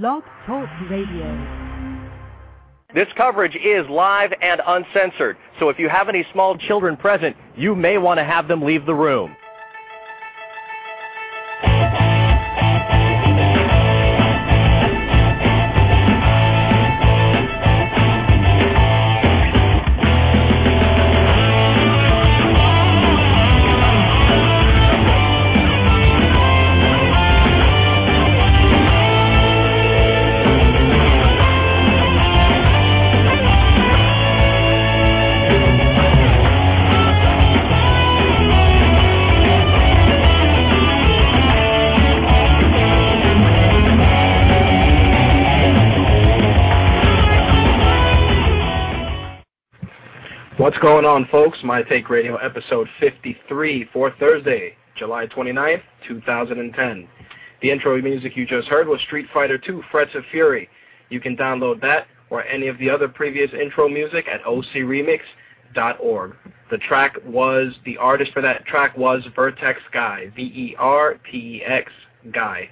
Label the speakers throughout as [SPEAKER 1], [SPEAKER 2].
[SPEAKER 1] Blog Talk Radio.
[SPEAKER 2] This coverage is live and uncensored, so if you have any small children present, you may want to have them leave the room.
[SPEAKER 3] What's going on, folks? My Take Radio episode 53 for Thursday, July 29th, 2010. The intro music you just heard was Street Fighter II Frets of Fury. You can download that or any of the other previous intro music at ocremix.org. The track was, the artist for that track was Vertex Guy, V-E-R-T-E-X Guy.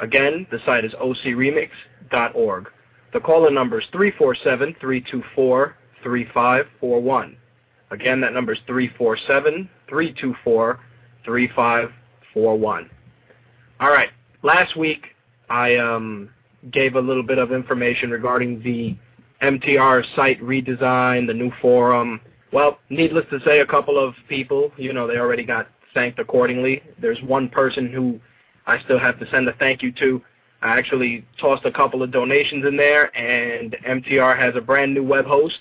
[SPEAKER 3] Again, the site is ocremix.org. The call-in number is 347 324 3541. Again, that number is 347 324 3541. All right. Last week, I um, gave a little bit of information regarding the MTR site redesign, the new forum. Well, needless to say, a couple of people, you know, they already got thanked accordingly. There's one person who I still have to send a thank you to. I actually tossed a couple of donations in there, and MTR has a brand new web host.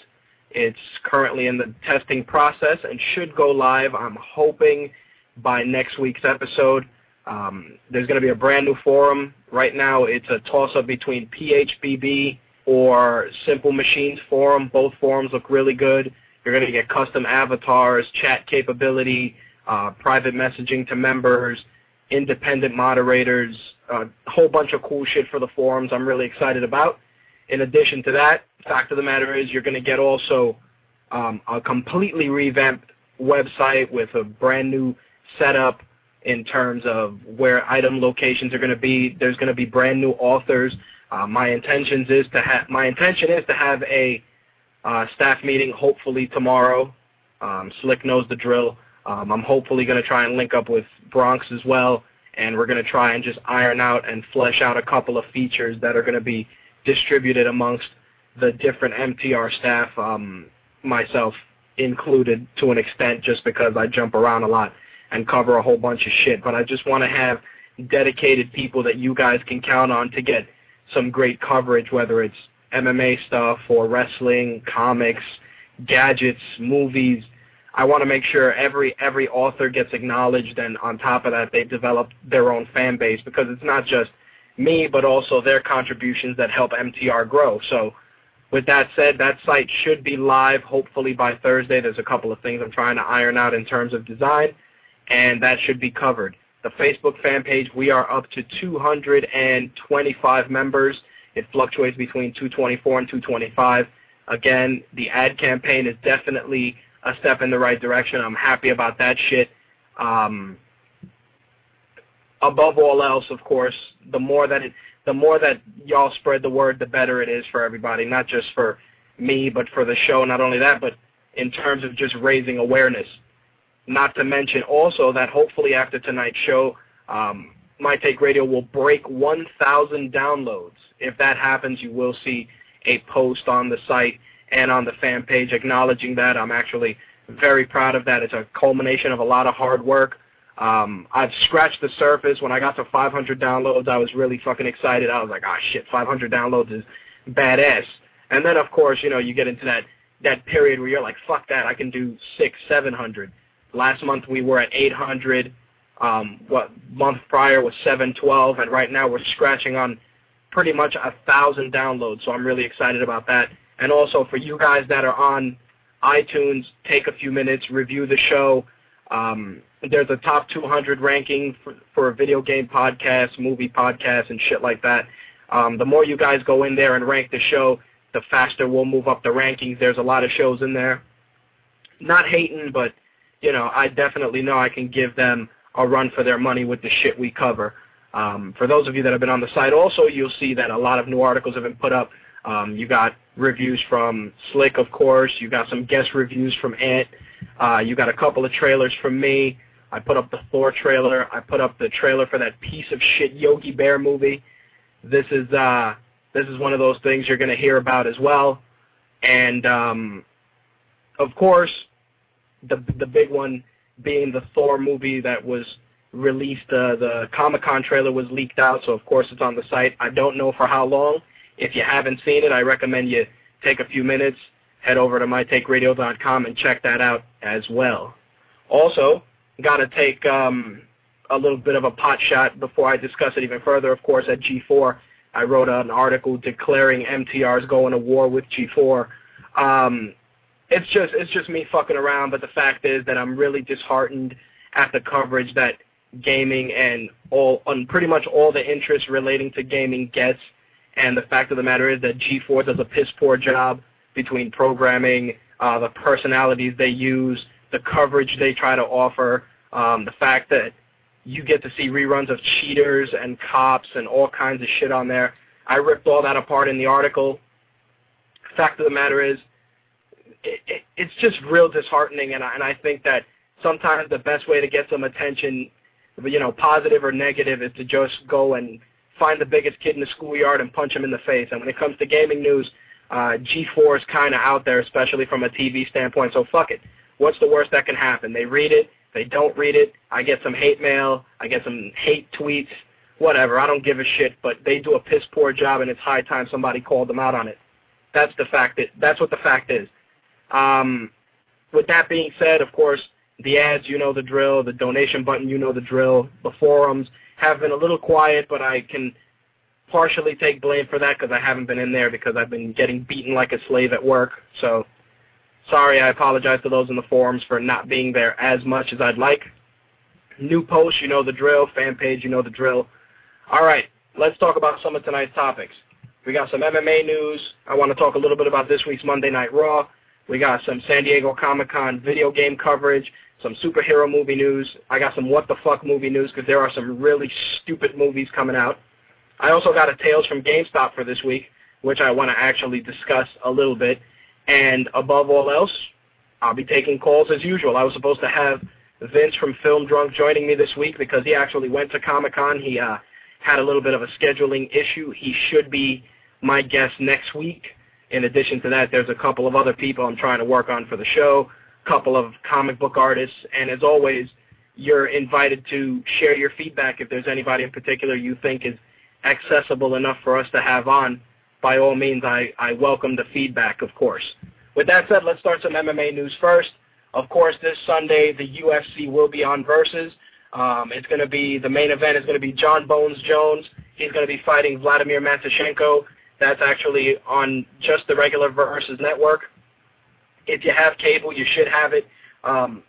[SPEAKER 3] It's currently in the testing process and should go live, I'm hoping, by next week's episode. Um, there's going to be a brand new forum. Right now, it's a toss-up between phpBB or Simple Machines Forum. Both forums look really good. You're going to get custom avatars, chat capability, uh, private messaging to members, independent moderators, a whole bunch of cool shit for the forums I'm really excited about. In addition to that, fact of the matter is you're going to get also um, a completely revamped website with a brand new setup in terms of where item locations are going to be. There's going to be brand new authors. Uh, my intentions is to have my intention is to have a uh, staff meeting hopefully tomorrow. Um, Slick knows the drill. Um, I'm hopefully going to try and link up with Bronx as well, and we're going to try and just iron out and flesh out a couple of features that are going to be distributed amongst the different MTR staff, um, myself included to an extent, just because I jump around a lot and cover a whole bunch of shit. But I just want to have dedicated people that you guys can count on to get some great coverage, whether it's MMA stuff or wrestling, comics, gadgets, movies. I want to make sure every every author gets acknowledged, and on top of that, they develop their own fan base because it's not just me, but also their contributions that help MTR grow. So with that said, that site should be live hopefully by Thursday. There's a couple of things I'm trying to iron out in terms of design, and that should be covered. The Facebook fan page, we are up to 225 members. It fluctuates between 224 and 225. Again, the ad campaign is definitely a step in the right direction. I'm happy about that shit. Um, above all else, of course, the more that it, the more that y'all spread the word, the better it is for everybody, not just for me, but for the show. Not only that, but in terms of just raising awareness. Not to mention also that hopefully after tonight's show, um, My Take Radio will break 1,000 downloads. If that happens, you will see a post on the site and on the fan page acknowledging that. I'm actually very proud of that. It's a culmination of a lot of hard work. Um, I've scratched the surface. When I got to 500 downloads, I was really fucking excited. I was like, ah, shit, 500 downloads is badass. And then, of course, you know, you get into that that period where you're like, fuck that, I can do six, 700. Last month we were at 800. Um, what month prior was 712, and right now we're scratching on pretty much a thousand downloads. So I'm really excited about that. And also for you guys that are on iTunes, take a few minutes, review the show. Um, there's a top 200 ranking for, for video game podcasts, movie podcasts, and shit like that. Um, the more you guys go in there and rank the show, the faster we'll move up the rankings. There's a lot of shows in there. Not hating, but you know, I definitely know I can give them a run for their money with the shit we cover. Um, for those of you that have been on the site also, you'll see that a lot of new articles have been put up. Um, you got reviews from Slick, of course. You got some guest reviews from Ant. Uh, you got a couple of trailers from me. I put up the Thor trailer. I put up the trailer for that piece of shit Yogi Bear movie. This is uh, this is one of those things you're going to hear about as well. And um, of course, the the big one being the Thor movie that was released. Uh, the Comic Con trailer was leaked out, so of course it's on the site. I don't know for how long. If you haven't seen it, I recommend you take a few minutes, head over to mytakeradio.com and check that out as well. Also, got to take um, a little bit of a pot shot before I discuss it even further. Of course, at G4, I wrote an article declaring MTR's going to war with G4. Um, it's just it's just me fucking around, but the fact is that I'm really disheartened at the coverage that gaming and all on pretty much all the interest relating to gaming gets. And the fact of the matter is that G4 does a piss poor job between programming, uh, the personalities they use, the coverage they try to offer, um, the fact that you get to see reruns of cheaters and cops and all kinds of shit on there. I ripped all that apart in the article. Fact of the matter is, it, it, it's just real disheartening, and I, and I think that sometimes the best way to get some attention, you know, positive or negative, is to just go and find the biggest kid in the schoolyard and punch him in the face. And when it comes to gaming news, uh, G4 is kind of out there, especially from a TV standpoint. So fuck it. What's the worst that can happen? They read it. They don't read it. I get some hate mail. I get some hate tweets. Whatever. I don't give a shit. But they do a piss poor job, and it's high time somebody called them out on it. That's the fact. That, that's what the fact is. Um, with that being said, of course, the ads, you know the drill. The donation button, you know the drill. The forums have been a little quiet, but I can partially take blame for that because I haven't been in there because I've been getting beaten like a slave at work. So sorry, I apologize to those in the forums for not being there as much as I'd like. New post, you know the drill. Fan page, you know the drill. All right, let's talk about some of tonight's topics. We got some MMA news. I want to talk a little bit about this week's Monday Night Raw. We got some San Diego Comic-Con video game coverage, some superhero movie news. I got some what the fuck movie news because there are some really stupid movies coming out. I also got a Tales from GameStop for this week, which I want to actually discuss a little bit. And above all else, I'll be taking calls as usual. I was supposed to have Vince from Film Drunk joining me this week because he actually went to Comic-Con. He uh, had a little bit of a scheduling issue. He should be my guest next week. In addition to that, there's a couple of other people I'm trying to work on for the show, a couple of comic book artists, and as always, you're invited to share your feedback if there's anybody in particular you think is accessible enough for us to have on. By all means, I, I welcome the feedback, of course. With that said, let's start some MMA news first. Of course, this Sunday, the UFC will be on Versus. Um, it's going to be, the main event is going to be John Bones Jones. He's going to be fighting Vladimir Matyushenko. That's actually on just the regular Versus network. If you have cable, you should have it. Um,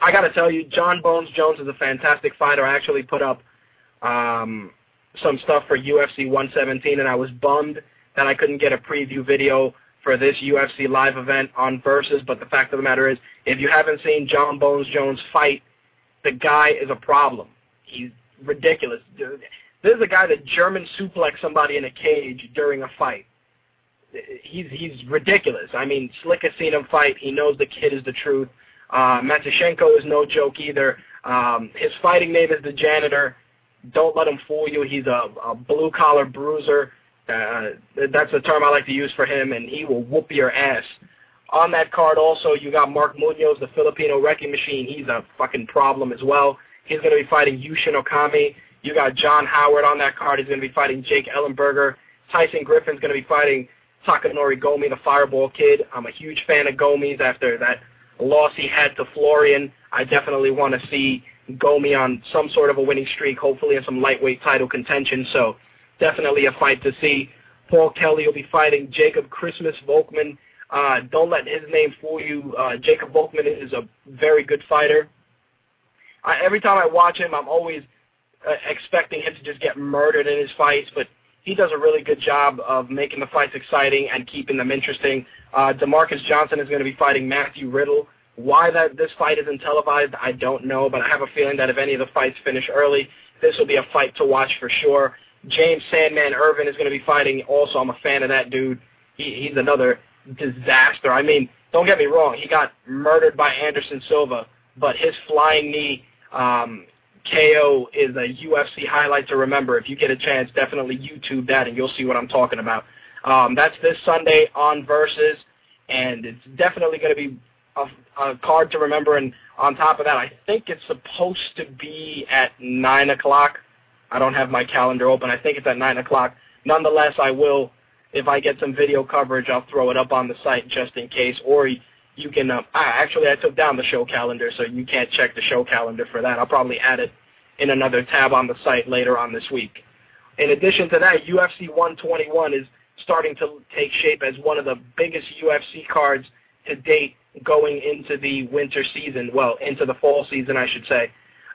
[SPEAKER 3] I got to tell you, John Bones Jones is a fantastic fighter. I actually put up um, some stuff for UFC 117, and I was bummed that I couldn't get a preview video for this UFC live event on Versus. But the fact of the matter is, if you haven't seen John Bones Jones fight, the guy is a problem. He's ridiculous. This is a guy that German suplex somebody in a cage during a fight. He's he's ridiculous. I mean, Slick has seen him fight. He knows the kid is the truth. Uh, Matyushenko is no joke either. Um, his fighting name is the Janitor. Don't let him fool you. He's a, a blue collar bruiser. Uh, that's the term I like to use for him, and he will whoop your ass. On that card also, you got Mark Munoz, the Filipino wrecking machine. He's a fucking problem as well. He's going to be fighting Yushin Okami. You got John Howard on that card. He's going to be fighting Jake Ellenberger. Tyson Griffin's going to be fighting Takanori Gomi, the Fireball Kid. I'm a huge fan of Gomi's after that loss he had to Florian. I definitely want to see Gomi on some sort of a winning streak, hopefully in some lightweight title contention. So definitely a fight to see. Paul Kelly will be fighting Jacob Christmas Volkman. Uh, don't let his name fool you. Uh, Jacob Volkman is a very good fighter. I, every time I watch him, I'm always uh, expecting him to just get murdered in his fights, but he does a really good job of making the fights exciting and keeping them interesting. Uh, DaMarques Johnson is going to be fighting Matthew Riddle. Why that this fight isn't televised, I don't know, but I have a feeling that if any of the fights finish early, this will be a fight to watch for sure. James Sandman Irvin is going to be fighting. Also, I'm a fan of that dude. He, he's another disaster. I mean, don't get me wrong. He got murdered by Anderson Silva, but his flying knee um, KO is a UFC highlight to remember. If you get a chance, definitely YouTube that, and you'll see what I'm talking about. Um, that's this Sunday on Versus, and it's definitely going to be a, a card to remember. And on top of that, I think it's supposed to be at 9 o'clock. I don't have my calendar open. I think it's at 9 o'clock. Nonetheless, I will, if I get some video coverage, I'll throw it up on the site just in case. Or you can, uh, actually, I took down the show calendar, so you can't check the show calendar for that. I'll probably add it in another tab on the site later on this week. In addition to that, UFC 121 is starting to take shape as one of the biggest UFC cards to date going into the winter season, well, into the fall season, I should say.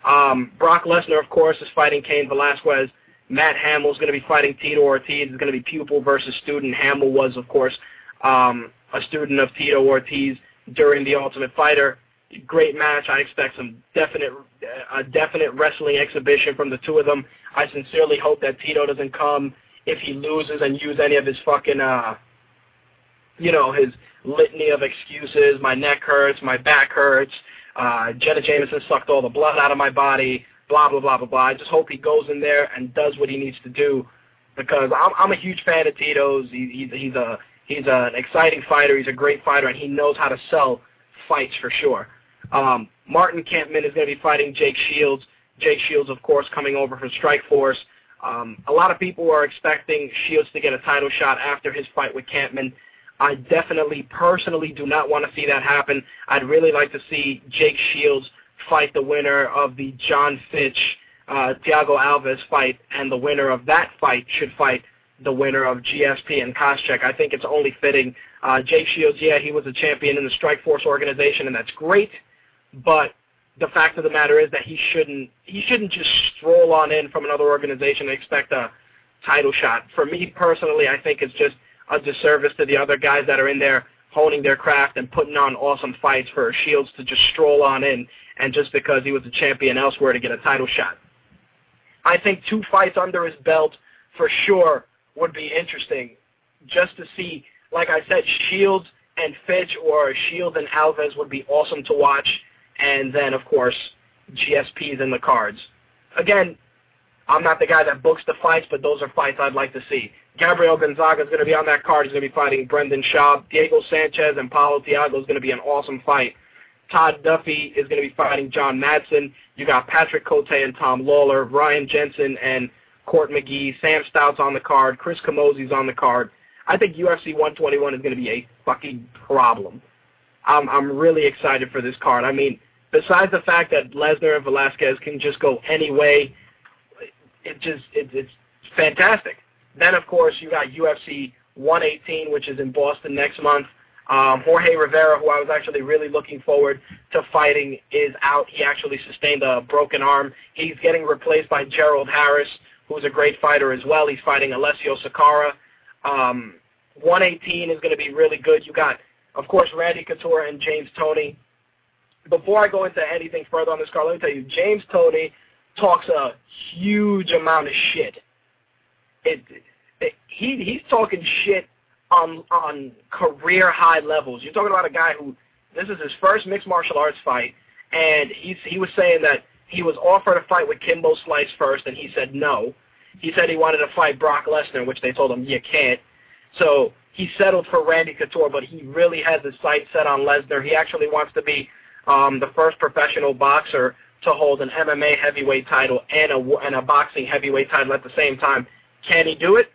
[SPEAKER 3] Um, Brock Lesnar, of course, is fighting Cain Velasquez. Matt Hamill is going to be fighting Tito Ortiz. It's going to be pupil versus student. Hamill was, of course, um, a student of Tito Ortiz during the Ultimate Fighter. Great match. I expect some definite, a definite wrestling exhibition from the two of them. I sincerely hope that Tito doesn't come if he loses and use any of his fucking, uh, you know, his litany of excuses. My neck hurts. My back hurts. Uh, Jenna Jameson sucked all the blood out of my body. Blah blah blah blah blah. I just hope he goes in there and does what he needs to do, because I'm I'm a huge fan of Tito's. He, he's he's a he's an exciting fighter. He's a great fighter, and he knows how to sell fights for sure. Um, Martin Kampmann is going to be fighting Jake Shields. Jake Shields, of course, coming over from Strikeforce. Um, a lot of people are expecting Shields to get a title shot after his fight with Kampmann. I definitely, personally, do not want to see that happen. I'd really like to see Jake Shields fight the winner of the John Fitch, uh, Thiago Alves fight, and the winner of that fight should fight the winner of GSP and Koscheck. I think it's only fitting. Uh, Jake Shields, yeah, he was a champion in the Strikeforce organization, and that's great. But the fact of the matter is that he shouldn't he shouldn't just stroll on in from another organization and expect a title shot. For me personally, I think it's just a disservice to the other guys that are in there honing their craft and putting on awesome fights for Shields to just stroll on in and just because he was a champion elsewhere to get a title shot. I think two fights under his belt for sure would be interesting just to see, like I said, Shields and Fitch or Shields and Alves would be awesome to watch. And then, of course, GSP's in the cards. Again, I'm not the guy that books the fights, but those are fights I'd like to see. Gabriel Gonzaga is going to be on that card. He's going to be fighting Brendan Schaub. Diego Sanchez and Paulo Thiago is going to be an awesome fight. Todd Duffy is going to be fighting John Madsen. You got Patrick Cote and Tom Lawlor, Ryan Jensen and Court McGee, Sam Stout's on the card, Chris Camozzi's on the card. I think UFC 121 is going to be a fucking problem. I'm I'm really excited for this card. I mean, besides the fact that Lesnar and Velasquez can just go any way, it just it, it's fantastic. Then of course you got UFC 118, which is in Boston next month. Um, Jorge Rivera, who I was actually really looking forward to fighting, is out. He actually sustained a broken arm. He's getting replaced by Gerald Harris, who's a great fighter as well. He's fighting Alessio Sakara. Um, 118 is going to be really good. You got, of course, Randy Couture and James Toney. Before I go into anything further on this card, let me tell you, James Toney talks a huge amount of shit. It, he he's talking shit on on career high levels. You're talking about a guy who this is his first mixed martial arts fight, and he's he was saying that he was offered a fight with Kimbo Slice first, and he said no. He said he wanted to fight Brock Lesnar, which they told him you can't. So he settled for Randy Couture, but he really has his sights set on Lesnar. He actually wants to be um, the first professional boxer to hold an MMA heavyweight title and a and a boxing heavyweight title at the same time. Can he do it?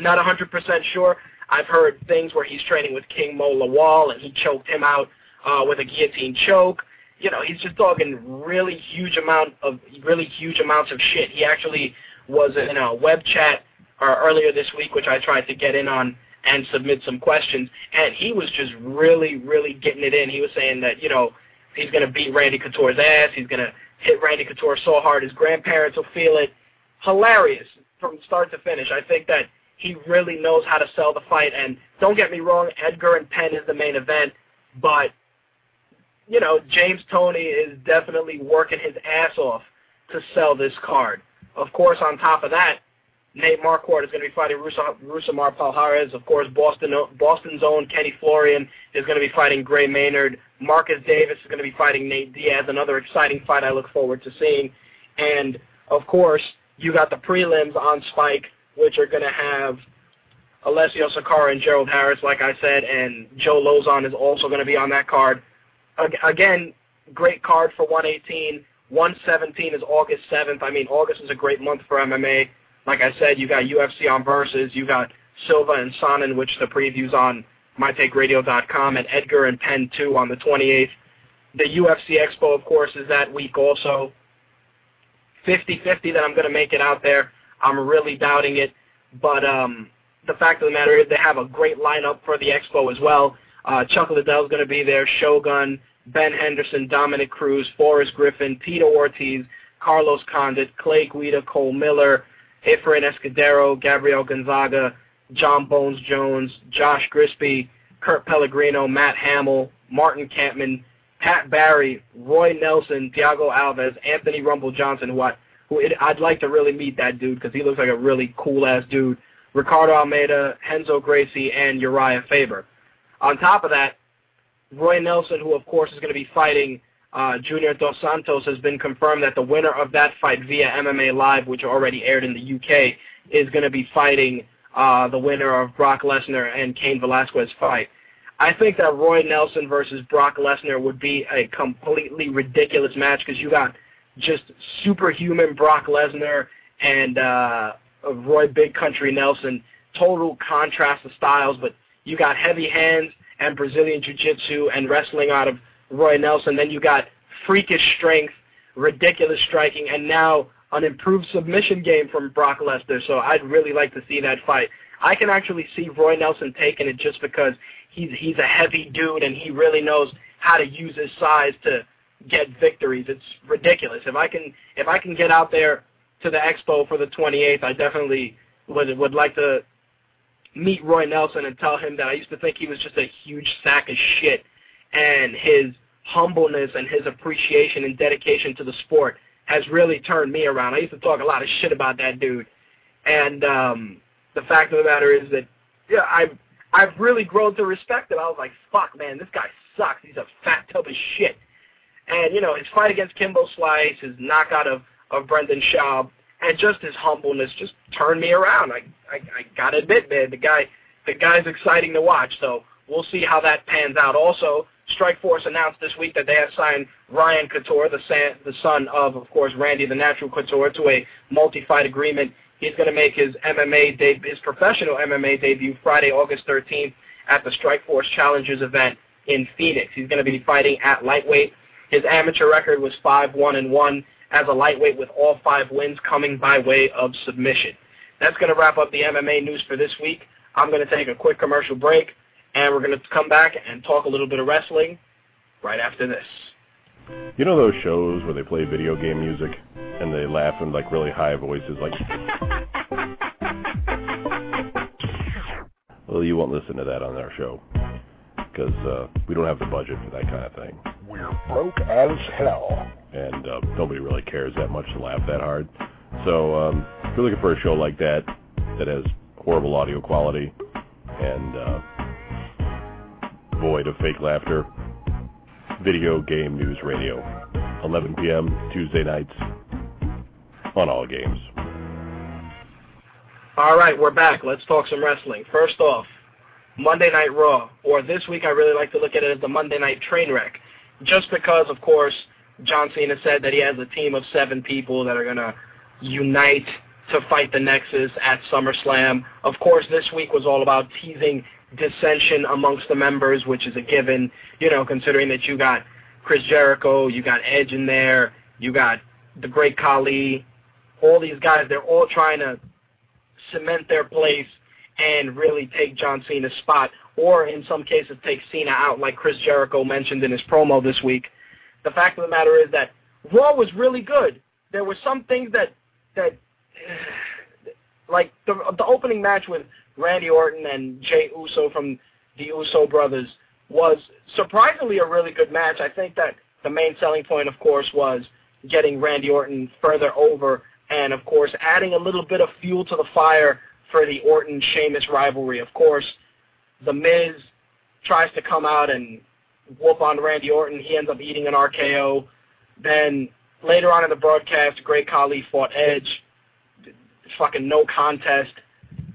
[SPEAKER 3] Not 100% sure. I've heard things where he's training with King Mo Lawal and he choked him out uh, with a guillotine choke. You know, he's just talking really huge amount of really huge amounts of shit. He actually was in a web chat uh, earlier this week, which I tried to get in on and submit some questions, and he was just really, really getting it in. He was saying that you know he's going to beat Randy Couture's ass. He's going to hit Randy Couture so hard his grandparents will feel it. Hilarious from start to finish. I think that he really knows how to sell the fight. And don't get me wrong, Edgar and Penn is the main event, but you know James Toney is definitely working his ass off to sell this card. Of course, on top of that, Nate Marquardt is going to be fighting Rousimar Palhares. Of course, Boston Boston's own Kenny Florian is going to be fighting Gray Maynard. Marcus Davis is going to be fighting Nate Diaz, another exciting fight I look forward to seeing. And, of course, you got the prelims on Spike, which are going to have Alessio Sakara and Gerald Harris, like I said, and Joe Lauzon is also going to be on that card. Again, great card for 118. 117 is August 7th. I mean, August is a great month for MMA. Like I said, you got UFC on Versus, you got Silva and Sonnen, which the preview's on mytakeradio.com, and Edgar and Penn 2 on the 28th. The UFC Expo, of course, is that week also. 50-50 that I'm going to make it out there. I'm really doubting it. But um, the fact of the matter is they have a great lineup for the Expo as well. Uh, Chuck Liddell's going to be there, Shogun, Ben Henderson, Dominick Cruz, Forrest Griffin, Tito Ortiz, Carlos Condit, Clay Guida, Cole Miller, Efrain Escudero, Gabriel Gonzaga, John Bones Jones, Josh Grispi, Kurt Pellegrino, Matt Hamill, Martin Kampmann, Pat Barry, Roy Nelson, Thiago Alves, Anthony Rumble Johnson, who, I, who it, I'd like to really meet that dude because he looks like a really cool-ass dude, Ricardo Almeida, Renzo Gracie, and Urijah Faber. On top of that, Roy Nelson, who of course is going to be fighting uh, Junior Dos Santos, has been confirmed that the winner of that fight via MMA Live, which already aired in the UK, is going to be fighting uh, the winner of Brock Lesnar and Cain Velasquez fight. I think that Roy Nelson versus Brock Lesnar would be a completely ridiculous match because you got just superhuman Brock Lesnar and uh, Roy Big Country Nelson. Total contrast of styles, but you got heavy hands and Brazilian Jiu-Jitsu and wrestling out of Roy Nelson. Then you got freakish strength, ridiculous striking, and now an improved submission game from Brock Lesnar. So I'd really like to see that fight. I can actually see Roy Nelson taking it just because he's he's a heavy dude and he really knows how to use his size to get victories. It's ridiculous. If I can if I can get out there to the expo for the 28th, I definitely would would like to meet Roy Nelson and tell him that I used to think he was just a huge sack of shit, and his humbleness and his appreciation and dedication to the sport has really turned me around. I used to talk a lot of shit about that dude, and um, the fact of the matter is that yeah, I've I've really grown to respect him. I was like, fuck, man, this guy sucks. He's a fat tub of shit. And you know, his fight against Kimbo Slice, his knockout of of Brendan Schaub, and just his humbleness just turned me around. I, I, I gotta admit, man, the guy, the guy's exciting to watch. So we'll see how that pans out. Also, Strikeforce announced this week that they have signed Ryan Couture, the, son, the son of, of course, Randy the Natural Couture, to a multi-fight agreement. He's going to make his MMA de- his professional MMA debut Friday, August 13th at the Strikeforce Challengers event in Phoenix. He's going to be fighting at lightweight. His amateur record was 5-1 and 1 as a lightweight with all five wins coming by way of submission. That's going to wrap up the MMA news for this week. I'm going to take a quick commercial break, and we're going to come back and talk a little bit of wrestling right after this.
[SPEAKER 4] You know those shows where they play video game music and they laugh in like really high voices like Well, you won't listen to that on our show because uh, we don't have the budget for that kind of thing.
[SPEAKER 5] We're broke as hell
[SPEAKER 4] and uh, nobody really cares that much to laugh that hard. So um, if you're looking for a show like that that has horrible audio quality and uh, void of fake laughter, Video Game News Radio, 11 p.m. Tuesday nights on all games.
[SPEAKER 3] All right, we're back. Let's talk some wrestling. First off, Monday Night Raw, or this week I really like to look at it as the Monday Night Train Wreck, just because, of course, John Cena said that he has a team of seven people that are going to unite to fight the Nexus at SummerSlam. Of course, this week was all about teasing dissension amongst the members, which is a given, you know, considering that you got Chris Jericho, you got Edge in there, you got the Great Khali, all these guys, they're all trying to cement their place and really take John Cena's spot, or in some cases take Cena out, like Chris Jericho mentioned in his promo this week. The fact of the matter is that Raw was really good. There were some things that that like the the opening match with Randy Orton and Jey Uso from the Uso brothers was surprisingly a really good match. I think that the main selling point, of course, was getting Randy Orton further over, and of course adding a little bit of fuel to the fire for the Orton Sheamus rivalry. Of course, The Miz tries to come out and whoop on Randy Orton. He ends up eating an RKO. Then later on in the broadcast, Great Khali fought Edge. Fucking no contest.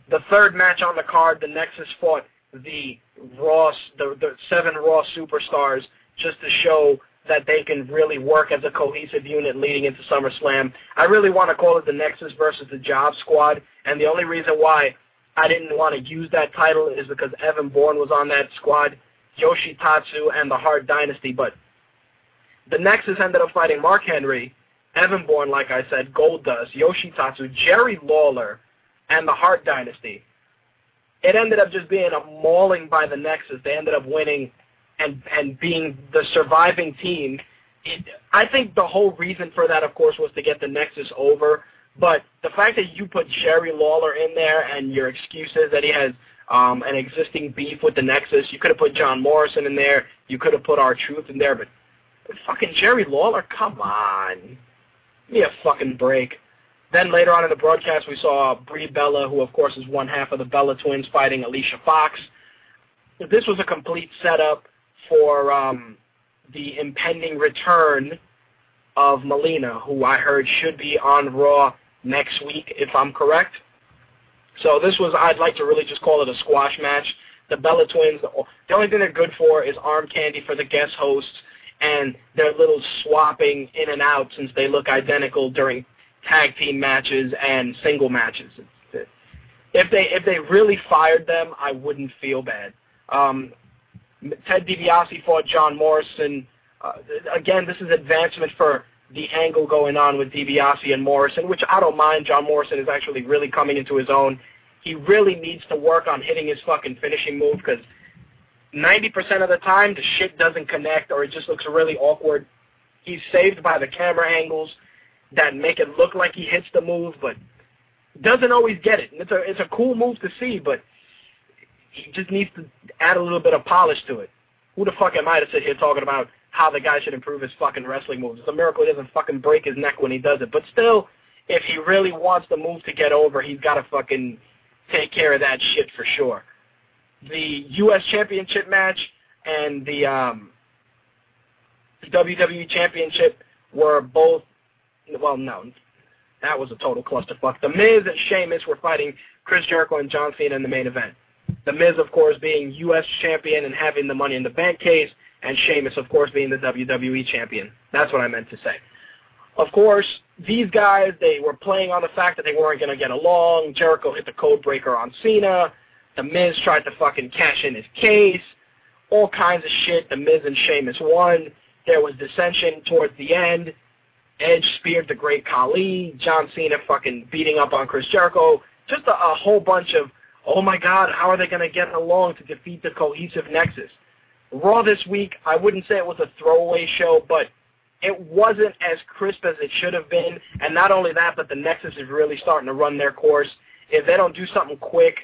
[SPEAKER 3] The third match on the card, the Nexus fought the Raw, the, the seven Raw superstars, just to show that they can really work as a cohesive unit leading into SummerSlam. I really want to call it the Nexus versus the Job Squad, and the only reason why I didn't want to use that title is because Evan Bourne was on that squad, Yoshitatsu, and the Hart Dynasty, but the Nexus ended up fighting Mark Henry, Evan Bourne, like I said, Goldust, Yoshitatsu, Jerry Lawler, and the Hart Dynasty. It ended up just being a mauling by the Nexus. They ended up winning and and being the surviving team. It, I think the whole reason for that, of course, was to get the Nexus over. But the fact that you put Jerry Lawler in there and your excuse is that he has um, an existing beef with the Nexus, you could have put John Morrison in there. You could have put R-Truth in there, but fucking Jerry Lawler, come on. Give me a fucking break. Then later on in the broadcast, we saw Brie Bella, who of course is one half of the Bella twins, fighting Alicia Fox. This was a complete setup for um, the impending return of Melina, who I heard should be on Raw next week, if I'm correct. So this was, I'd like to really just call it a squash match. The Bella Twins, the only thing they're good for is arm candy for the guest hosts and their little swapping in and out since they look identical during tag team matches and single matches. If they if they really fired them, I wouldn't feel bad. Um, Ted DiBiase fought John Morrison. Uh, again, this is advancement for the angle going on with DiBiase and Morrison, which I don't mind. John Morrison is actually really coming into his own. He really needs to work on hitting his fucking finishing move because 90% of the time the shit doesn't connect or it just looks really awkward. He's saved by the camera angles that make it look like he hits the move, but doesn't always get it. And it's a it's a cool move to see, but he just needs to add a little bit of polish to it. Who the fuck am I to sit here talking about how the guy should improve his fucking wrestling moves? It's a miracle he doesn't fucking break his neck when he does it. But still, if he really wants the move to get over, he's got to fucking take care of that shit for sure. The U.S. Championship match and the um, WWE Championship were both, well, no, that was a total clusterfuck. The Miz and Sheamus were fighting Chris Jericho and John Cena in the main event. The Miz, of course, being U.S. champion and having the Money in the Bank case, and Sheamus, of course, being the WWE champion. That's what I meant to say. Of course, these guys, they were playing on the fact that they weren't going to get along. Jericho hit the code breaker on Cena. The Miz tried to fucking cash in his case. All kinds of shit. The Miz and Sheamus won. There was dissension towards the end. Edge speared the Great Khali. John Cena fucking beating up on Chris Jericho. Just a, a whole bunch of oh my God, how are they going to get along to defeat the cohesive Nexus? Raw this week, I wouldn't say it was a throwaway show, but it wasn't as crisp as it should have been. And not only that, but the Nexus is really starting to run their course. If they don't do something quick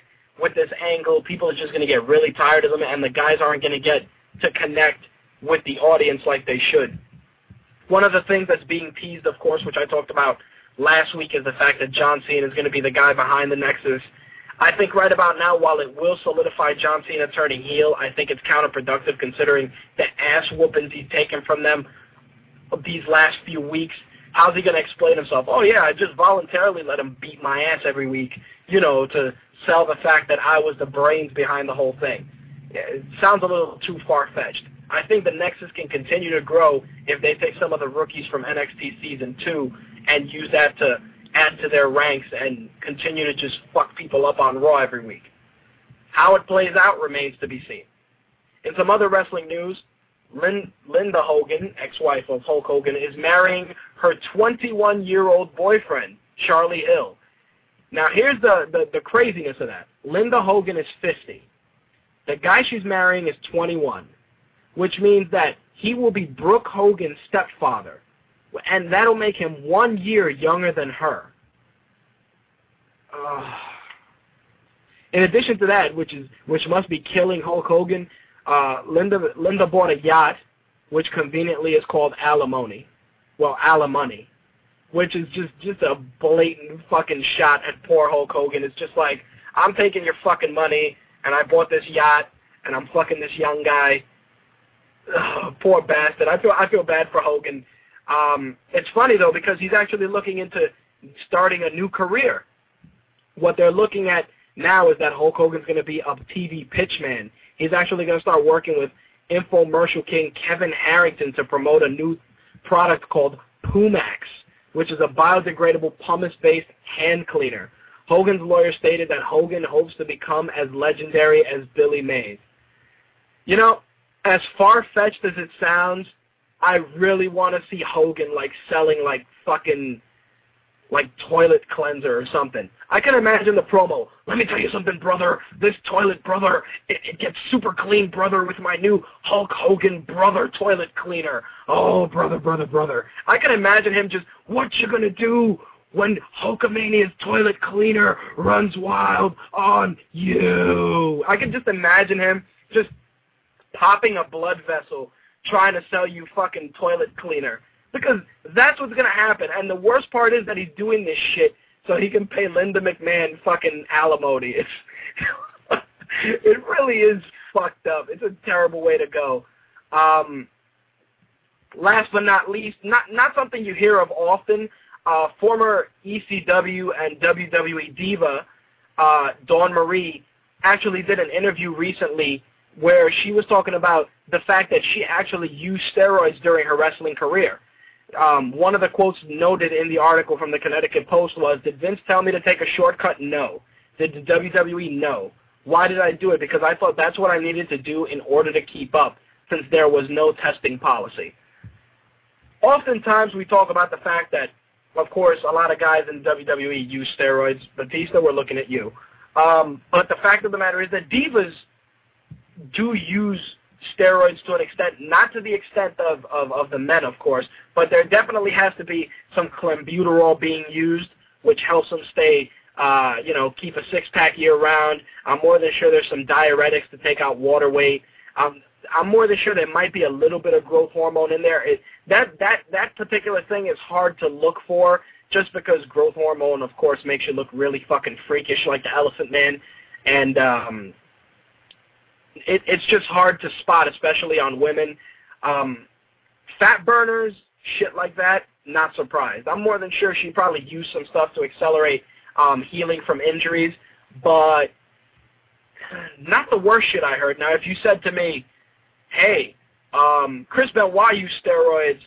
[SPEAKER 3] with this angle, people are just going to get really tired of them, and the guys aren't going to get to connect with the audience like they should. One of the things that's being teased, of course, which I talked about last week, is the fact that John Cena is going to be the guy behind the Nexus I think right about now, while it will solidify John Cena turning heel, I think it's counterproductive considering the ass whoopings he's taken from them these last few weeks. How's he going to explain himself? Oh, yeah, I just voluntarily let him beat my ass every week, you know, to sell the fact that I was the brains behind the whole thing. It sounds a little too far-fetched. I think the Nexus can continue to grow if they take some of the rookies from NXT Season 2 and use that to add to their ranks and continue to just fuck people up on Raw every week. How it plays out remains to be seen. In some other wrestling news, Lin- Linda Hogan, ex-wife of Hulk Hogan, is marrying her 21-year-old boyfriend, Charlie Hill. Now, here's the, the, the craziness of that. Linda Hogan is 50. The guy she's marrying is 21, which means that he will be Brooke Hogan's stepfather and that'll make him one year younger than her. Uh, in addition to that, which is which must be killing Hulk Hogan, uh, Linda Linda bought a yacht, which conveniently is called alimony. well, alimony, which is just just a blatant fucking shot at poor Hulk Hogan. It's just like I'm taking your fucking money, and I bought this yacht, and I'm fucking this young guy. Ugh, poor bastard. I feel I feel bad for Hogan. Um, it's funny though because he's actually looking into starting a new career. What they're looking at now is that Hulk Hogan's going to be a TV pitchman. He's actually going to start working with infomercial king Kevin Harrington to promote a new product called Pumax, which is a biodegradable pumice-based hand cleaner. Hogan's lawyer stated that Hogan hopes to become as legendary as Billy Mays. You know, as far-fetched as it sounds, I really want to see Hogan like selling like fucking like toilet cleanser or something. I can imagine the promo. Let me tell you something, brother. This toilet, brother, it, it gets super clean, brother, with my new Hulk Hogan brother toilet cleaner. Oh, brother, brother, brother. I can imagine him just, what you gonna do when Hulkamania's toilet cleaner runs wild on you? I can just imagine him just popping a blood vessel trying to sell you fucking toilet cleaner. Because that's what's going to happen. And the worst part is that he's doing this shit so he can pay Linda McMahon fucking alimony. It's, it really is fucked up. It's a terrible way to go. Um, last but not least, not not something you hear of often. Uh, former ECW and WWE diva uh, Dawn Marie actually did an interview recently where she was talking about the fact that she actually used steroids during her wrestling career. Um, one of the quotes noted in the article from the Connecticut Post was, did Vince tell me to take a shortcut? No. Did the WWE? No. Why did I do it? Because I thought that's what I needed to do in order to keep up, since there was no testing policy. Oftentimes we talk about the fact that, of course, a lot of guys in WWE use steroids. Batista, we're looking at you. Um, but the fact of the matter is that divas do use steroids to an extent, not to the extent of, of, of the men, of course, but there definitely has to be some clenbuterol being used, which helps them stay, uh, you know, keep a six-pack year-round. I'm more than sure there's some diuretics to take out water weight. Um, I'm more than sure there might be a little bit of growth hormone in there. It, that that that particular thing is hard to look for, just because growth hormone, of course, makes you look really fucking freakish like the Elephant Man, and um, it, it's just hard to spot, especially on women. Um, fat burners, shit like that, not surprised. I'm more than sure she probably used some stuff to accelerate um, healing from injuries, but not the worst shit I heard. Now, if you said to me, hey, um, Chris Benoit used steroids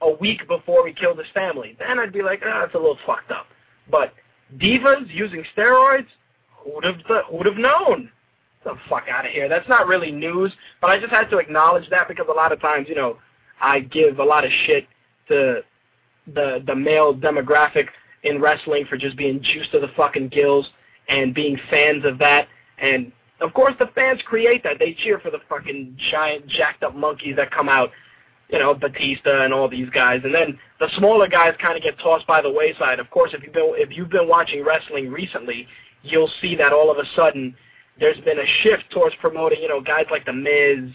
[SPEAKER 3] a week before he killed his family, then I'd be like, ah, that's a little fucked up. But divas using steroids, who'd have, who'd have known? The fuck out of here. That's not really news, but I just had to acknowledge that because a lot of times, you know, I give a lot of shit to the the male demographic in wrestling for just being juiced to the fucking gills and being fans of that. And of course, the fans create that. They cheer for the fucking giant jacked up monkeys that come out, you know, Batista and all these guys. And then the smaller guys kind of get tossed by the wayside. Of course, if you've been if you've been watching wrestling recently, you'll see that all of a sudden there's been a shift towards promoting, you know, guys like The Miz,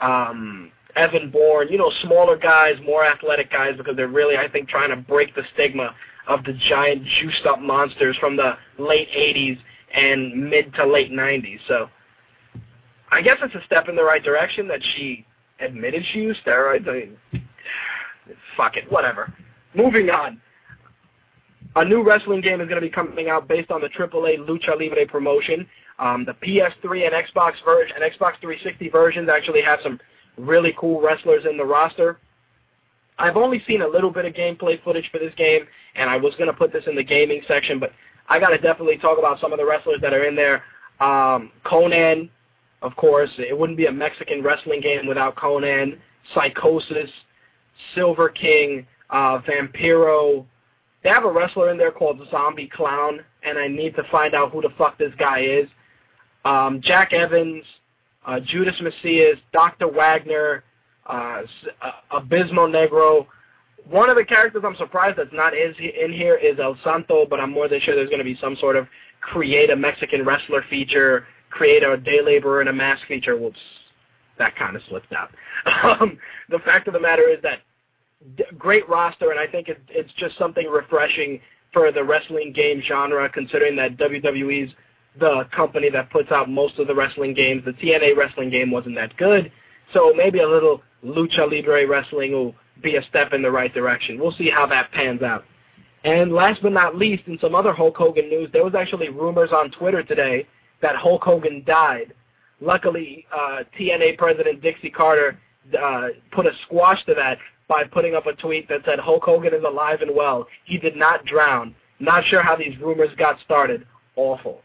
[SPEAKER 3] um, Evan Bourne, you know, smaller guys, more athletic guys, because they're really, I think, trying to break the stigma of the giant juiced up monsters from the late 80s and mid to late 90s. So I guess it's a step in the right direction that she admitted she used steroids. I mean, fuck it, whatever. Moving on. A new wrestling game is going to be coming out based on the AAA Lucha Libre promotion. Um, the PS3 and Xbox version and Xbox 360 versions actually have some really cool wrestlers in the roster. I've only seen a little bit of gameplay footage for this game, and I was going to put this in the gaming section, but I got to definitely talk about some of the wrestlers that are in there. Um, Konnan, of course. It wouldn't be a Mexican wrestling game without Konnan, Psicosis, Silver King, uh, Vampiro. They have a wrestler in there called Zombie Clown, and I need to find out who the fuck this guy is um, Jack Evans, uh, Judas Mesias, Dr. Wagner, uh, uh, Abismo Negro. One of the characters I'm surprised that's not is in here is El Santo, but I'm more than sure there's going to be some sort of create a Mexican wrestler feature, create a day laborer in a mask feature. Whoops, that kind of slipped out. Um, the fact of the matter is that great roster, and I think it, it's just something refreshing for the wrestling game genre, considering that WWE's the company that puts out most of the wrestling games. The TNA wrestling game wasn't that good, so maybe a little lucha libre wrestling will be a step in the right direction. We'll see how that pans out. And last but not least, in some other Hulk Hogan news, there was actually rumors on Twitter today that Hulk Hogan died. Luckily, uh, TNA President Dixie Carter uh, put a squash to that by putting up a tweet that said Hulk Hogan is alive and well. He did not drown. Not sure how these rumors got started. Awful.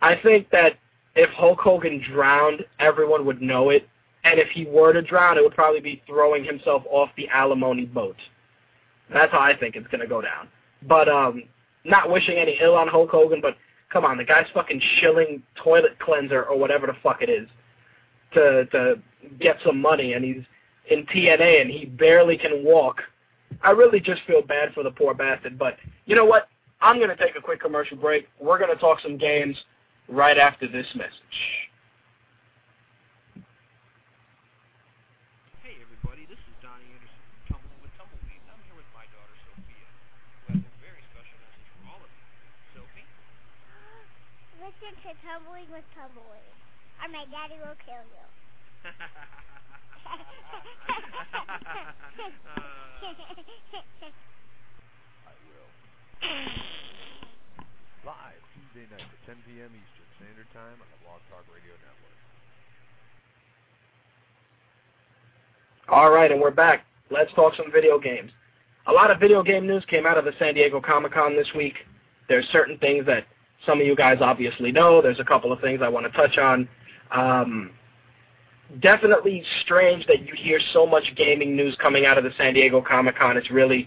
[SPEAKER 3] I think that if Hulk Hogan drowned, everyone would know it. And if he were to drown, it would probably be throwing himself off the alimony boat. That's how I think it's going to go down. But um, not wishing any ill on Hulk Hogan, but come on, the guy's fucking shilling toilet cleanser or whatever the fuck it is to to get some money, and he's in TNA and he barely can walk. I really just feel bad for the poor bastard. But you know what? I'm going to take a quick commercial break. We're going to talk some games right after this message.
[SPEAKER 6] Hey everybody, this is Donnie Anderson from Tumbling with Tumbleweed. I'm here with my daughter Sophia, who has a very special message for all of you. Sophie?
[SPEAKER 7] Uh, listen to Tumbling with Tumbleweed, or my daddy will kill you.
[SPEAKER 8] I will. Live Tuesday night at 10 p.m. Eastern Standard Time on the Blog Talk Radio Network.
[SPEAKER 3] All right, and we're back. Let's talk some video games. A lot of video game news came out of the San Diego Comic Con this week. There's certain things that some of you guys obviously know. There's a couple of things I want to touch on. Um, definitely strange that you hear so much gaming news coming out of the San Diego Comic Con. It's really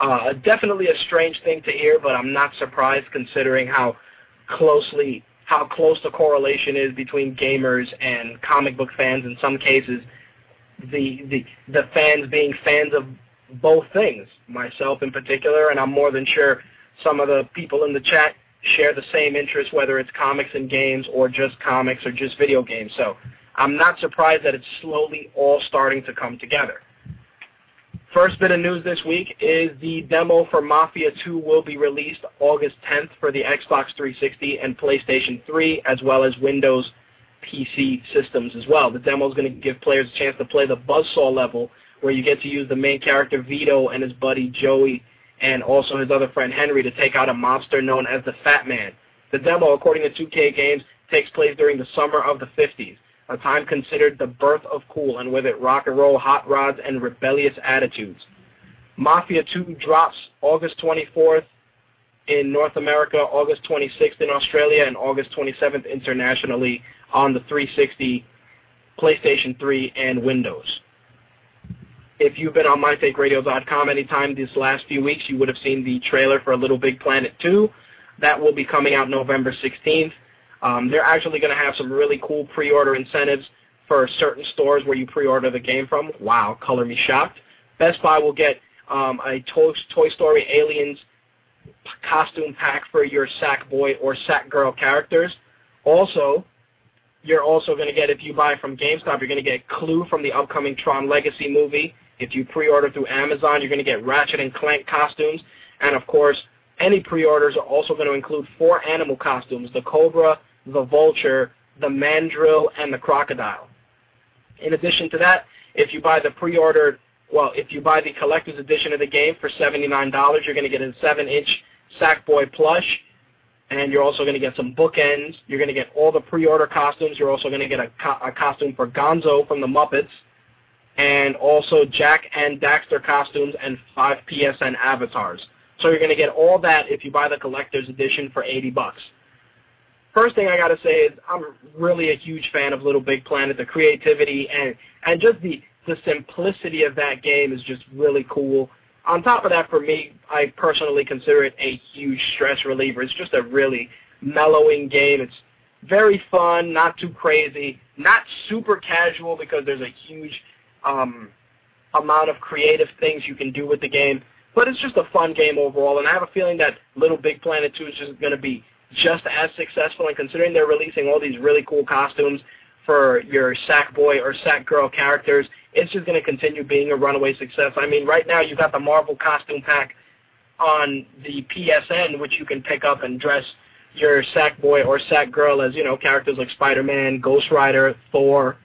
[SPEAKER 3] uh, definitely a strange thing to hear, but I'm not surprised considering how closely how close the correlation is between gamers and comic book fans. In some cases, the the the fans being fans of both things, myself in particular, and I'm more than sure some of the people in the chat share the same interest, whether it's comics and games or just comics or just video games. So I'm not surprised that it's slowly all starting to come together. First bit of news this week is the demo for Mafia 2 will be released August 10th for the Xbox 360 and PlayStation 3, as well as Windows PC systems as well. The demo is going to give players a chance to play the Buzzsaw level, where you get to use the main character Vito and his buddy Joey, and also his other friend Henry to take out a mobster known as the Fat Man. The demo, according to 2K Games, takes place during the summer of the 50s a time considered the birth of cool, and with it rock and roll, hot rods, and rebellious attitudes. Mafia 2 drops August 24th in North America, August 26th in Australia, and August 27th internationally on the 360, PlayStation 3, and Windows. If you've been on MyTakeRadio.com anytime these last few weeks, you would have seen the trailer for A Little Big Planet 2. That will be coming out November 16th. Um, they're actually going to have some really cool pre-order incentives for certain stores where you pre-order the game from. Wow, color me shocked. Best Buy will get um, a Toy, Toy Story Aliens costume pack for your Sack Boy or Sack Girl characters. Also, you're also going to get, if you buy from GameStop, you're going to get Clu from the upcoming Tron Legacy movie. If you pre-order through Amazon, you're going to get Ratchet and Clank costumes. And of course, any pre-orders are also going to include four animal costumes, the Cobra, the vulture, the mandrill, and the crocodile. In addition to that, if you buy the pre-ordered, well, if you buy the collector's edition of the game for $79, you're going to get a 7-inch Sackboy plush, and you're also going to get some bookends. You're going to get all the pre-order costumes. You're also going to get a, co a costume for Gonzo from the Muppets, and also Jak and Daxter costumes and five PSN avatars. So you're going to get all that if you buy the collector's edition for 80 bucks first thing I got to say is I'm really a huge fan of Little Big Planet. The creativity and and just the the simplicity of that game is just really cool. On top of that, for me, I personally consider it a huge stress reliever. It's just a really mellowing game. It's very fun, not too crazy, not super casual because there's a huge um, amount of creative things you can do with the game. But it's just a fun game overall, and I have a feeling that Little Big Planet 2 is just going to be just as successful, and considering they're releasing all these really cool costumes for your Sack Boy or Sack Girl characters, it's just going to continue being a runaway success. I mean, right now you've got the Marvel costume pack on the PSN, which you can pick up and dress your Sack Boy or Sack Girl as, you know, characters like Spider-Man, Ghost Rider, Thor.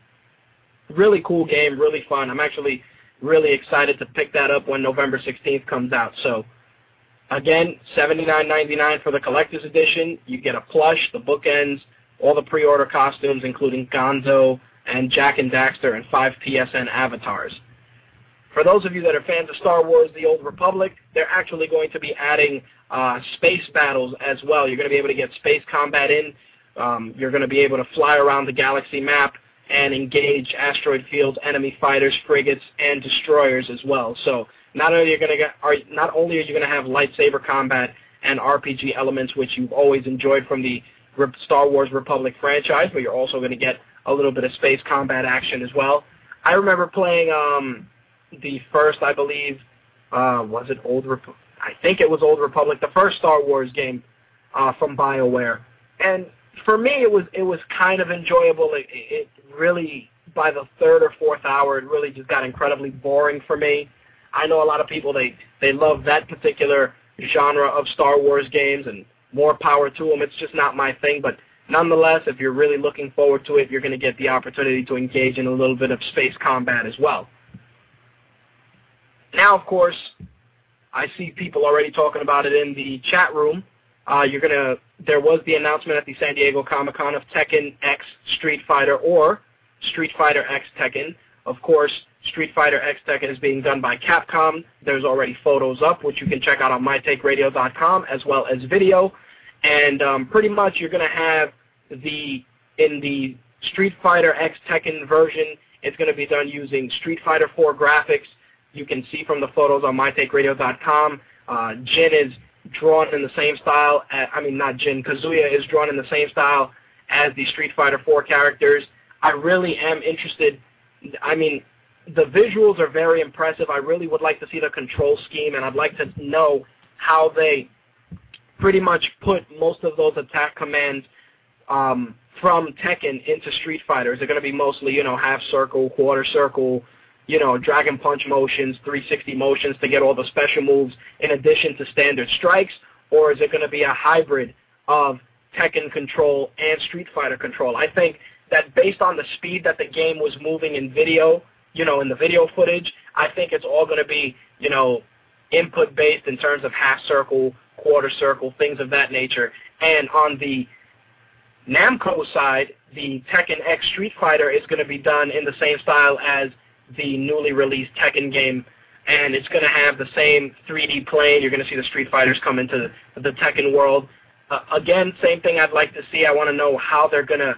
[SPEAKER 3] Really cool game, really fun. I'm actually really excited to pick that up when November 16th comes out. So, again, $79.99 for the collector's edition. You get a plush, the bookends, all the pre-order costumes, including Gonzo and Jak and Daxter, and five PSN avatars. For those of you that are fans of Star Wars The Old Republic, they're actually going to be adding uh, space battles as well. You're going to be able to get space combat in. Um, you're going to be able to fly around the galaxy map and engage asteroid fields, enemy fighters, frigates, and destroyers as well. So not only are going to get, are, not only are you going to have lightsaber combat and RPG elements, which you've always enjoyed from the Star Wars Republic franchise, but you're also going to get a little bit of space combat action as well. I remember playing um, the first, I believe, uh, was it Old Republic? I think it was Old Republic, the first Star Wars game uh, from BioWare, and for me, it was it was kind of enjoyable. It, it really by the third or fourth hour, it really just got incredibly boring for me. I know a lot of people they they love that particular genre of Star Wars games, and more power to them. It's just not my thing, but nonetheless, if you're really looking forward to it, you're going to get the opportunity to engage in a little bit of space combat as well. Now, of course, I see people already talking about it in the chat room. Uh, you're gonna. There was the announcement at the San Diego Comic Con of Tekken X Street Fighter or Street Fighter X Tekken. Of course, Street Fighter X Tekken is being done by Capcom. There's already photos up, which you can check out on mytakeradio.com as well as video. And um, pretty much you're going to have the in the Street Fighter X Tekken version. It's going to be done using Street Fighter 4 graphics. You can see from the photos on mytakeradio.com. Uh, Jin is drawn in the same style. I mean, not Jin. Kazuya is drawn in the same style as the Street Fighter 4 characters. I really am interested. I mean, the visuals are very impressive. I really would like to see the control scheme, and I'd like to know how they pretty much put most of those attack commands um, from Tekken into Street Fighter. Is it going to be mostly, you know, half circle, quarter circle, you know, Dragon Punch motions, 360 motions to get all the special moves in addition to standard strikes, or is it going to be a hybrid of Tekken control and Street Fighter control? I think that based on the speed that the game was moving in video, you know, in the video footage, I think it's all going to be, you know, input based in terms of half circle, quarter circle, things of that nature. And on the Namco side, the Tekken X Street Fighter is going to be done in the same style as the newly released Tekken game, and it's going to have the same 3D plane. You're going to see the Street Fighters come into the Tekken world. Uh, again, same thing I'd like to see. I want to know how they're going to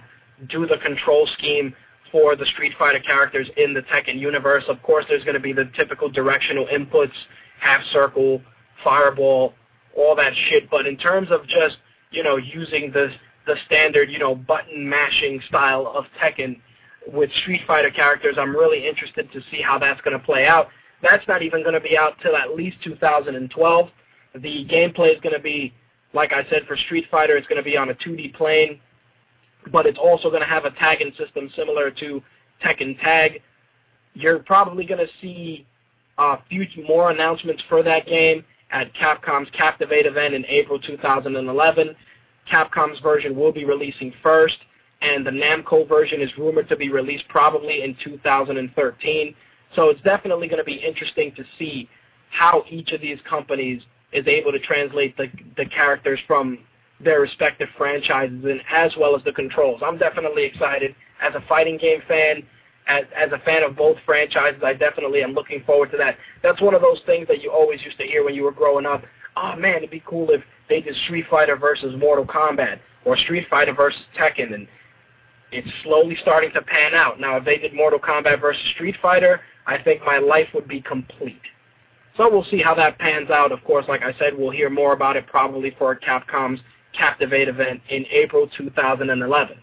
[SPEAKER 3] do the control scheme for the Street Fighter characters in the Tekken universe. Of course, there's going to be the typical directional inputs, half circle, fireball, all that shit. But in terms of just, you know, using the, the standard, you know, button mashing style of Tekken, with Street Fighter characters. I'm really interested to see how that's going to play out. That's not even going to be out till at least 2012. The gameplay is going to be, like I said, for Street Fighter, it's going to be on a 2D plane, but it's also going to have a tagging system similar to Tekken Tag. You're probably going to see uh, future more announcements for that game at Capcom's Captivate event in April 2011. Capcom's version will be releasing first and the Namco version is rumored to be released probably in 2013. So it's definitely going to be interesting to see how each of these companies is able to translate the, the characters from their respective franchises and as well as the controls. I'm definitely excited as a fighting game fan, as, as a fan of both franchises. I definitely am looking forward to that. That's one of those things that you always used to hear when you were growing up. Oh man, it'd be cool if they did Street Fighter versus Mortal Kombat or Street Fighter versus Tekken and it's slowly starting to pan out. Now, if they did Mortal Kombat versus Street Fighter, I think my life would be complete. So we'll see how that pans out. Of course, like I said, we'll hear more about it probably for Capcom's Captivate event in April 2011.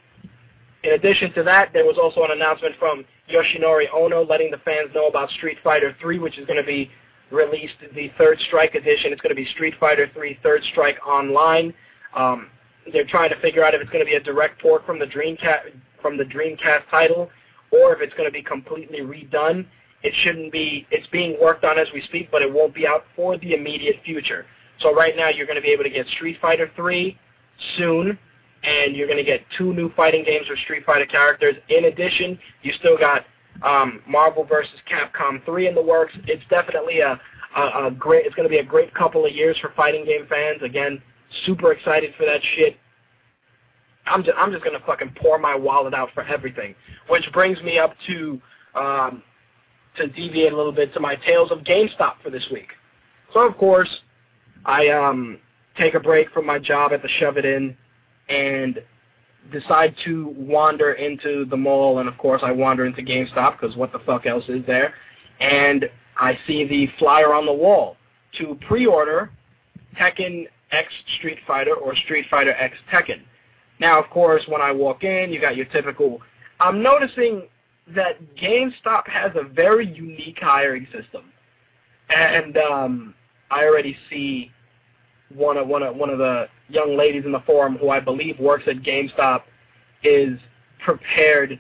[SPEAKER 3] In addition to that, there was also an announcement from Yoshinori Ono letting the fans know about Street Fighter 3, which is going to be released the Third Strike edition. It's going to be Street Fighter 3 Third Strike Online. Um, they're trying to figure out if it's going to be a direct port from the Dreamcast from the Dreamcast title, or if it's going to be completely redone. It shouldn't be. It's being worked on as we speak, but it won't be out for the immediate future. So right now, you're going to be able to get Street Fighter 3 soon, and you're going to get two new fighting games with Street Fighter characters. In addition, you still got um, Marvel vs. Capcom 3 in the works. It's definitely a, a, a great. It's going to be a great couple of years for fighting game fans. Again, super excited for that shit. I'm just, I'm just gonna fucking pour my wallet out for everything, which brings me up to um, to deviate a little bit to my tales of GameStop for this week. So of course, I um, take a break from my job at the Shove It In and decide to wander into the mall, and of course I wander into GameStop because what the fuck else is there? And I see the flyer on the wall to pre-order Tekken X Street Fighter or Street Fighter X Tekken. Now, of course, when I walk in, you got your typical. I'm noticing that GameStop has a very unique hiring system, and um, I already see one of one of one of the young ladies in the forum who I believe works at GameStop is prepared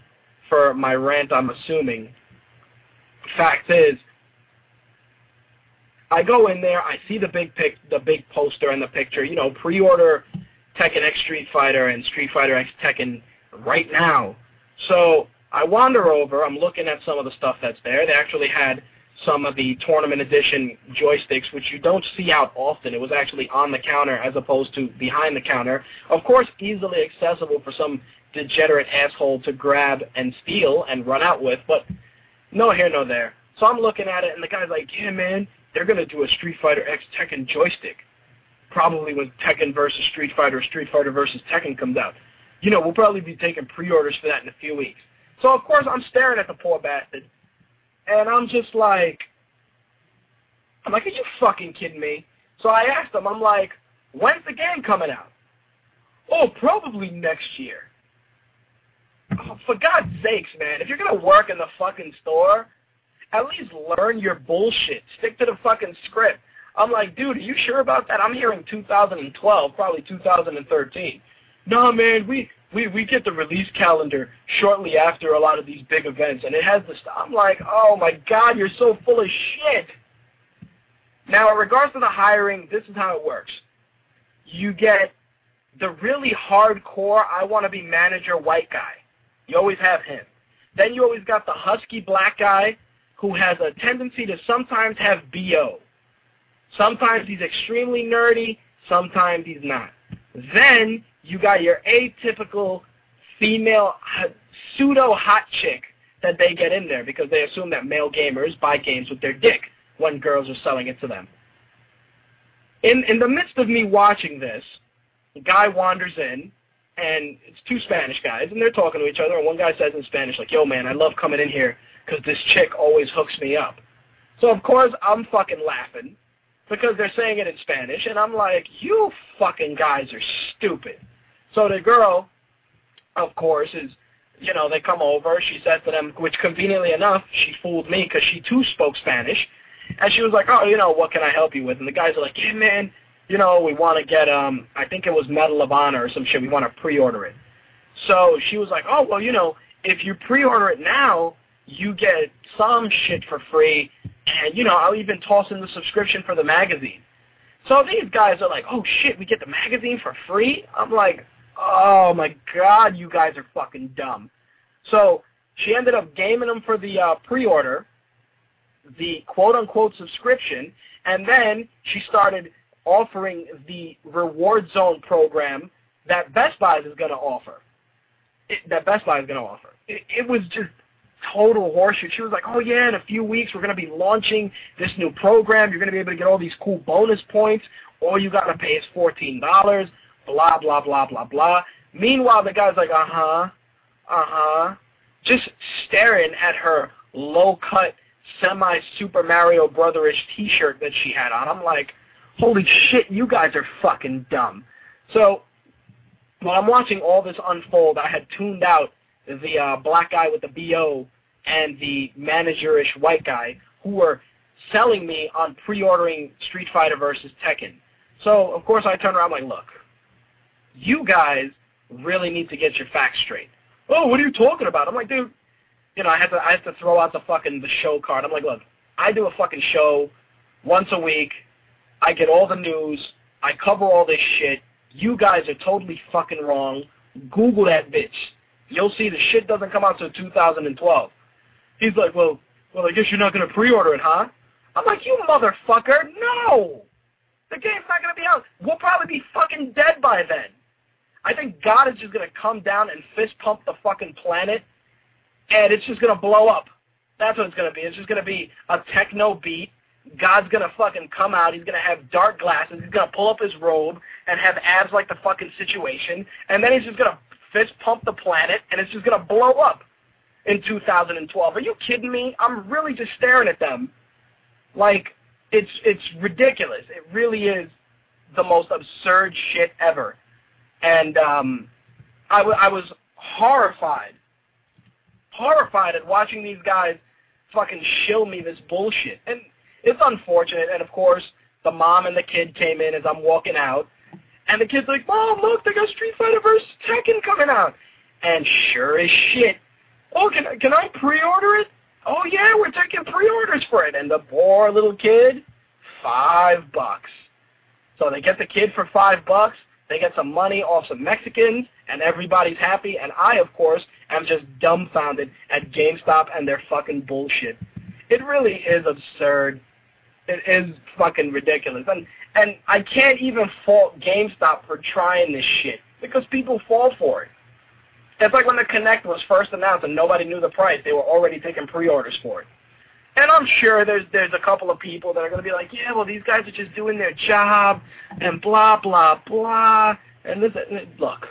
[SPEAKER 3] for my rant. I'm assuming. Fact is, I go in there, I see the big pic, the big poster and the picture. You know, pre-order Tekken X Street Fighter and Street Fighter X Tekken right now. So I wander over. I'm looking at some of the stuff that's there. They actually had some of the tournament edition joysticks, which you don't see out often. It was actually on the counter as opposed to behind the counter. Of course, easily accessible for some degenerate asshole to grab and steal and run out with, but no here, no there. So I'm looking at it, and the guy's like, yeah, man, they're going to do a Street Fighter X Tekken joystick. Probably when Tekken versus Street Fighter, or Street Fighter versus Tekken comes out. You know, we'll probably be taking pre-orders for that in a few weeks. So, of course, I'm staring at the poor bastard, and I'm just like, I'm like, are you fucking kidding me? So I asked him, I'm like, when's the game coming out? Oh, probably next year. Oh, for God's sakes, man, if you're going to work in the fucking store, at least learn your bullshit. Stick to the fucking script. I'm like, dude, are you sure about that? I'm hearing 2012, probably 2013. No, man, we, we, we get the release calendar shortly after a lot of these big events, and it has stuff. I'm like, oh my God, you're so full of shit. Now, in regards to the hiring, this is how it works. You get the really hardcore, I want to be manager white guy. You always have him. Then you always got the husky black guy who has a tendency to sometimes have BO. Sometimes he's extremely nerdy, sometimes he's not. Then you got your atypical female uh, pseudo hot chick that they get in there because they assume that male gamers buy games with their dick when girls are selling it to them. In in the midst of me watching this, a guy wanders in and it's two Spanish guys and they're talking to each other and one guy says in Spanish like, "Yo man, I love coming in here because this chick always hooks me up." So of course I'm fucking laughing because they're saying it in Spanish, and I'm like, you fucking guys are stupid. So the girl, of course, is, you know, they come over. She says to them, which conveniently enough, she fooled me because she too spoke Spanish. And she was like, oh, you know, what can I help you with? And the guys are like, yeah, man, you know, we want to get, um, I think it was Medal of Honor or some shit. We want to pre-order it. So she was like, oh, well, you know, if you pre-order it now, you get some shit for free, and, you know, I'll even toss in the subscription for the magazine. So these guys are like, oh, shit, we get the magazine for free? I'm like, oh, my God, you guys are fucking dumb. So she ended up gaming them for the uh, pre-order, the quote-unquote subscription, and then she started offering the reward zone program that Best Buy is going to offer. It, that Best Buy is going to offer. It, it was just total horseshit. She was like, oh yeah, in a few weeks we're going to be launching this new program. You're going to be able to get all these cool bonus points. All you got to pay is $14, blah, blah, blah, blah, blah. Meanwhile, the guy's like, uh-huh, uh-huh, just staring at her low-cut, semi-Super Mario Brotherish t-shirt that she had on. I'm like, holy shit, you guys are fucking dumb. So while I'm watching all this unfold, I had tuned out the uh, black guy with the BO and the managerish white guy who were selling me on pre-ordering Street Fighter versus Tekken. So, of course, I turn around like, look, you guys really need to get your facts straight. Oh, what are you talking about? I'm like, dude, you know, I had to I had to throw out the fucking the show card. I'm like, look, I do a fucking show once a week. I get all the news. I cover all this shit. You guys are totally fucking wrong. Google that bitch. You'll see the shit doesn't come out till 2012. He's like, well, well, I guess you're not to pre-order it, huh? I'm like, you motherfucker, no! The game's not to be out. We'll probably be fucking dead by then. I think God is just going to come down and fist pump the fucking planet, and it's just going to blow up. That's what it's going to be. It's just going to be a techno beat. God's going to fucking come out. He's going to have dark glasses. He's going to pull up his robe and have abs like the fucking situation, and then he's just going to fist pump the planet, and it's just going to blow up in 2012. Are you kidding me? I'm really just staring at them like it's it's ridiculous. It really is the most absurd shit ever. And um, I, w- I was horrified, horrified at watching these guys fucking shill me this bullshit. And it's unfortunate. And of course, the mom and the kid came in as I'm walking out, and the kid's like, "Mom, look, they got Street Fighter vs. Tekken coming out." And sure as shit, oh, can I, can I pre-order it? Oh yeah, we're taking pre-orders for it. And the poor little kid, five bucks. So they get the kid for five bucks. They get some money off some Mexicans, and everybody's happy. And I, of course, am just dumbfounded at GameStop and their fucking bullshit. It really is absurd. It is fucking ridiculous. And and I can't even fault GameStop for trying this shit because people fall for it. It's like when the Kinect was first announced and nobody knew the price. They were already taking pre-orders for it. And I'm sure there's there's a couple of people that are going to be like, yeah, well, these guys are just doing their job and blah, blah, blah. And this, look,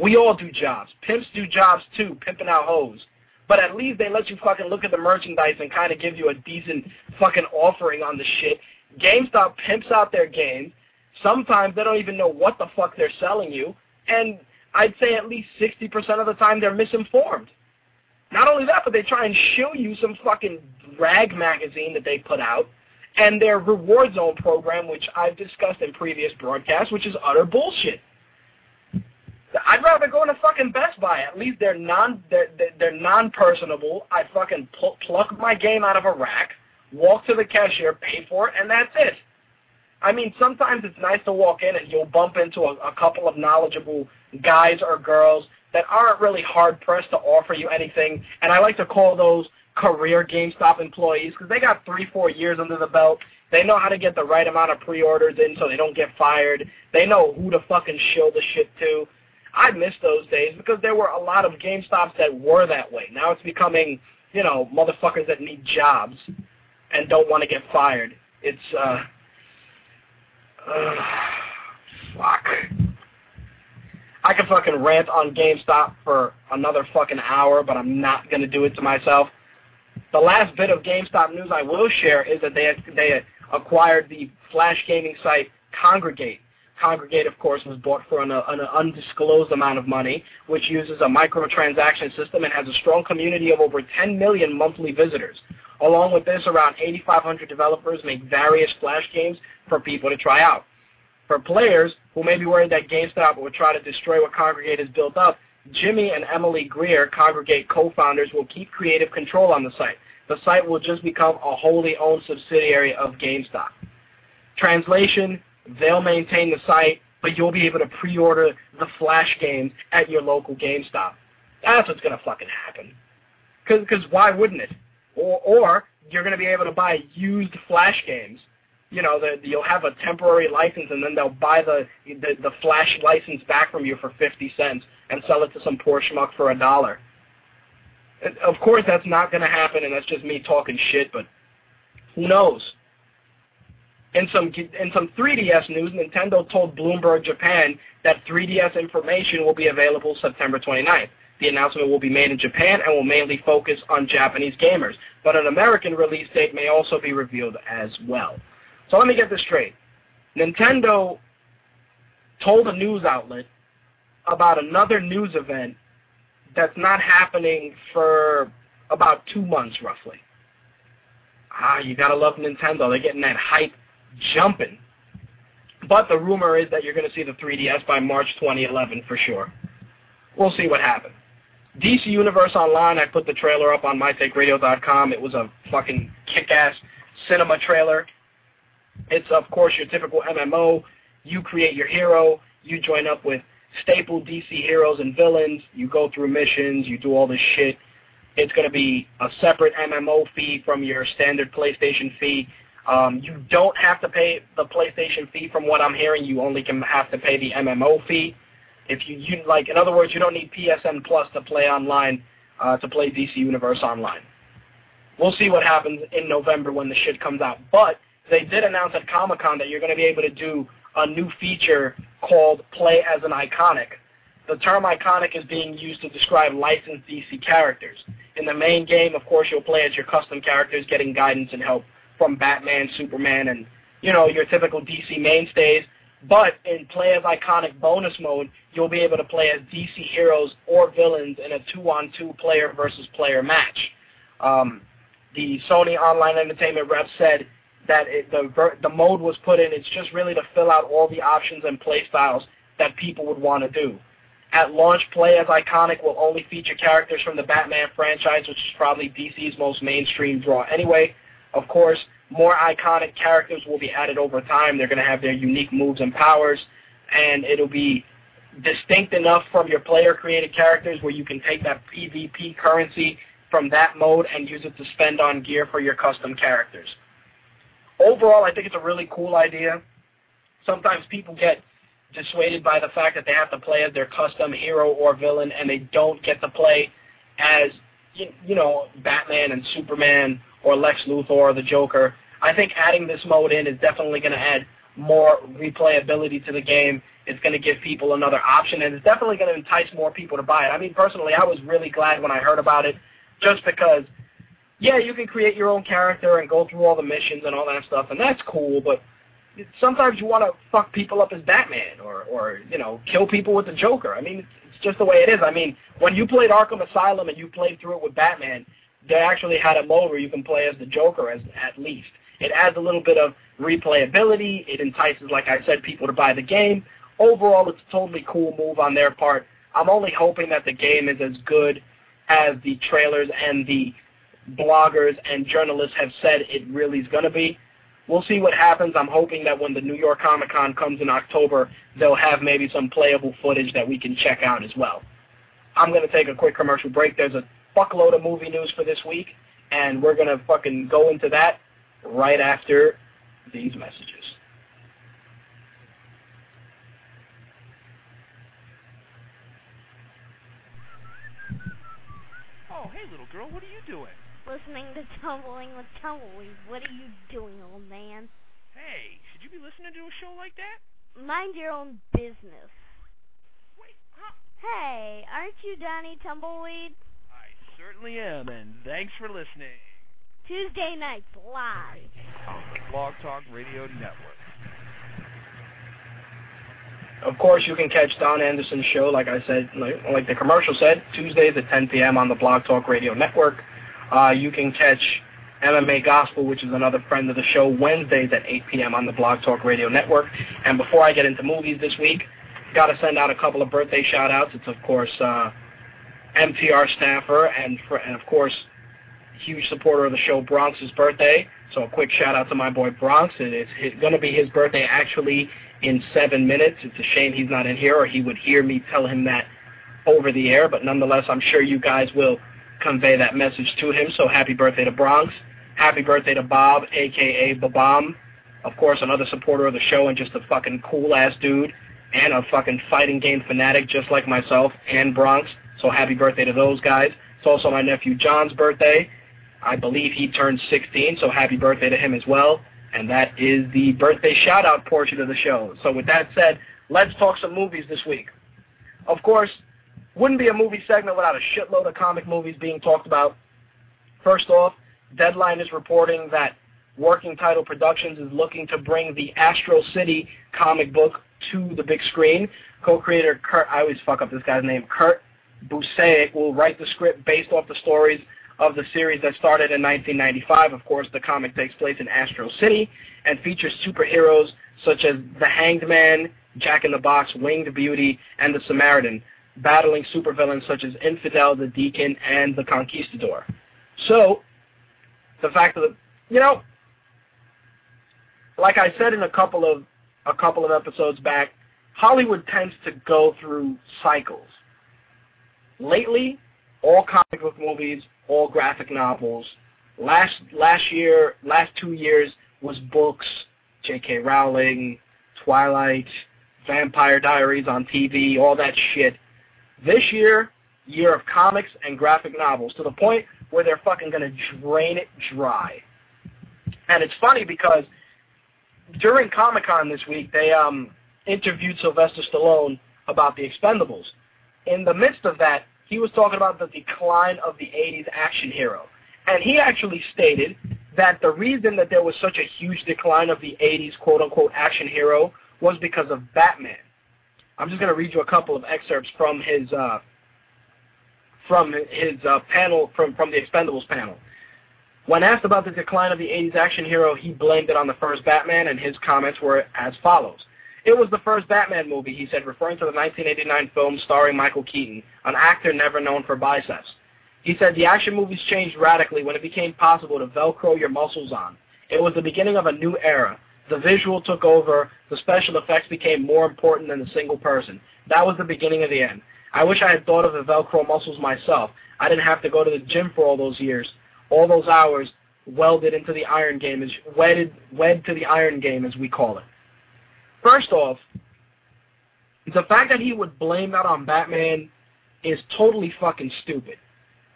[SPEAKER 3] we all do jobs. Pimps do jobs too, pimping out hoes. But at least they let you fucking look at the merchandise and kind of give you a decent fucking offering on the shit. GameStop pimps out their games. Sometimes they don't even know what the fuck they're selling you. And I'd say at least 60% of the time they're misinformed. Not only that, but they try and show you some fucking rag magazine that they put out and their reward zone program, which I've discussed in previous broadcasts, which is utter bullshit. I'd rather go into fucking Best Buy. At least they're non they're, they're non-personable. I fucking pl- pluck my game out of a rack, walk to the cashier, pay for it, and that's it. I mean, sometimes it's nice to walk in and you'll bump into a, a couple of knowledgeable guys or girls that aren't really hard pressed to offer you anything. And I like to call those career GameStop employees because they got three, four years under the belt. They know how to get the right amount of pre-orders in so they don't get fired. They know who to fucking show the shit to. I miss those days because there were a lot of GameStops that were that way. Now it's becoming, you know, motherfuckers that need jobs and don't want to get fired. It's, uh, uh fuck. I could fucking rant on GameStop for another fucking hour, but I'm not going to do it to myself. The last bit of GameStop news I will share is that they they acquired the flash gaming site Kongregate. Kongregate, of course, was bought for an, an undisclosed amount of money, which uses a microtransaction system and has a strong community of over 10 million monthly visitors. Along with this, around 8,500 developers make various flash games for people to try out. For players who may be worried that GameStop will try to destroy what Kongregate has built up, Jimmy and Emily Greer, Kongregate co-founders, will keep creative control on the site. The site will just become a wholly owned subsidiary of GameStop. Translation, they'll maintain the site, but you'll be able to pre-order the Flash games at your local GameStop. That's what's going to fucking happen. Because why wouldn't it? Or, or you're going to be able to buy used Flash games you know, you'll have a temporary license, and then they'll buy the, the the flash license back from you for fifty cents and sell it to some poor schmuck for a dollar. Of course, that's not going to happen, and that's just me talking shit. But who knows? In some in some 3DS news, Nintendo told Bloomberg Japan that 3DS information will be available September 29th. The announcement will be made in Japan and will mainly focus on Japanese gamers, but an American release date may also be revealed as well. So let me get this straight. Nintendo told a news outlet about another news event that's not happening for about two months, roughly. Ah, you gotta love Nintendo. They're getting that hype jumping. But the rumor is that you're to see the 3DS by March 2011 for sure. We'll see what happens. DC Universe Online, I put the trailer up on mytakeradio.com. It was a fucking kick-ass cinema trailer. It's, of course, your typical MMO. You create your hero. You join up with staple DC heroes and villains. You go through missions. You do all this shit. It's going to be a separate MMO fee from your standard PlayStation fee. Um, you don't have to pay the PlayStation fee from what I'm hearing. You only can have to pay the MMO fee. If you, you like, in other words, you don't need PSN Plus to play online, uh, to play DC Universe Online. We'll see what happens in November when the shit comes out. But they did announce at Comic Con that you're going to be able to do a new feature called Play as an Iconic. The term iconic is being used to describe licensed DC characters. In the main game, of course, you'll play as your custom characters, getting guidance and help from Batman, Superman, and, you know, your typical DC mainstays. But in Play as Iconic bonus mode, you'll be able to play as DC heroes or villains in a two-on-two player versus player match. Um, the Sony Online Entertainment rep said that it, the the mode was put in. It's just really to fill out all the options and play styles that people would want to do. At launch, Play as Iconic will only feature characters from the Batman franchise, which is probably DC's most mainstream draw anyway. Of course, more iconic characters will be added over time. They're going to have their unique moves and powers, and it'll be distinct enough from your player-created characters where you can take that PvP currency from that mode and use it to spend on gear for your custom characters. Overall, I think it's a really cool idea. Sometimes people get dissuaded by the fact that they have to play as their custom hero or villain and they don't get to play as, you know, Batman and Superman or Lex Luthor or the Joker. I think adding this mode in is definitely going to add more replayability to the game. It's going to give people another option, and it's definitely going to entice more people to buy it. I mean, personally, I was really glad when I heard about it, just because, yeah, you can create your own character and go through all the missions and all that stuff, and that's cool, but sometimes you want to fuck people up as Batman or, or you know, kill people with the Joker. I mean, it's, just the way it is. I mean, when you played Arkham Asylum and you played through it with Batman, they actually had a mode where you can play as the Joker as at least. It adds a little bit of replayability. It entices, like I said, people to buy the game. Overall, it's a totally cool move on their part. I'm only hoping that the game is as good as the trailers and the bloggers and journalists have said it really is going to be. We'll see what happens. I'm hoping that when the New York Comic Con comes in October, they'll have maybe some playable footage that we can check out as well. I'm going to take a quick commercial break. There's a fuckload of movie news for this week, and we're going to fucking go into that right after these messages.
[SPEAKER 6] Oh, hey, little girl, what are you doing?
[SPEAKER 7] Listening to Tumbling with Tumbleweed. What are you doing, old man?
[SPEAKER 6] Hey, should you be listening to a show like that?
[SPEAKER 7] Mind your own business.
[SPEAKER 6] Wait, huh?
[SPEAKER 7] Hey, aren't you Donnie Tumbleweed?
[SPEAKER 6] I certainly am, and thanks for listening.
[SPEAKER 7] Tuesday nights live.
[SPEAKER 6] On the Blog Talk Radio Network.
[SPEAKER 3] Of course, you can catch Don Anderson's show, like I said, like, like the commercial said, Tuesdays at 10 p.m. on the Blog Talk Radio Network. Uh, you can catch MMA Gospel, which is another friend of the show, Wednesdays at 8 p.m. on the Blog Talk Radio Network. And before I get into movies this week, got to send out a couple of birthday shout-outs. It's, of course, uh, MTR staffer and, for, and, of course, huge supporter of the show, Bronx's birthday. So a quick shout-out to my boy Bronx. It is going to be his birthday actually in seven minutes. It's a shame he's not in here, or he would hear me tell him that over the air. But nonetheless, I'm sure you guys will convey that message to him. So happy birthday to Bronx. Happy birthday to Bob, a.k.a. Babam. Of course, another supporter of the show and just a fucking cool-ass dude. And a fucking fighting game fanatic just like myself and Bronx. So happy birthday to those guys. It's also my nephew John's birthday. I believe he turned 16, so happy birthday to him as well. And that is the birthday shout-out portion of the show. So with that said, let's talk some movies this week. Of course, wouldn't be a movie segment without a shitload of comic movies being talked about. First off, Deadline is reporting that Working Title Productions is looking to bring the Astro City comic book to the big screen. Co-creator Kurt, I always fuck up this guy's name, Kurt Busiek will write the script based off the stories of the series that started in 1995. Of course, the comic takes place in Astro City and features superheroes such as the Hanged Man, Jack in the Box, Winged Beauty, and the Samaritan. Battling supervillains such as Infidel, the Deacon, and the Conquistador. So, the fact that, you know, like I said in a couple of a couple of episodes back, Hollywood tends to go through cycles. Lately, all comic book movies, all graphic novels. Last last year, last two years was books, J.K. Rowling, Twilight, Vampire Diaries on TV, all that shit. This year, year of comics and graphic novels to the point where they're fucking gonna drain it dry. And it's funny because during Comic Con this week, they um interviewed Sylvester Stallone about the Expendables. In the midst of that, he was talking about the decline of the 80s action hero. And he actually stated that the reason that there was such a huge decline of the 80s quote-unquote action hero was because of Batman. I'm just going to read you a couple of excerpts from his uh, from his uh, panel from from the Expendables panel. When asked about the decline of the 80s action hero, he blamed it on the first Batman, and his comments were as follows. It was the first Batman movie, he said, referring to the 1989 film starring Michael Keaton, an actor never known for biceps. He said the action movies changed radically when it became possible to Velcro your muscles on. It was the beginning of a new era. The visual took over. The special effects became more important than the single person. That was the beginning of the end. I wish I had thought of the Velcro muscles myself. I didn't have to go to the gym for all those years, all those hours welded into the iron game, as wedded, wed to the iron game, as we call it. First off, the fact that he would blame that on Batman is totally fucking stupid.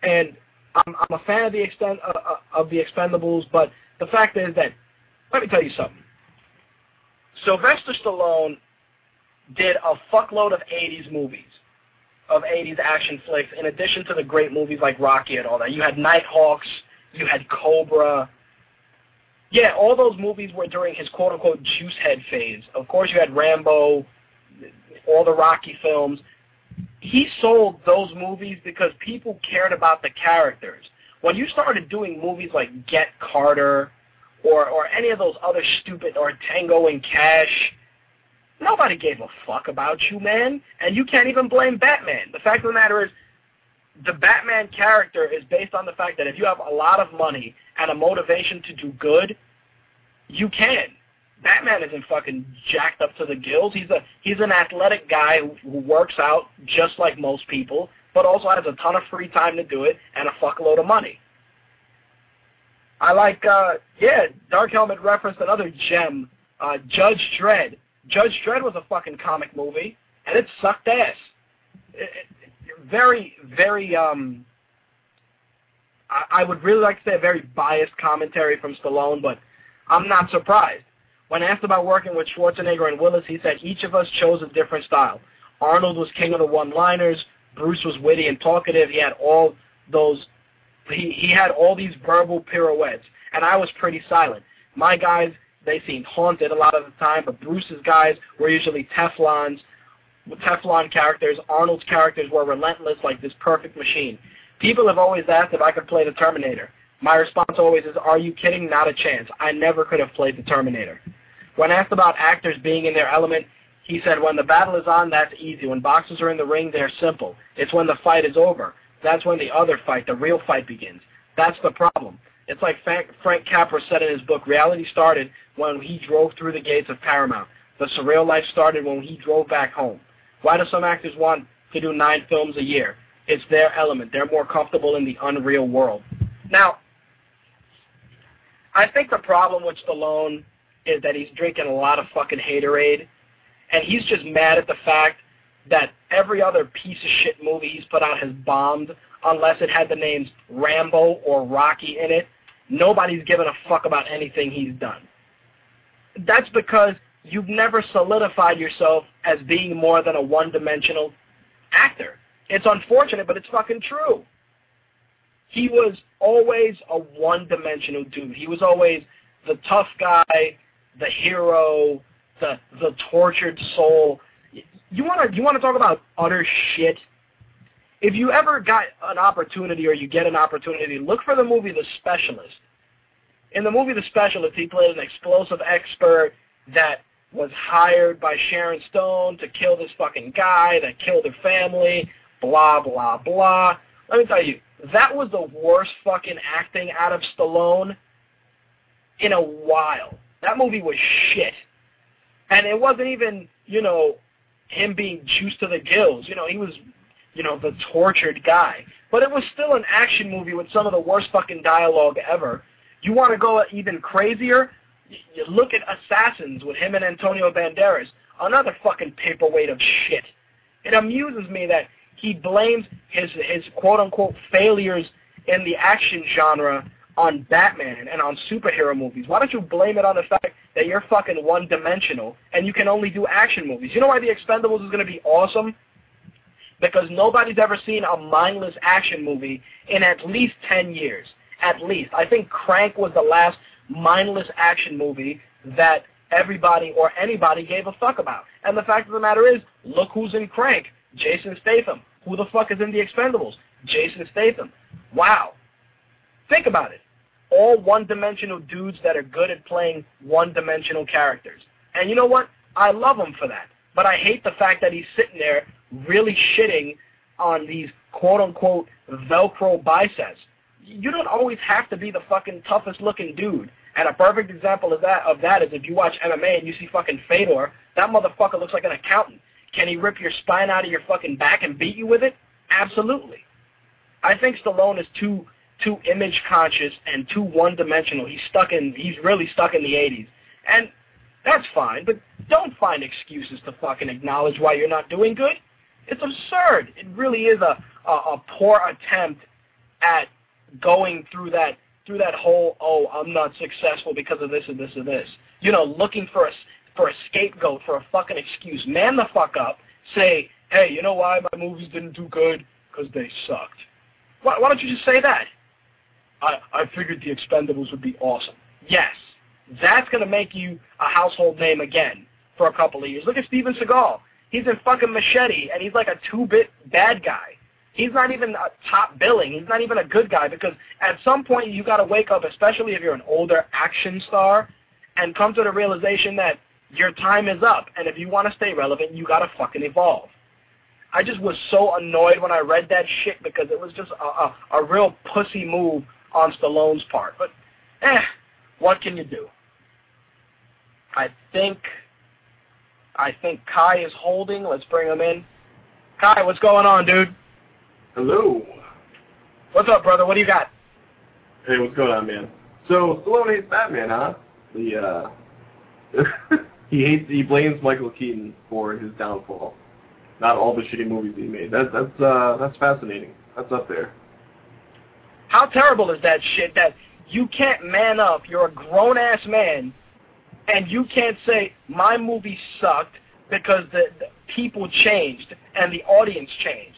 [SPEAKER 3] And I'm, I'm a fan of the extent uh, uh, of the Expendables, but the fact is that let me tell you something. Sylvester Stallone did a fuckload of 80s movies, of 80s action flicks, in addition to the great movies like Rocky and all that. You had Nighthawks, you had Cobra. Yeah, all those movies were during his quote-unquote juice head phase. Of course, you had Rambo, all the Rocky films. He sold those movies because people cared about the characters. When you started doing movies like Get Carter, or or any of those other stupid or Tango and Cash. Nobody gave a fuck about you, man, and you can't even blame Batman. The fact of the matter is, the Batman character is based on the fact that if you have a lot of money and a motivation to do good, you can. Batman isn't fucking jacked up to the gills. He's a he's an athletic guy who, works out just like most people, but also has a ton of free time to do it and a fuckload of money. I like, uh, yeah, Dark Helmet referenced another gem, uh, Judge Dredd. Judge Dredd was a fucking comic movie, and it sucked ass. It, it, very, very, um, I, I would really like to say a very biased commentary from Stallone, but I'm not surprised. When asked about working with Schwarzenegger and Willis, he said each of us chose a different style. Arnold was king of the one-liners. Bruce was witty and talkative. He had all those he, he had all these verbal pirouettes, and I was pretty silent. My guys, they seemed haunted a lot of the time, but Bruce's guys were usually Teflons, Teflon characters. Arnold's characters were relentless like this perfect machine. People have always asked if I could play the Terminator. My response always is, are you kidding? Not a chance. I never could have played the Terminator. When asked about actors being in their element, he said, when the battle is on, that's easy. When boxers are in the ring, they're simple. It's when the fight is over. That's when the other fight, the real fight begins. That's the problem. It's like Frank Capra said in his book, reality started when he drove through the gates of Paramount. The surreal life started when he drove back home. Why do some actors want to do nine films a year? It's their element. They're more comfortable in the unreal world. Now, I think the problem with Stallone is that he's drinking a lot of fucking haterade, and he's just mad at the fact that every other piece of shit movie he's put out has bombed unless it had the names Rambo or Rocky in it. Nobody's given a fuck about anything he's done. That's because you've never solidified yourself as being more than a one-dimensional actor. It's unfortunate, but it's fucking true. He was always a one-dimensional dude. He was always the tough guy, the hero, the the tortured soul you want to you want to talk about utter shit? If you ever got an opportunity or you get an opportunity, look for the movie The Specialist. In the movie The Specialist, he played an explosive expert that was hired by Sharon Stone to kill this fucking guy that killed her family, blah, blah, blah. Let me tell you, that was the worst fucking acting out of Stallone in a while. That movie was shit. And it wasn't even, you know, him being juiced to the gills. You know, he was, you know, the tortured guy. But it was still an action movie with some of the worst fucking dialogue ever. You want to go even crazier? You look at Assassins with him and Antonio Banderas, another fucking paperweight of shit. It amuses me that he blames his his quote unquote failures in the action genre on Batman and on superhero movies. Why don't you blame it on the fact that you're fucking one dimensional and you can only do action movies? You know why The Expendables is going to be awesome? Because nobody's ever seen a mindless action movie in at least 10 years. At least. I think Crank was the last mindless action movie that everybody or anybody gave a fuck about. And the fact of the matter is, look who's in Crank. Jason Statham. Who the fuck is in The Expendables? Jason Statham. Wow. Think about it. All one-dimensional dudes that are good at playing one-dimensional characters. And you know what? I love him for that. But I hate the fact that he's sitting there really shitting on these quote-unquote Velcro biceps. You don't always have to be the fucking toughest-looking dude. And a perfect example of that of that is if you watch MMA and you see fucking Fedor, that motherfucker looks like an accountant. Can he rip your spine out of your fucking back and beat you with it? Absolutely. I think Stallone is too too image conscious and too one dimensional. He's stuck in he's really stuck in the 80s. And that's fine, but don't find excuses to fucking acknowledge why you're not doing good. It's absurd. It really is a a, a poor attempt at going through that through that whole oh I'm not successful because of this and this and this. You know, looking for a for a scapegoat for a fucking excuse. Man the fuck up. Say, hey, you know why my movies didn't do good? Because they sucked. Why, why don't you just say that? I, I figured The Expendables would be awesome. Yes, that's going to make you a household name again for a couple of years. Look at Steven Seagal. He's in fucking Machete, and he's like a two-bit bad guy. He's not even a top billing. He's not even a good guy because at some point you got to wake up, especially if you're an older action star, and come to the realization that your time is up, and if you want to stay relevant, you got to fucking evolve. I just was so annoyed when I read that shit because it was just a, a, a real pussy move on Stallone's part. But, eh, what can you do? I think, I think Kai is holding. Let's bring him in. Kai, what's going on, dude?
[SPEAKER 9] Hello.
[SPEAKER 3] What's up, brother? What do you got?
[SPEAKER 9] Hey, what's going on, man? So, Stallone hates Batman, huh? The, uh, he hates, he blames Michael Keaton for his downfall. Not all the shitty movies he made. That, that's, uh, that's fascinating. That's up there.
[SPEAKER 3] How terrible is that shit that you can't man up, you're a grown-ass man, and you can't say, my movie sucked because the, the people changed and the audience changed.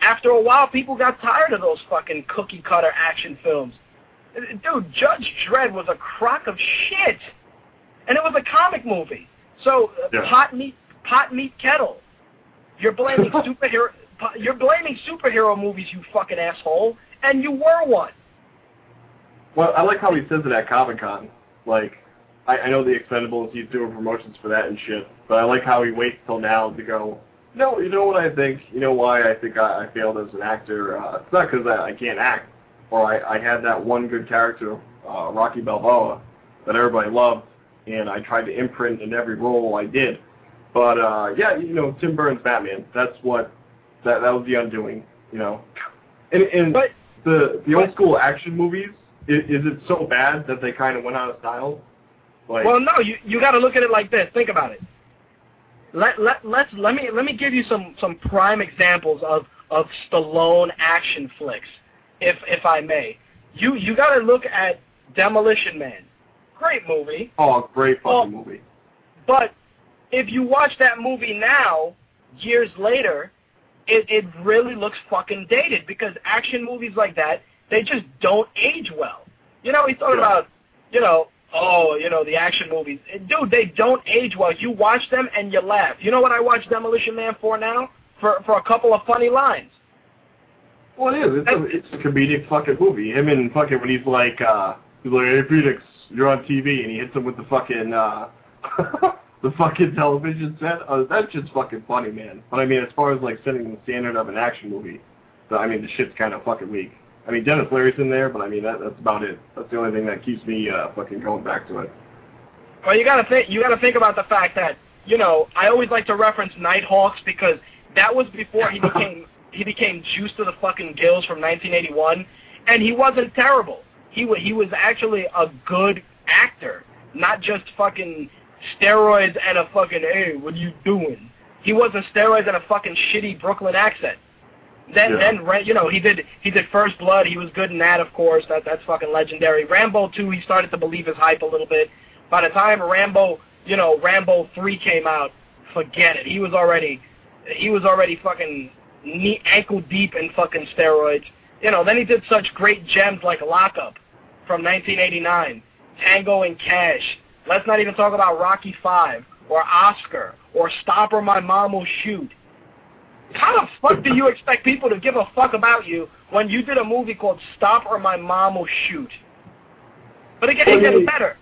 [SPEAKER 3] After a while, people got tired of those fucking cookie-cutter action films. Dude, Judge Dredd was a crock of shit. And it was a comic movie. So, uh,
[SPEAKER 9] Yeah.
[SPEAKER 3] pot meat, pot meat kettle. You're blaming superhero you're blaming superhero movies, you fucking asshole, and you were one.
[SPEAKER 9] Well, I like how he says it at Comic Con. Like, I, I know the Expendables, he's doing promotions for that and shit, but I like how he waits till now to go, no, you know what I think? You know why I think I, I failed as an actor? Uh, it's not because I, I can't act, or I, I had that one good character, uh, Rocky Balboa, that everybody loved, and I tried to imprint in every role I did. But, uh, yeah, you know, Tim Burton's Batman, that's what, that, that was the undoing, you know. And, and
[SPEAKER 3] But
[SPEAKER 9] the the old school action movies, is, is it so bad that they kind of went out of style? Like,
[SPEAKER 3] Well, no, you you got to look at it like this. Think about it. Let let let's let me let me give you some some prime examples of of Stallone action flicks, if if I may. You you got to look at Demolition Man. Great movie,
[SPEAKER 9] oh, great fucking
[SPEAKER 3] Well-
[SPEAKER 9] movie.
[SPEAKER 3] but if you watch that movie now, years later, it it really looks fucking dated because action movies like that they just don't age well. You know, he's talking
[SPEAKER 9] Yeah.
[SPEAKER 3] about, you know, oh, you know, the action movies. Dude, they don't age well. You watch them and you laugh. You know what I watch Demolition Man for now? For for a couple of funny lines.
[SPEAKER 9] Well, it is. It's a, it's a comedic fucking movie. Him and fucking when he's like, uh, he's like, hey Phoenix, you're on TV, and he hits him with the fucking uh, the fucking television set. Uh, that's just fucking funny, man. But I mean, as far as like setting the standard of an action movie, the, I mean, the shit's kind of fucking weak. I mean, Denis Leary's in there, but I mean, that, that's about it. That's the only thing that keeps me uh, fucking going back to it.
[SPEAKER 3] Well, you gotta think. You gotta think about the fact that you know I always like to reference Nighthawks because that was before he became he became juiced to the fucking gills from 1981, and he wasn't terrible. He wa he was actually a good actor, not just fucking steroids and a fucking hey, what are you doing? He wasn't steroids and a fucking shitty Brooklyn accent. Then
[SPEAKER 9] Yeah.
[SPEAKER 3] then you know he did he did First Blood. He was good in that, of course. That that's fucking legendary. Rambo 2, he started to believe his hype a little bit. By the time Rambo, you know, Rambo 3 came out, forget it. He was already he was already fucking knee, ankle deep in fucking steroids. You know, then he did such great gems like Lockup from 1989, Tango and Cash. Let's not even talk about Rocky 5 or Oscar or Stop or My Mom Will Shoot. How the fuck do you expect people to give a fuck about you when you did a movie called Stop or My Mom Will Shoot? But it gets, it gets better.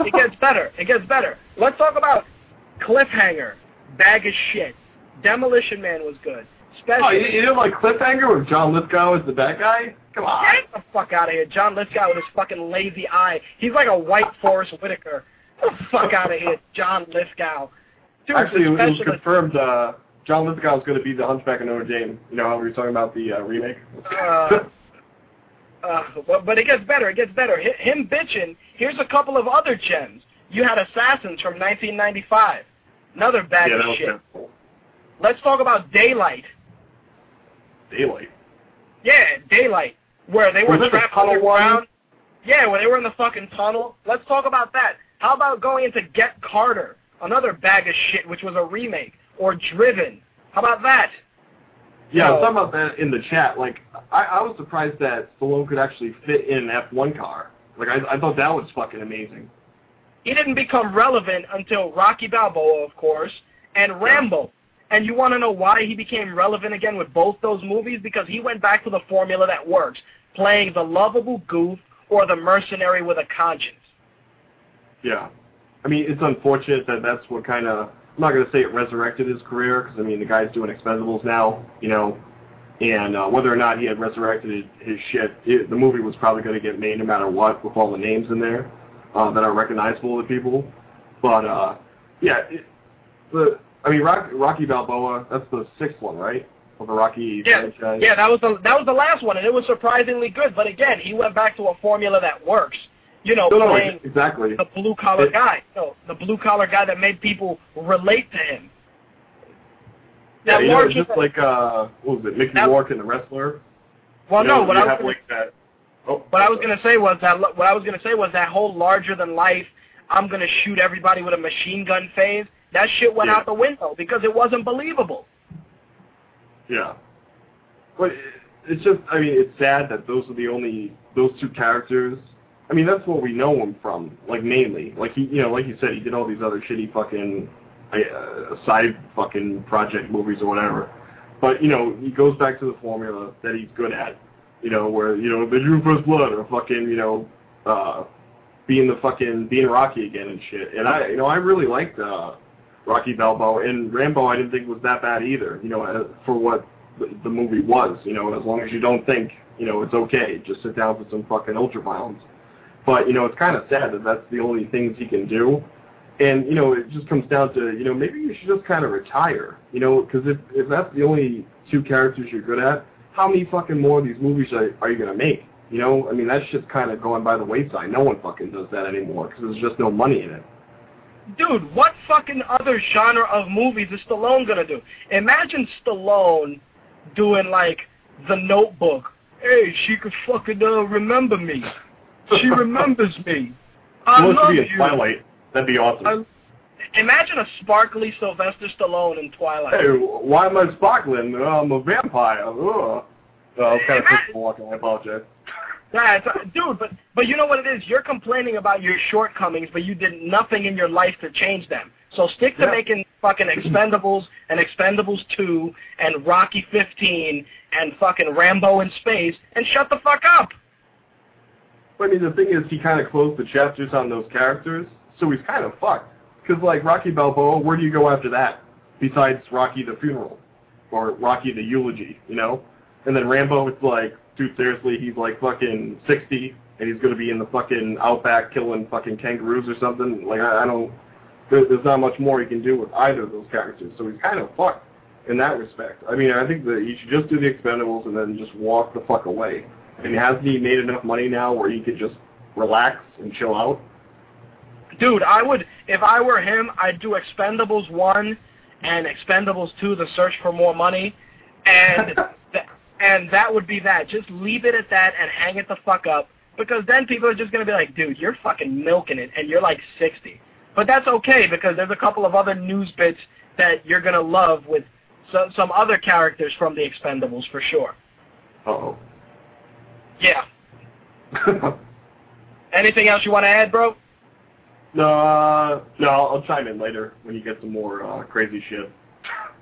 [SPEAKER 3] It gets better. It gets better. Let's talk about Cliffhanger, Bag of Shit. Demolition Man was good. Special.
[SPEAKER 9] Oh, you, you didn't like Cliffhanger with John Lithgow as the bad guy? Come on.
[SPEAKER 3] Get the fuck out of here. John Lithgow with his fucking lazy eye. He's like a white Forest Whitaker. The fuck out of here, John Lithgow.
[SPEAKER 9] Actually, it was confirmed. Uh, John Lithgow was going to be the Hunchback of Notre Dame. You know how we were talking about the uh, remake.
[SPEAKER 3] Uh, uh, but, but it gets better. It gets better. Hi- Him bitching. Here's a couple of other gems. You had Assassins from 1995. Another bag
[SPEAKER 9] yeah,
[SPEAKER 3] of shit.
[SPEAKER 9] kind of cool.
[SPEAKER 3] Let's talk about Daylight.
[SPEAKER 9] Daylight.
[SPEAKER 3] Yeah, Daylight, where they were
[SPEAKER 9] Was it the
[SPEAKER 3] trapped underground. Yeah, where they were in the fucking tunnel. Let's talk about that. How about going into Get Carter, another bag of shit, which was a remake, or Driven? How about that?
[SPEAKER 9] Yeah, I was
[SPEAKER 3] No.
[SPEAKER 9] talking about that in the chat. Like, I, I was surprised that Stallone could actually fit in an F1 car. Like, I, I thought that was fucking amazing.
[SPEAKER 3] He didn't become relevant until Rocky Balboa, of course, and Rambo. And you want to know why he became relevant again with both those movies? Because he went back to the formula that works, playing the lovable goof or the mercenary with a conscience.
[SPEAKER 9] Yeah. I mean, it's unfortunate that that's what kind of, I'm not going to say it resurrected his career, because, I mean, the guy's doing Expendables now, you know, and uh, whether or not he had resurrected his, shit, it, the movie was probably going to get made no matter what with all the names in there uh, that are recognizable to people. But, uh, yeah, it, the, I mean, Rock, Rocky Balboa, that's the sixth one, right? Of the Rocky
[SPEAKER 3] Yeah,
[SPEAKER 9] franchise.
[SPEAKER 3] yeah, that was the that was the last one, and it was surprisingly good. But again, he went back to a formula that works. You know,
[SPEAKER 9] No,
[SPEAKER 3] playing
[SPEAKER 9] exactly.
[SPEAKER 3] the blue collar
[SPEAKER 9] It-
[SPEAKER 3] guy. No, the blue collar guy that made people relate to him.
[SPEAKER 9] Yeah,
[SPEAKER 3] That
[SPEAKER 9] you know, it's just like, uh, what was it, Mickey
[SPEAKER 3] That-
[SPEAKER 9] Rourke and the Wrestler?
[SPEAKER 3] well,
[SPEAKER 9] You
[SPEAKER 3] no, what I was
[SPEAKER 9] have,
[SPEAKER 3] gonna,
[SPEAKER 9] like, that, oh,
[SPEAKER 3] what I was gonna say was that what I was gonna say was that whole larger than life. I'm gonna shoot everybody with a machine gun phase. That shit went
[SPEAKER 9] Yeah.
[SPEAKER 3] out the window because it wasn't believable.
[SPEAKER 9] Yeah. But it's just, I mean, it's sad that those are the only, those two characters. I mean, that's what we know him from, like, mainly. Like, he, you know, like you said, he did all these other shitty fucking, uh, side fucking project movies or whatever. But, you know, he goes back to the formula that he's good at. You know, where, you know, the Drew First Blood or fucking, you know, uh, being the fucking, being Rocky again and shit. And I, you know, I really liked, uh, Rocky Balboa. And Rambo I didn't think was that bad either, you know, uh, for what the, the movie was, you know, as long as you don't think, you know, it's okay. Just sit down for some fucking ultra violence. But, you know, it's kind of sad that that's the only things he can do. And, you know, it just comes down to, you know, maybe you should just kind of retire, you know, because if, if that's the only two characters you're good at, how many fucking more of these movies are, are you to make? You know, I mean, that shit's kind of going by the wayside. No one fucking does that anymore because there's just no money in it.
[SPEAKER 3] Dude, what fucking other genre of movies is Stallone gonna do? Imagine Stallone doing like The Notebook. Hey, she could fucking uh, remember me. She remembers me. I
[SPEAKER 9] wants to
[SPEAKER 3] love
[SPEAKER 9] be in
[SPEAKER 3] you.
[SPEAKER 9] Twilight? That'd be awesome.
[SPEAKER 3] I- Imagine a sparkly Sylvester Stallone in Twilight.
[SPEAKER 9] Hey, why am I sparkling? I'm a vampire. Ugh. Oh, I was kind of pushing walking. I apologize.
[SPEAKER 3] That's, dude, but but you know what it is? You're complaining about your shortcomings, but you did nothing in your life to change them. So stick to
[SPEAKER 9] Yeah.
[SPEAKER 3] making fucking Expendables and Expendables 2 and Rocky 15 and fucking Rambo in space and shut the fuck up.
[SPEAKER 9] But I mean, the thing is, he kind of closed the chapters on those characters, so he's kind of fucked. Because like Rocky Balboa, where do you go after that? Besides Rocky the funeral, or Rocky the eulogy, you know? And then Rambo, it's like, dude, seriously, he's like fucking 60, and he's gonna be in the fucking outback killing fucking kangaroos or something. Like I, I don't, there, there's not much more he can do with either of those characters. So he's kind of fucked in that respect. I mean, I think that he should just do the Expendables and then just walk the fuck away. And hasn't he made enough money now where he could just relax and chill out?
[SPEAKER 3] Dude, I would, if I were him, I'd do Expendables 1 and Expendables 2, The Search for More Money, and th- and that would be that. Just leave it at that and hang it the fuck up, because then people are just going to be like, dude, you're fucking milking it, and you're like 60. But that's okay, because there's a couple of other news bits that you're going to love with so, some other characters from the Expendables for sure.
[SPEAKER 9] Uh-oh.
[SPEAKER 3] Yeah. Anything else you want to add, bro?
[SPEAKER 9] No, uh, no, I'll, chime in later when you get some more uh, crazy shit.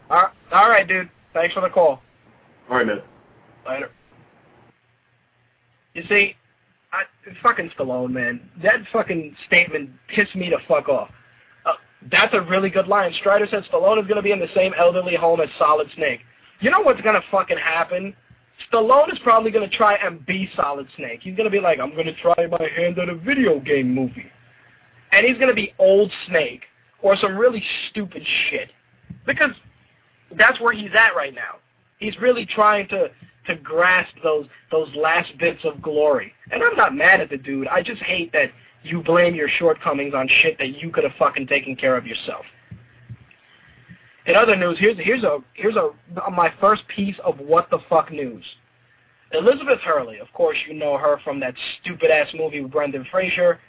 [SPEAKER 3] All all right, dude. Thanks for the call.
[SPEAKER 9] All right, man.
[SPEAKER 3] Later. You see, I, fucking Stallone, man. That fucking statement pissed me to fuck off. Uh, that's a really good line. Strider said Stallone is going to be in the same elderly home as Solid Snake. You know what's going to fucking happen? Stallone is probably going to try and be Solid Snake. He's going to be like, I'm going to try my hand at a video game movie. And he's going to be Old Snake or some really stupid shit. Because that's where he's at right now. He's really trying to to grasp those those last bits of glory. And I'm not mad at the dude. I just hate that you blame your shortcomings on shit that you could have fucking taken care of yourself. In other news, here's here's a here's a my first piece of what the fuck news. Elizabeth Hurley, of course you know her from that stupid ass movie with Brendan Fraser,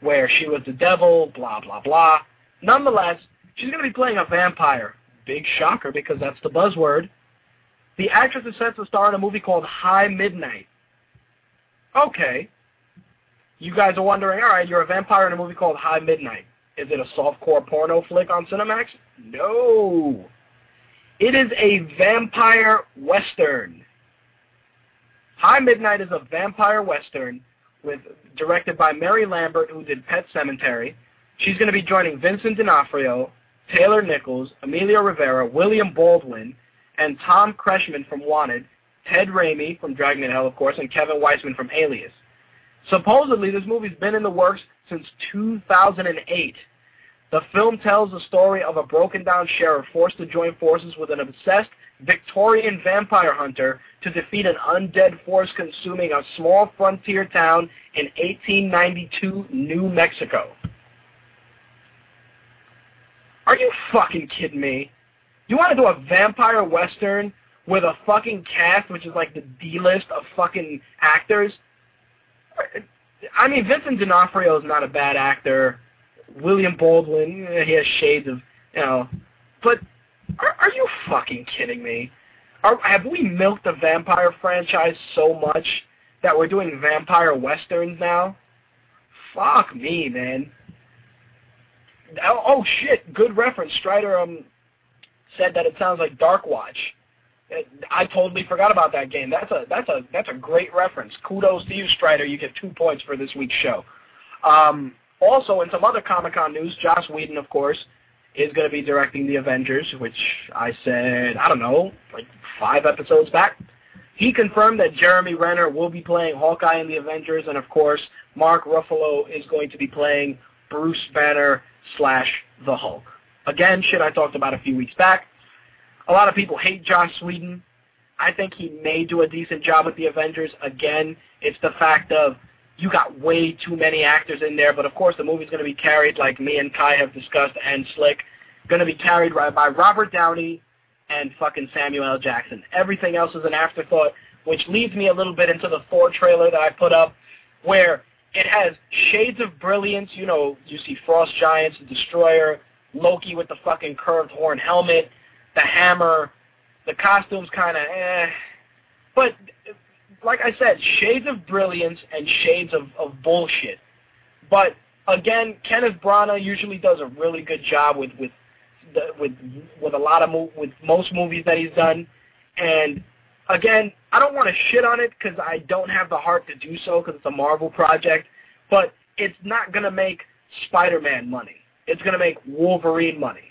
[SPEAKER 3] where she was the devil, blah blah blah. Nonetheless, she's gonna be playing a vampire. Big shocker because that's the buzzword. The actress is set to star in a movie called High Midnight. Okay. You guys are wondering, all right, you're a vampire in a movie called High Midnight. Is it a softcore porno flick on Cinemax? No. It is a vampire western. High Midnight is a vampire western with directed by Mary Lambert, who did Pet Sematary. She's going to be joining Vincent D'Onofrio, Taylor Nichols, Emilio Rivera, William Baldwin, and Tom Kretschmann from Wanted, Ted Raimi from Drag Me to Hell, of course, and Kevin Weisman from Alias. Supposedly, this movie's been in the works since 2008. The film tells the story of a broken-down sheriff forced to join forces with an obsessed Victorian vampire hunter to defeat an undead force consuming a small frontier town in 1892 New Mexico. Are you fucking kidding me? You want to do a vampire western with a fucking cast which is like the D-list of fucking actors? I mean, Vincent D'Onofrio is not a bad actor. William Baldwin, eh, he has shades of, you know. But are, are you fucking kidding me? Are, have we milked the vampire franchise so much that we're doing vampire westerns now? Fuck me, man. Oh, oh shit! Good reference. Strider um said that it sounds like Darkwatch. I totally forgot about that game. That's a that's a that's a great reference. Kudos to you, Strider. You get two points for this week's show. Um, also, in some other Comic Con news, Joss Whedon, of course, is going to be directing the Avengers, which I said I don't know, like five episodes back. He confirmed that Jeremy Renner will be playing Hawkeye in the Avengers, and of course, Mark Ruffalo is going to be playing Bruce Banner slash the Hulk. Again, shit I talked about a few weeks back. A lot of people hate Joss Whedon. I think he may do a decent job with the Avengers. Again, it's the fact of you got way too many actors in there, but of course the movie's going to be carried, like me and Kai have discussed, and Slick, going to be carried by, by Robert Downey and fucking Samuel L. Jackson. Everything else is an afterthought, which leads me a little bit into the Thor trailer that I put up, where it has shades of brilliance. You know, you see Frost Giants, the Destroyer, Loki with the fucking curved horn helmet, the hammer, the costumes kind of eh. But like I said, shades of brilliance and shades of, of bullshit. But again, Kenneth Branagh usually does a really good job with with the, with with a lot of mo- with most movies that he's done. And again, I don't want to shit on it because I don't have the heart to do so because it's a Marvel project. But it's not gonna make Spider-Man money. it's to make Wolverine money.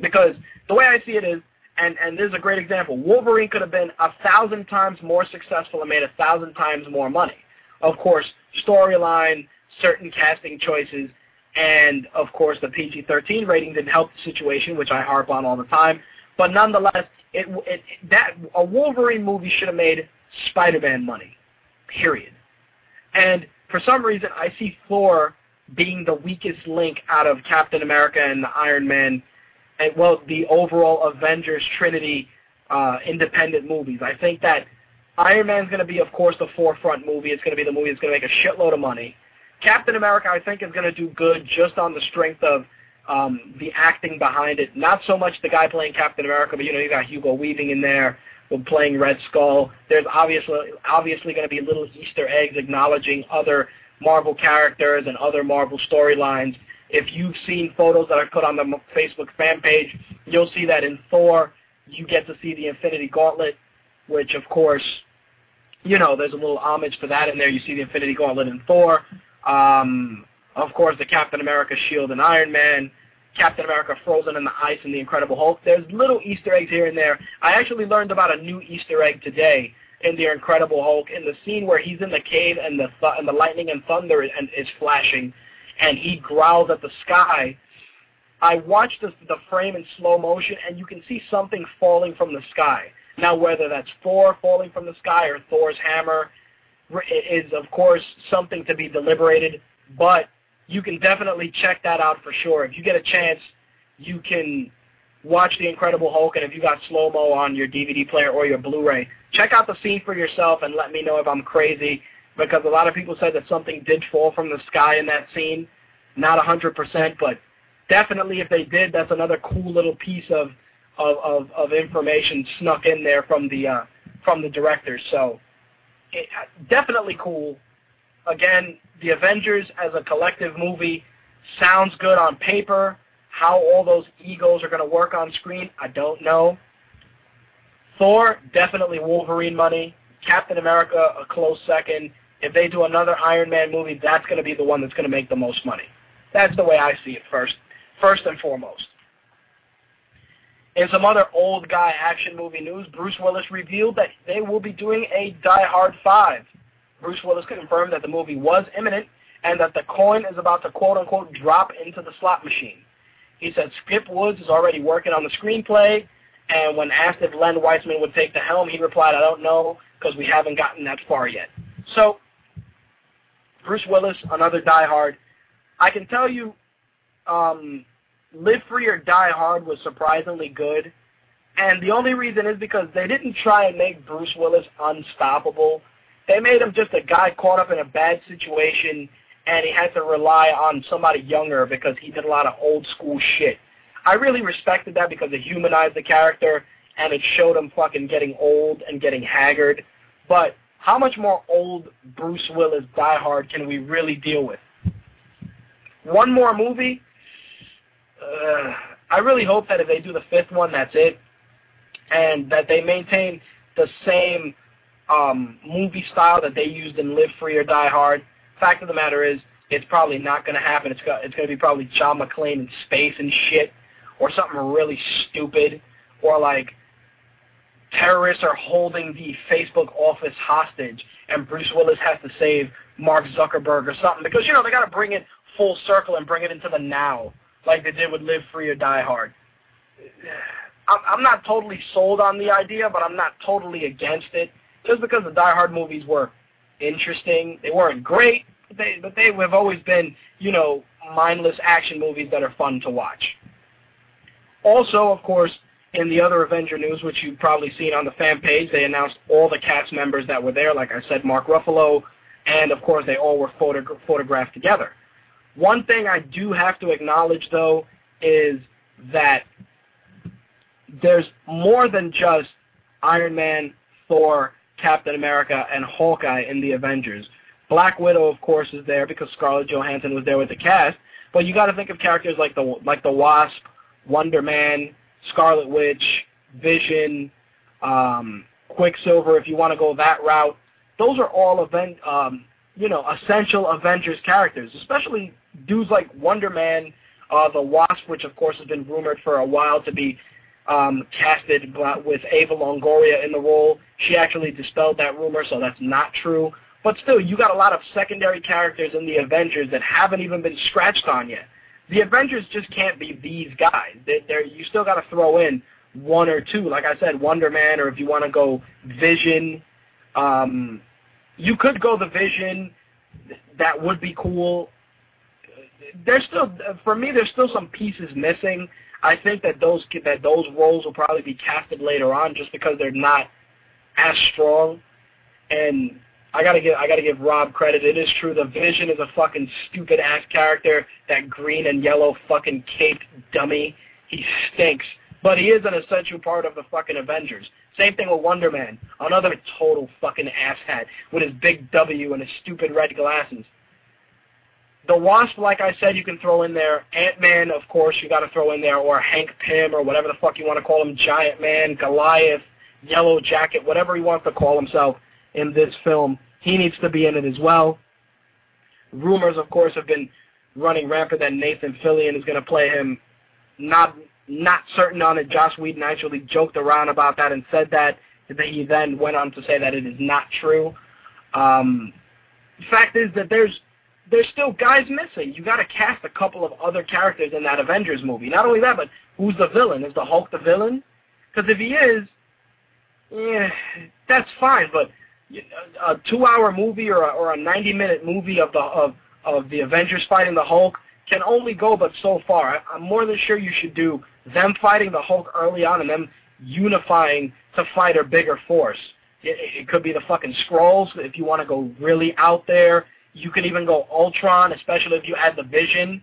[SPEAKER 3] Because the way I see it is, and, and this is a great example, Wolverine could have been a thousand times more successful and made a thousand times more money. Of course, storyline, certain casting choices, and of course the PG-13 rating didn't help the situation, which I harp on all the time. But nonetheless, it, it that a Wolverine movie should have made Spider-Man money, period. And for some reason, I see Thor being the weakest link out of Captain America and the Iron Man, well, the overall Avengers Trinity uh, independent movies. I think that Iron Man's going to be, of course, the forefront movie. It's going to be the movie that's going to make a shitload of money. Captain America, I think, is going to do good just on the strength of um, the acting behind it. Not so much the guy playing Captain America, but you know, you got Hugo Weaving in there playing Red Skull. There's obviously obviously going to be little Easter eggs acknowledging other Marvel characters and other Marvel storylines. If you've seen photos that I put on the Facebook fan page, you'll see that in Thor, you get to see the Infinity Gauntlet, which of course, you know, there's a little homage to that in there. You see the Infinity Gauntlet in Thor. Um, of course, the Captain America shield and Iron Man. Captain America frozen in the ice and the Incredible Hulk. There's little Easter eggs here and there. I actually learned about a new Easter egg today in the Incredible Hulk in the scene where he's in the cave and the th- and the lightning and thunder and is flashing, and he growls at the sky. I watched the, the frame in slow motion, and you can see something falling from the sky. Now, whether that's Thor falling from the sky or Thor's hammer is, of course, something to be deliberated, but you can definitely check that out for sure. If you get a chance, you can watch The Incredible Hulk, and if you got slow-mo on your DVD player or your Blu-ray, check out the scene for yourself and let me know if I'm crazy, because a lot of people said that something did fall from the sky in that scene. Not 100%, but definitely if they did, that's another cool little piece of of, of, of information snuck in there from the uh, from the directors. So it, definitely cool. Again, the Avengers as a collective movie sounds good on paper. How all those egos are going to work on screen, I don't know. Thor, definitely Wolverine money. Captain America, a close second. If they do another Iron Man movie, that's going to be the one that's going to make the most money. That's the way I see it first, first and foremost. In some other old guy action movie news, Bruce Willis revealed that they will be doing a Die Hard 5. Bruce Willis confirmed that the movie was imminent and that the coin is about to quote-unquote drop into the slot machine. He said Skip Woods is already working on the screenplay, and when asked if Len Wiseman would take the helm, he replied, I don't know, because we haven't gotten that far yet. So, Bruce Willis, another Die Hard. I can tell you, um, Live Free or Die Hard was surprisingly good, and the only reason is because they didn't try and make Bruce Willis unstoppable. They made him just a guy caught up in a bad situation, and he had to rely on somebody younger because he did a lot of old school shit. I really respected that because it humanized the character, and it showed him fucking getting old and getting haggard. But how much more old Bruce Willis Die Hard can we really deal with? One more movie? Uh, I really hope that if they do the fifth one, that's it, and that they maintain the same um, movie style that they used in Live Free or Die Hard. Fact of the matter is, it's probably not going to happen. It's got, it's going to be probably John McClane in space and shit, or something really stupid, or like terrorists are holding the Facebook office hostage, and Bruce Willis has to save Mark Zuckerberg or something because you know they got to bring it full circle and bring it into the now, like they did with Live Free or Die Hard. I'm not totally sold on the idea, but I'm not totally against it just because the Die Hard movies were interesting. They weren't great, but they, but they have always been, you know, mindless action movies that are fun to watch. Also, of course, in the other Avenger news, which you've probably seen on the fan page, they announced all the cast members that were there. Like I said, Mark Ruffalo, and of course, they all were photogra photographed together. One thing I do have to acknowledge, though, is that there's more than just Iron Man, Thor, Captain America, and Hawkeye in the Avengers. Black Widow, of course, is there because Scarlett Johansson was there with the cast. But you got to think of characters like the like the Wasp, Wonder Man, Scarlet Witch, Vision, um, Quicksilver. If you want to go that route, those are all event, um, you know, essential Avengers characters. Especially dudes like Wonder Man Uh, the Wasp, which of course has been rumored for a while to be um, casted with Eva Longoria in the role, she actually dispelled that rumor, so that's not true. But still, you got a lot of secondary characters in the Avengers that haven't even been scratched on yet. The Avengers just can't be these guys. They, they're, you still got to throw in one or two. Like I said, Wonder Man, or if you want to go Vision, um, you could go the Vision. That would be cool. There's still, for me, there's still some pieces missing. I think that those that those roles will probably be casted later on, just because they're not as strong. And I gotta give I gotta give Rob credit. It is true. The Vision is a fucking stupid ass character. That green and yellow fucking caped dummy. He stinks. But he is an essential part of the fucking Avengers. Same thing with Wonder Man. Another total fucking asshat with his big W and his stupid red glasses. The Wasp, like I said, you can throw in there. Ant-Man, of course, you got to throw in there, or Hank Pym, or whatever the fuck you want to call him, Giant Man, Goliath, Yellow Jacket, whatever he wants to call himself in this film. He needs to be in it as well. Rumors, of course, have been running rampant that Nathan Fillion is going to play him. Not not certain on it. Joss Whedon actually joked around about that and said that. That he then went on to say that it is not true. Um, fact is that there's there's still guys missing. You got to cast a couple of other characters in that Avengers movie. Not only that, but who's the villain? Is the Hulk the villain? Because if he is, yeah, that's fine. But a two-hour movie or a, or a 90-minute movie of the of of the Avengers fighting the Hulk can only go but so far. I'm more than sure you should do them fighting the Hulk early on and them unifying to fight a bigger force. It, it could be the fucking Skrulls if you want to go really out there. You could even go Ultron, especially if you add the Vision.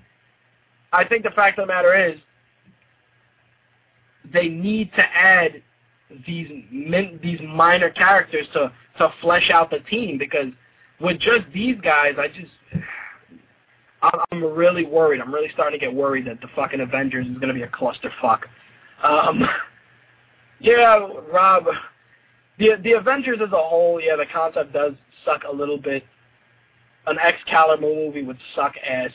[SPEAKER 3] I think the fact of the matter is they need to add these min, these minor characters to to flesh out the team because with just these guys, I just I'm really worried. I'm really starting to get worried that the fucking Avengers is going to be a clusterfuck. Um, yeah, Rob, the the Avengers as a whole, yeah, the concept does suck a little bit. An Excalibur movie would suck ass.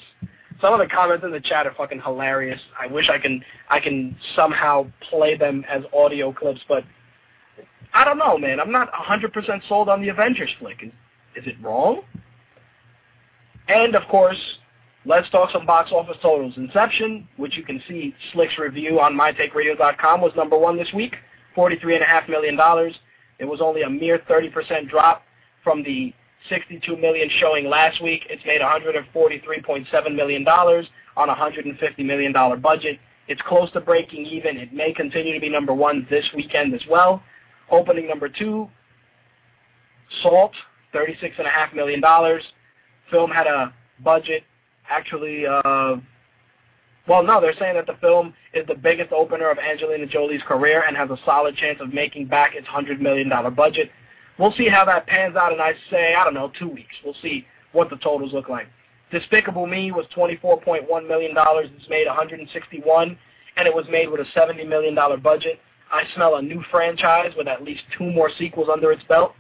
[SPEAKER 3] Some of the comments in the chat are fucking hilarious. I wish I can I can somehow play them as audio clips, but I don't know, man. I'm not 100% sold on the Avengers flick. Is, is it wrong? And, of course, let's talk some box office totals. Inception, which you can see Slick's review on mytakeradio.com, was number one this week, $43.5 million. It was only a mere 30% drop from the 62 million showing last week. It's made 143.7 million dollars on a 150 million dollar budget. It's close to breaking even. It may continue to be number one this weekend as well. Opening number two, Salt, $36.5 million. Film had a budget, actually, uh, well, no, they're saying that the film is the biggest opener of Angelina Jolie's career and has a solid chance of making back its $100 million budget. We'll see how that pans out and I say, I don't know, two weeks. We'll see what the totals look like. Despicable Me was $24.1 million. It's made 161 and it was made with a $70 million budget. I smell a new franchise with at least two more sequels under its belt.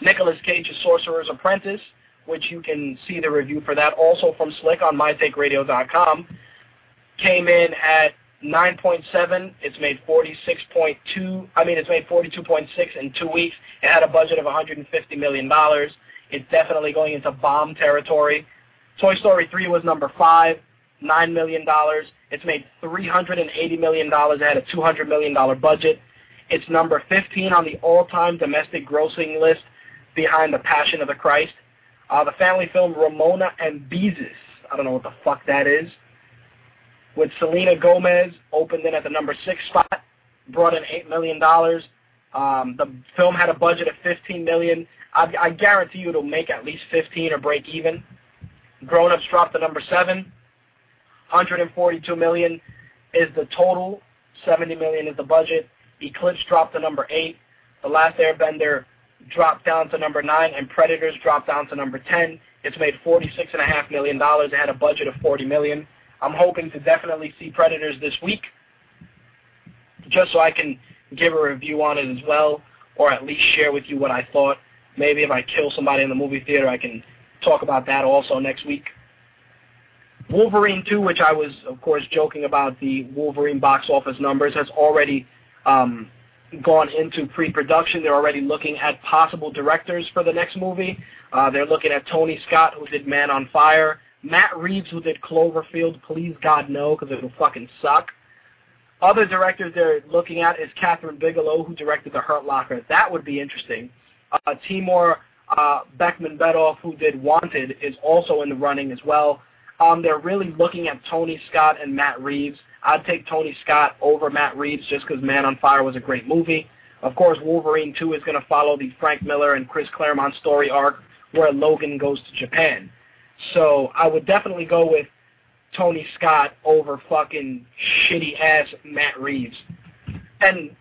[SPEAKER 3] Nicolas Cage's Sorcerer's Apprentice, which you can see the review for that also from Slick on mytakeradio.com, came in at 9.7. It's made 46.2. I mean, it's made 42.6 in two weeks. It had a budget of 150 million dollars. It's definitely going into bomb territory. Toy Story 3 was number five. $9 million. It's made $380 million. It had a $200 million budget. It's number 15 on the all-time domestic grossing list behind The Passion of the Christ. Uh, the family film Ramona and Beezus, I don't know what the fuck that is, with Selena Gomez, opened in at the number six spot, brought in $8 million. Um, the film had a budget of 15 million. I, I guarantee you it'll make at least 15 or break even. Grown Ups dropped to number seven. 142 million is the total. 70 million is the budget. Eclipse dropped to number eight. The Last Airbender dropped down to number nine, and Predators dropped down to number 10. It's made $46.5 million. It had a budget of $40 million. I'm hoping to definitely see Predators this week, just so I can give a review on it as well, or at least share with you what I thought. Maybe if I kill somebody in the movie theater, I can talk about that also next week. Wolverine 2, which I was, of course, joking about the Wolverine box office numbers, has already um, gone into pre-production. They're already looking at possible directors for the next movie. Uh, they're looking at Tony Scott, who did Man on Fire, Matt Reeves, who did Cloverfield, Please God No, because it'll fucking suck. Other directors they're looking at is Kathryn Bigelow, who directed The Hurt Locker. That would be interesting. Uh, Timur uh, Bekmambetov, who did Wanted, is also in the running as well. Um, they're really looking at Tony Scott and Matt Reeves. I'd take Tony Scott over Matt Reeves just because Man on Fire was a great movie. Of course, Wolverine 2 is going to follow the Frank Miller and Chris Claremont story arc where Logan goes to Japan. So I would definitely go with Tony Scott over fucking shitty ass Matt Reeves. And,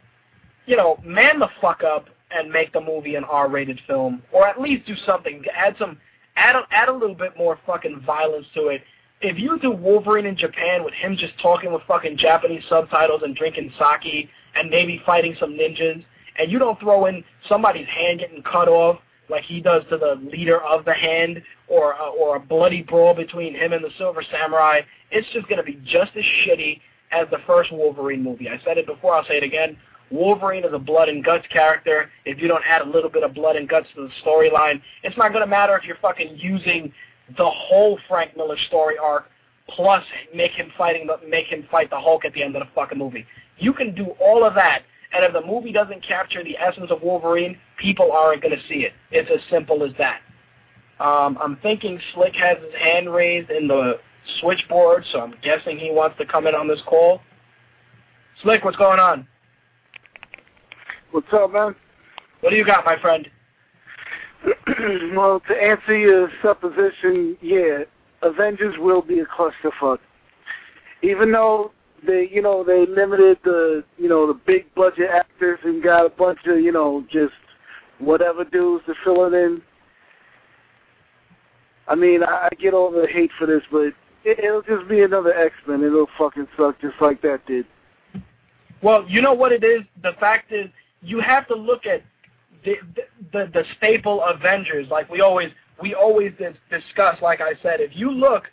[SPEAKER 3] you know, man the fuck up and make the movie an R-rated film, or at least do something. Add some, add a, add a little bit more fucking violence to it. If you do Wolverine in Japan with him just talking with fucking Japanese subtitles and drinking sake and maybe fighting some ninjas, and you don't throw in somebody's hand getting cut off like he does to the leader of the hand, or uh, or a bloody brawl between him and the Silver Samurai, it's just going to be just as shitty as the first Wolverine movie. I said it before, I'll say it again. Wolverine is a blood and guts character. If you don't add a little bit of blood and guts to the storyline, it's not going to matter if you're fucking using the whole Frank Miller story arc plus make him fighting the, make him fight the Hulk at the end of the fucking movie. You can do all of that, and if the movie doesn't capture the essence of Wolverine, people aren't going to see it. It's as simple as that. Um, I'm thinking Slick has his hand raised in the switchboard, so I'm guessing he wants to come in on this call. Slick, what's going on?
[SPEAKER 10] What's up, man?
[SPEAKER 3] What do you got, my friend?
[SPEAKER 10] well, to answer your supposition, yeah, Avengers will be a clusterfuck. Even though they, you know, they limited the, you know, the big budget actors and got a bunch of, you know, just whatever dudes to fill it in. I mean, I, I get all the hate for this, but it, it'll just be another X Men. It'll fucking suck just like that did.
[SPEAKER 3] Well, you know what it is. The fact is, you have to look at the the, the staple Avengers. Like we always we always discuss. Like I said, if you look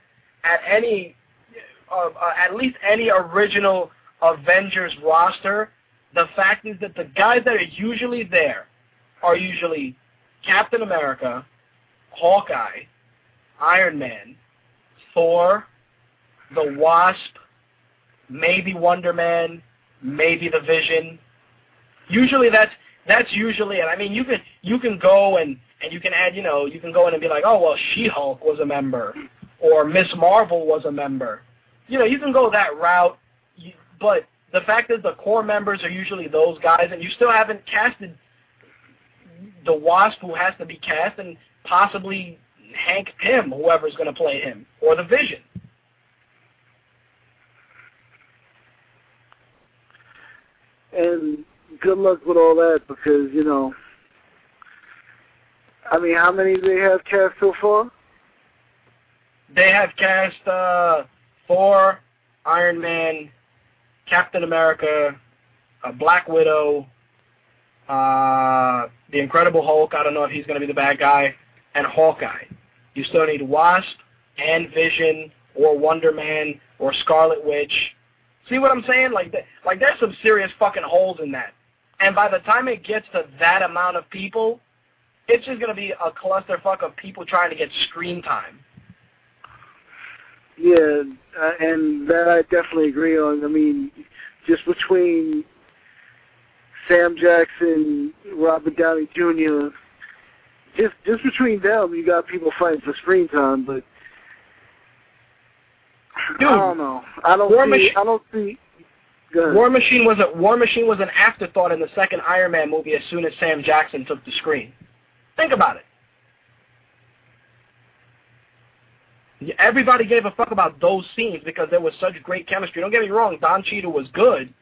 [SPEAKER 3] at any, uh, at least any original Avengers roster, the fact is that the guys that are usually there are usually Captain America, Hawkeye, Iron Man, Thor, the Wasp, maybe Wonder Man, maybe the Vision. Usually that's that's usually it. I mean, you can you can go and and you can add, you know, you can go in and be like, oh well, She-Hulk was a member, or Miss Marvel was a member. You know, you can go that route, but the fact is the core members are usually those guys, and you still haven't casted the Wasp who has to be cast, and possibly Hank Pym, whoever's going to play him, or the Vision.
[SPEAKER 10] And good luck with all that because you know. I mean, how many do they have cast so far?
[SPEAKER 3] They have cast uh, Thor, Iron Man, Captain America, Black Widow, uh, the Incredible Hulk. I don't know if he's going to be the bad guy, and Hawkeye. You still need Wasp and Vision or Wonder Man or Scarlet Witch. See what I'm saying? Like, th- like there's some serious fucking holes in that. And by the time it gets to that amount of people, it's just going to be a clusterfuck of people trying to get screen time.
[SPEAKER 10] Yeah, uh, and that I definitely agree on. I mean, just between Sam Jackson, Robert Downey Jr., just just between them, you got people fighting for screen time. But
[SPEAKER 3] Dude,
[SPEAKER 10] I don't know. I don't
[SPEAKER 3] War
[SPEAKER 10] see.
[SPEAKER 3] Machine-
[SPEAKER 10] I don't see.
[SPEAKER 3] War Machine was a War Machine was an afterthought in the second Iron Man movie as soon as Sam Jackson took the screen. Think about it. Yeah, Everybody gave a fuck about those scenes because there was such great chemistry. Don't get me wrong, Don Cheadle was good,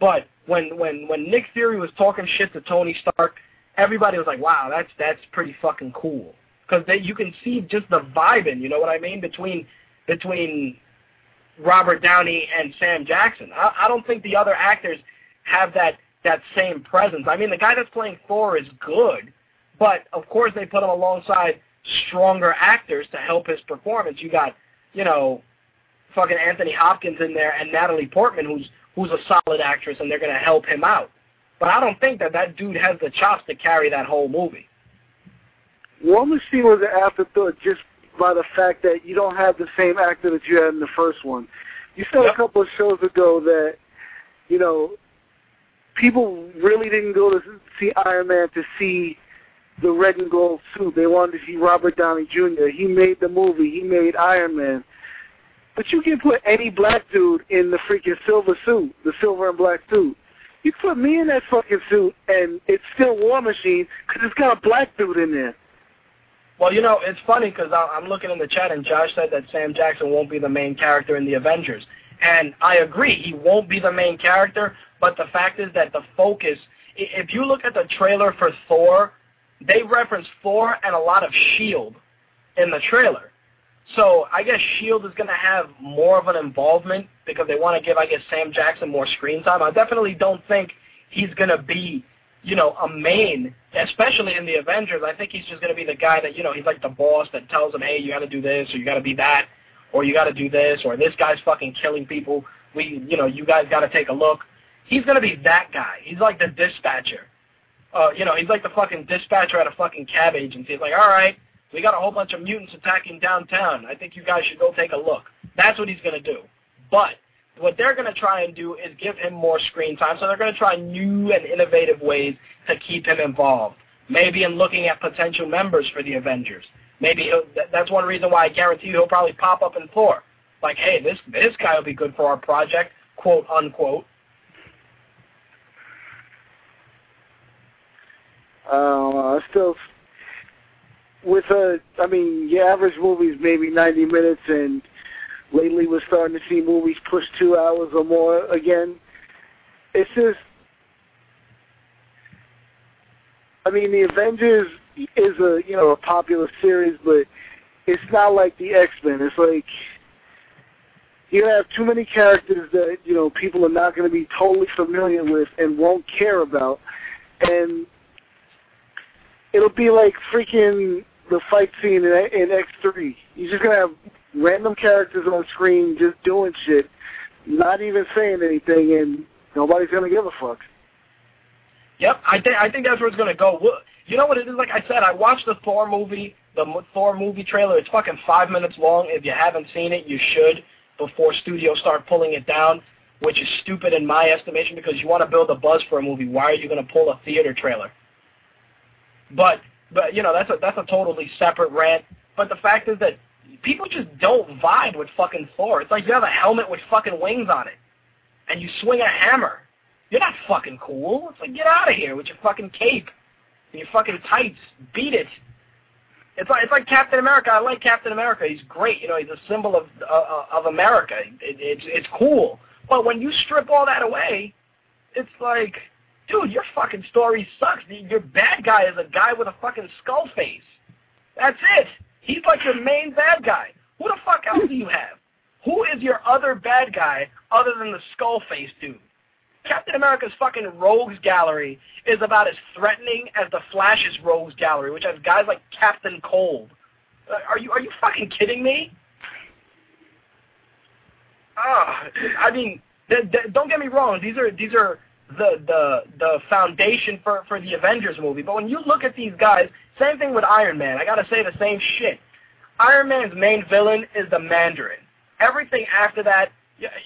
[SPEAKER 3] but when when when Nick Fury was talking shit to Tony Stark, everybody was like, "Wow, that's that's pretty fucking cool." Because you can see just the vibing, you know what I mean, between between Robert Downey and Sam Jackson. I, I don't think the other actors have that that same presence. I mean, the guy that's playing Thor is good, but of course they put him alongside stronger actors to help his performance. You got, you know, fucking Anthony Hopkins in there and Natalie Portman, who's who's a solid actress, and they're gonna help him out. But I don't think that that dude has the chops to carry that whole movie.
[SPEAKER 10] Machine was an afterthought just by the fact that you don't have the same actor that you had in the first one. You said
[SPEAKER 3] Yep.
[SPEAKER 10] a couple of shows ago that, you know, people really didn't go to see Iron Man to see the red and gold suit. They wanted to see Robert Downey Jr. He made the movie. He made Iron Man. But you can put any black dude in the freaking silver suit, the silver and black suit. You put me in that fucking suit, and it's still War Machine because it's got a black dude in there.
[SPEAKER 3] Well, you know, it's funny because I'm looking in the chat, and Josh said that Sam Jackson won't be the main character in the Avengers. And I agree, he won't be the main character, but the fact is that the focus, if you look at the trailer for Thor, they reference Thor and a lot of S.H.I.E.L.D. in the trailer. So I guess S.H.I.E.L.D. is going to have more of an involvement because they want to give, I guess, Sam Jackson more screen time. I definitely don't think he's going to be, you know, a main, especially in the Avengers. I think he's just going to be the guy that, you know, he's like the boss that tells him, hey, you got to do this or you got to be that or you got to do this or this guy's fucking killing people. We, you know, you guys got to take a look. He's going to be that guy. He's like the dispatcher. Uh, you know, he's like the fucking dispatcher at a fucking cab agency. He's like, all right, we got a whole bunch of mutants attacking downtown. I think you guys should go take a look. That's what he's going to do. But what they're going to try and do is give him more screen time. So they're going to try new and innovative ways to keep him involved. Maybe in looking at potential members for the Avengers. Maybe th- that's one reason why I guarantee you he'll probably pop up in Thor. Like, hey, this this guy will be good for our project, quote unquote.
[SPEAKER 10] Uh, still, with a, I mean, your average movie's maybe 90 minutes, and lately we're starting to see movies push two hours or more again. It's just, I mean, the Avengers is a, you know, a popular series, but it's not like the X-Men. It's like, you have too many characters that, you know, people are not going to be totally familiar with and won't care about. And it'll be like freaking the fight scene in, in X3. You're just gonna have random characters on screen just doing shit, not even saying anything, and nobody's gonna give a fuck.
[SPEAKER 3] Yep, I think I think that's where it's gonna go. You know what it is? Like I said, I watched the Thor movie, the Thor movie trailer. It's fucking five minutes long. If you haven't seen it, you should before studios start pulling it down, which is stupid in my estimation because you want to build a buzz for a movie. Why are you gonna pull a theater trailer? But but you know that's a that's a totally separate rant. But the fact is that people just don't vibe with fucking Thor. It's like you have a helmet with fucking wings on it, and you swing a hammer. You're not fucking cool. It's like get out of here with your fucking cape and your fucking tights. Beat it. It's like it's like Captain America. I like Captain America. He's great. You know, he's a symbol of uh, of America. It, it's it's cool. But when you strip all that away, it's like, dude, your fucking story sucks. Your bad guy is a guy with a fucking skull face. That's it. He's like your main bad guy. Who the fuck else do you have? Who is your other bad guy other than the skull face dude? Captain America's fucking rogues gallery is about as threatening as the Flash's rogues gallery, which has guys like Captain Cold. Uh, are you are you fucking kidding me? Ah, I mean, th- th- don't get me wrong. These are these are the the the foundation for for the Avengers movie. But when you look at these guys, same thing with Iron Man. I gotta say the same shit. Iron Man's main villain is the Mandarin. Everything after that,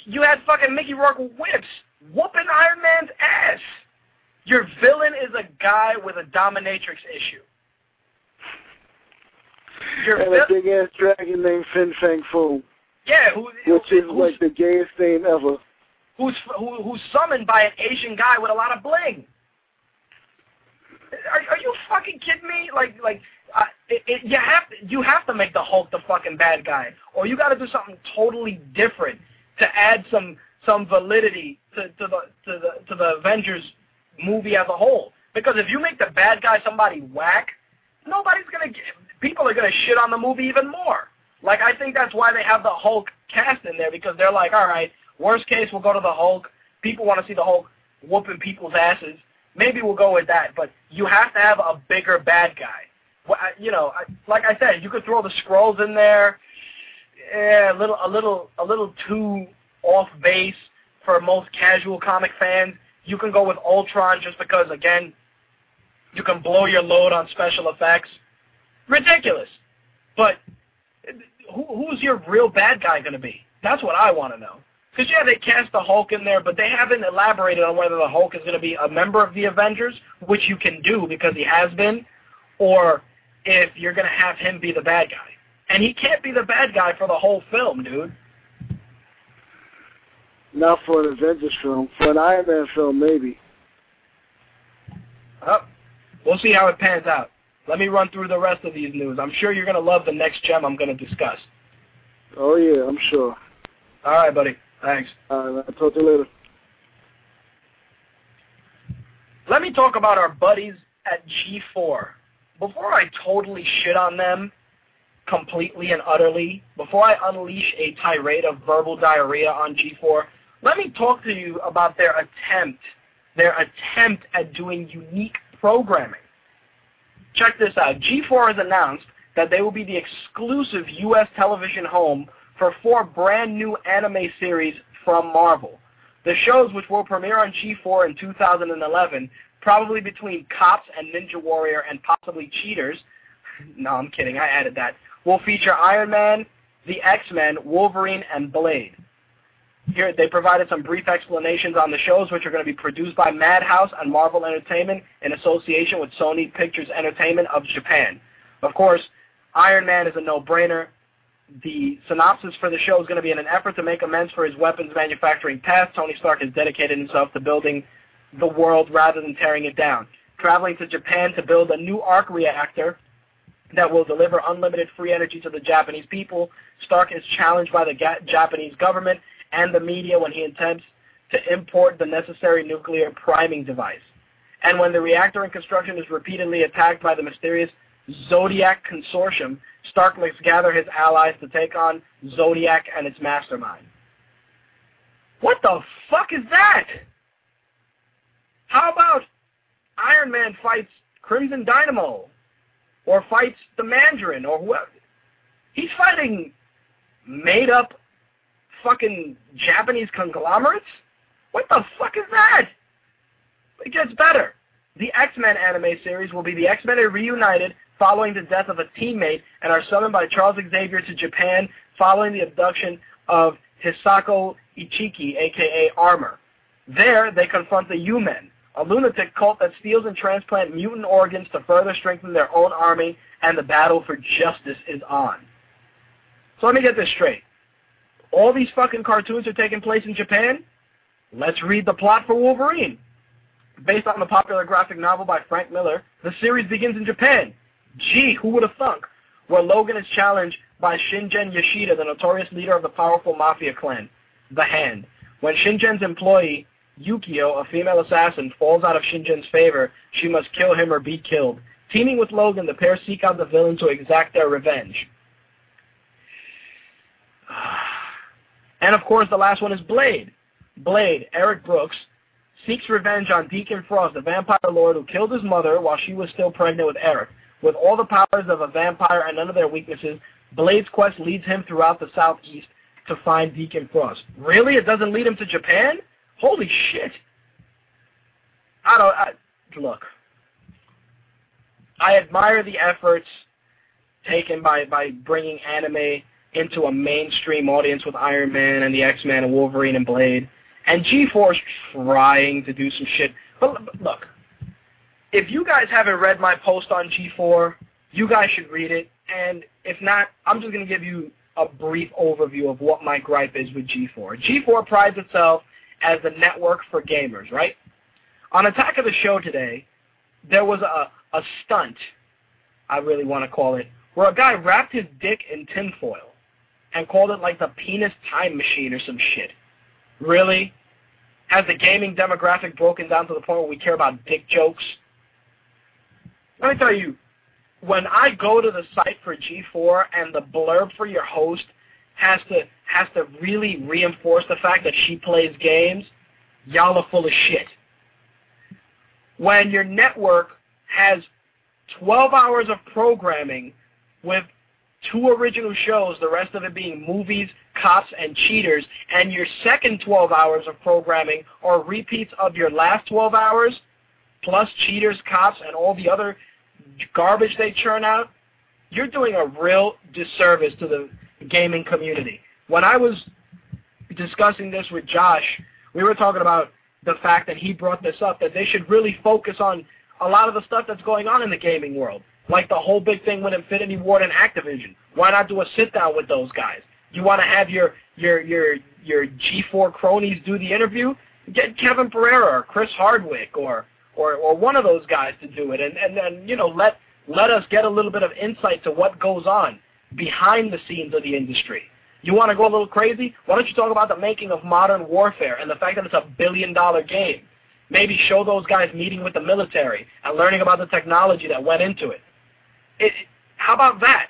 [SPEAKER 3] you had fucking Mickey Rourke whips whooping Iron Man's ass. Your villain is a guy with a dominatrix issue. Your
[SPEAKER 10] And a big ass dragon named Fin Fang Foom,
[SPEAKER 3] yeah, who,
[SPEAKER 10] which is
[SPEAKER 3] who's,
[SPEAKER 10] like the gayest name ever.
[SPEAKER 3] Who's who, who's summoned by an Asian guy with a lot of bling. Are, are you fucking kidding me? Like, like, uh, it, it, you have to, you have to make the Hulk the fucking bad guy, or you got to do something totally different to add some some validity to, to the to the to the Avengers movie as a whole. Because if you make the bad guy somebody whack, nobody's gonna get, people are gonna shit on the movie even more. Like I think that's why they have the Hulk cast in there because they're like, all right, worst case we'll go to the Hulk. People want to see the Hulk whooping people's asses. Maybe we'll go with that, but you have to have a bigger bad guy. You know, like I said, you could throw the Skrulls in there. eh, a little a little a little too off base for most casual comic fans. You can go with Ultron just because again, you can blow your load on special effects. Ridiculous. But who, who's your real bad guy going to be? That's what I want to know. Because, yeah, they cast the Hulk in there, but they haven't elaborated on whether the Hulk is going to be a member of the Avengers, which you can do because he has been, or if you're going to have him be the bad guy. And he can't be the bad guy for the whole film, dude.
[SPEAKER 10] Not for an Avengers film. For an Iron Man film, maybe.
[SPEAKER 3] Uh, we'll see how it pans out. Let me run through the rest of these news. I'm sure you're going to love the next gem I'm going to discuss.
[SPEAKER 10] Oh, yeah, I'm sure.
[SPEAKER 3] All right, buddy. Thanks.
[SPEAKER 10] All right, I'll talk to you later.
[SPEAKER 3] Let me talk about our buddies at G4. Before I totally shit on them completely and utterly, before I unleash a tirade of verbal diarrhea on G4, let me talk to you about their attempt, their attempt at doing unique programming. Check this out. G4 has announced that they will be the exclusive U.S. television home for four brand new anime series from Marvel. The shows, which will premiere on G4 in 2011, probably between Cops and Ninja Warrior and possibly Cheaters, no, I'm kidding, I added that, will feature Iron Man, the X-Men, Wolverine, and Blade. Here, they provided some brief explanations on the shows, which are going to be produced by Madhouse and Marvel Entertainment in association with Sony Pictures Entertainment of Japan. Of course, Iron Man is a no-brainer. The synopsis for the show is going to be in an effort to make amends for his weapons manufacturing past. Tony Stark has dedicated himself to building the world rather than tearing it down. Traveling to Japan to build a new arc reactor that will deliver unlimited free energy to the Japanese people, Stark is challenged by the Japanese government and the media when he attempts to import the necessary nuclear priming device. And when the reactor in construction is repeatedly attacked by the mysterious Zodiac Consortium, Stark must gather his allies to take on Zodiac and its mastermind. What the fuck is that? How about Iron Man fights Crimson Dynamo? Or fights the Mandarin or whoever? He's fighting made up fucking Japanese conglomerates? What the fuck is that? It gets better. The X-Men anime series will be the X-Men are reunited following the death of a teammate and are summoned by Charles Xavier to Japan following the abduction of Hisako Ichiki, aka Armor. There, they confront the U-Men, a lunatic cult that steals and transplants mutant organs to further strengthen their own army, and the battle for justice is on. So let me get this straight all these fucking cartoons are taking place in Japan? Let's read the plot for Wolverine. Based on the popular graphic novel by Frank Miller, the series begins in Japan. Gee, who would have thunk? Where Logan is challenged by Shingen Yashida, the notorious leader of the powerful mafia clan, The Hand. When Shingen's employee, Yukio, a female assassin, falls out of Shingen's favor, she must kill him or be killed. Teaming with Logan, the pair seek out the villain to exact their revenge. And of course, the last one is Blade. Blade, Eric Brooks, seeks revenge on Deacon Frost, the vampire lord who killed his mother while she was still pregnant with Eric. With all the powers of a vampire and none of their weaknesses, Blade's quest leads him throughout the southeast to find Deacon Frost. Really? It doesn't lead him to Japan? Holy shit. I don't, I, look. I admire the efforts taken by, by bringing anime into a mainstream audience with Iron Man and the X-Men and Wolverine and Blade. And G4 trying to do some shit. But, but look, if you guys haven't read my post on G4, you guys should read it. And if not, I'm just going to give you a brief overview of what my gripe is with G4. G4 prides itself as the network for gamers, right? On Attack of the Show today, there was a, a stunt, I really want to call it, where a guy wrapped his dick in tinfoil and called it like the penis time machine or some shit. Really? Has the gaming demographic broken down to the point where we care about dick jokes? Let me tell you, when I go to the site for G4 and the blurb for your host has to has to really reinforce the fact that she plays games, y'all are full of shit. When your network has 12 hours of programming with two original shows, the rest of it being movies, cops, and cheaters, and your second 12 hours of programming are repeats of your last 12 hours, plus cheaters, cops, and all the other garbage they churn out, you're doing a real disservice to the gaming community. When I was discussing this with Josh, we were talking about the fact that he brought this up, that they should really focus on a lot of the stuff that's going on in the gaming world, like the whole big thing with Infinity Ward and Activision. Why not do a sit down with those guys? You want to have your your your your G4 cronies do the interview? Get Kevin Pereira or Chris Hardwick or or or one of those guys to do it, and and then you know let let us get a little bit of insight to what goes on behind the scenes of the industry. You want to go a little crazy? Why don't you talk about the making of Modern Warfare and the fact that it's a billion dollar game? Maybe show those guys meeting with the military and learning about the technology that went into it. it how about that?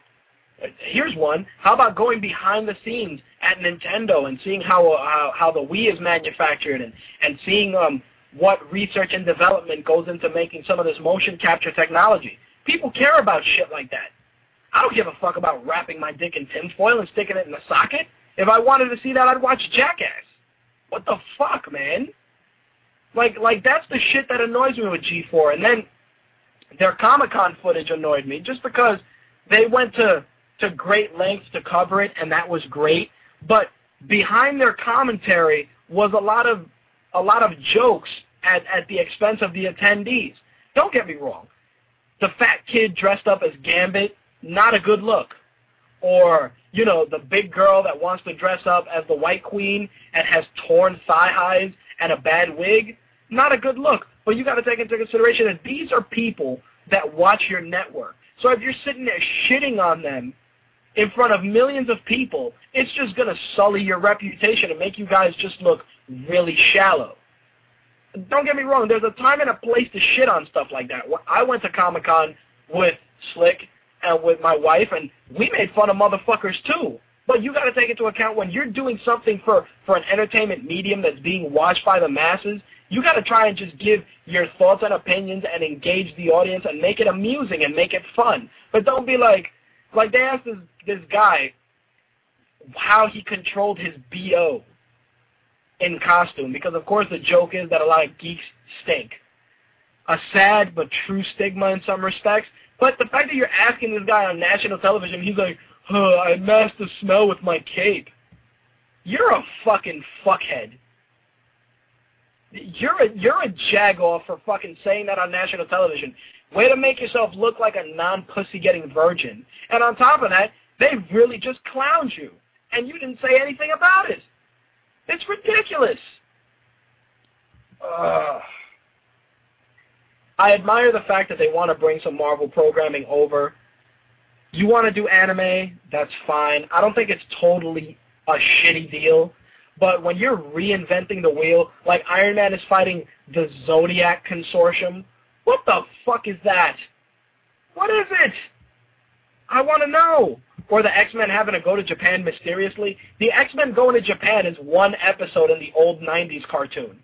[SPEAKER 3] Here's one. How about going behind the scenes at Nintendo and seeing how how, how the Wii is manufactured and and seeing um what research and development goes into making some of this motion capture technology. People care about shit like that. I don't give a fuck about wrapping my dick in tinfoil and sticking it in a socket. If I wanted to see that, I'd watch Jackass. What the fuck, man? Like, like that's the shit that annoys me with G4. And then their Comic-Con footage annoyed me just because they went to to great lengths to cover it, and that was great. But behind their commentary was a lot of a lot of jokes at at the expense of the attendees. Don't get me wrong. The fat kid dressed up as Gambit, not a good look. Or, you know, the big girl that wants to dress up as the White Queen and has torn thigh highs and a bad wig, not a good look. But you got to take into consideration that these are people that watch your network. So if you're sitting there shitting on them in front of millions of people, it's just going to sully your reputation and make you guys just look really shallow. Don't get me wrong, there's a time and a place to shit on stuff like that. I went to Comic-Con with Slick and with my wife, and we made fun of motherfuckers too. But you got to take into account when you're doing something for, for an entertainment medium that's being watched by the masses, you got to try and just give your thoughts and opinions and engage the audience and make it amusing and make it fun. But don't be like, like they asked this, this guy how he controlled his BO in costume because of course the joke is that a lot of geeks stink. A sad but true stigma in some respects. But the fact that you're asking this guy on national television, he's like, huh, I masked the smell with my cape. You're a fucking fuckhead. You're a you're a jagoff for fucking saying that on national television. Way to make yourself look like a non-pussy getting virgin. And on top of that, they really just clowned you. And you didn't say anything about it. It's ridiculous. Uh, I admire the fact that they want to bring some Marvel programming over. You want to do anime, that's fine. I don't think it's totally a shitty deal. But when you're reinventing the wheel, like Iron Man is fighting the Zodiac Consortium, what the fuck is that? What is it? I want to know. Or the X-Men having to go to Japan mysteriously. The X-Men going to Japan is one episode in the old 90s cartoon.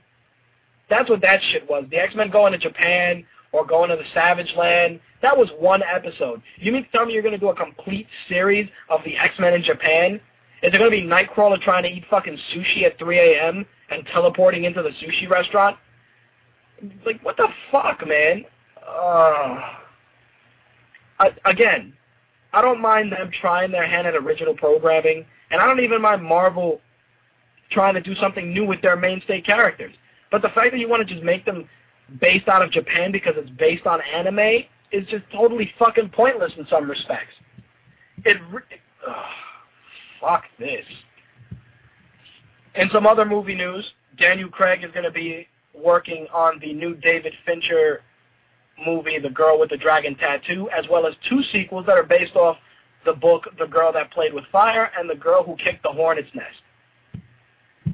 [SPEAKER 3] That's what that shit was. The X-Men going to Japan or going to the Savage Land. That was one episode. You mean tell me you're going to do a complete series of the X-Men in Japan? Is it going to be Nightcrawler trying to eat fucking sushi at 3 a.m. and teleporting into the sushi restaurant? Like, what the fuck, man? Uh, again, I don't mind them trying their hand at original programming, and I don't even mind Marvel trying to do something new with their mainstay characters. But the fact that you want to just make them based out of Japan because it's based on anime is just totally fucking pointless in some respects. It, ugh, fuck this. In some other movie news, Daniel Craig is going to be working on the new David Fincher movie, The Girl with the Dragon Tattoo, as well as two sequels that are based off the book The Girl That Played with Fire and The Girl Who Kicked the Hornet's Nest.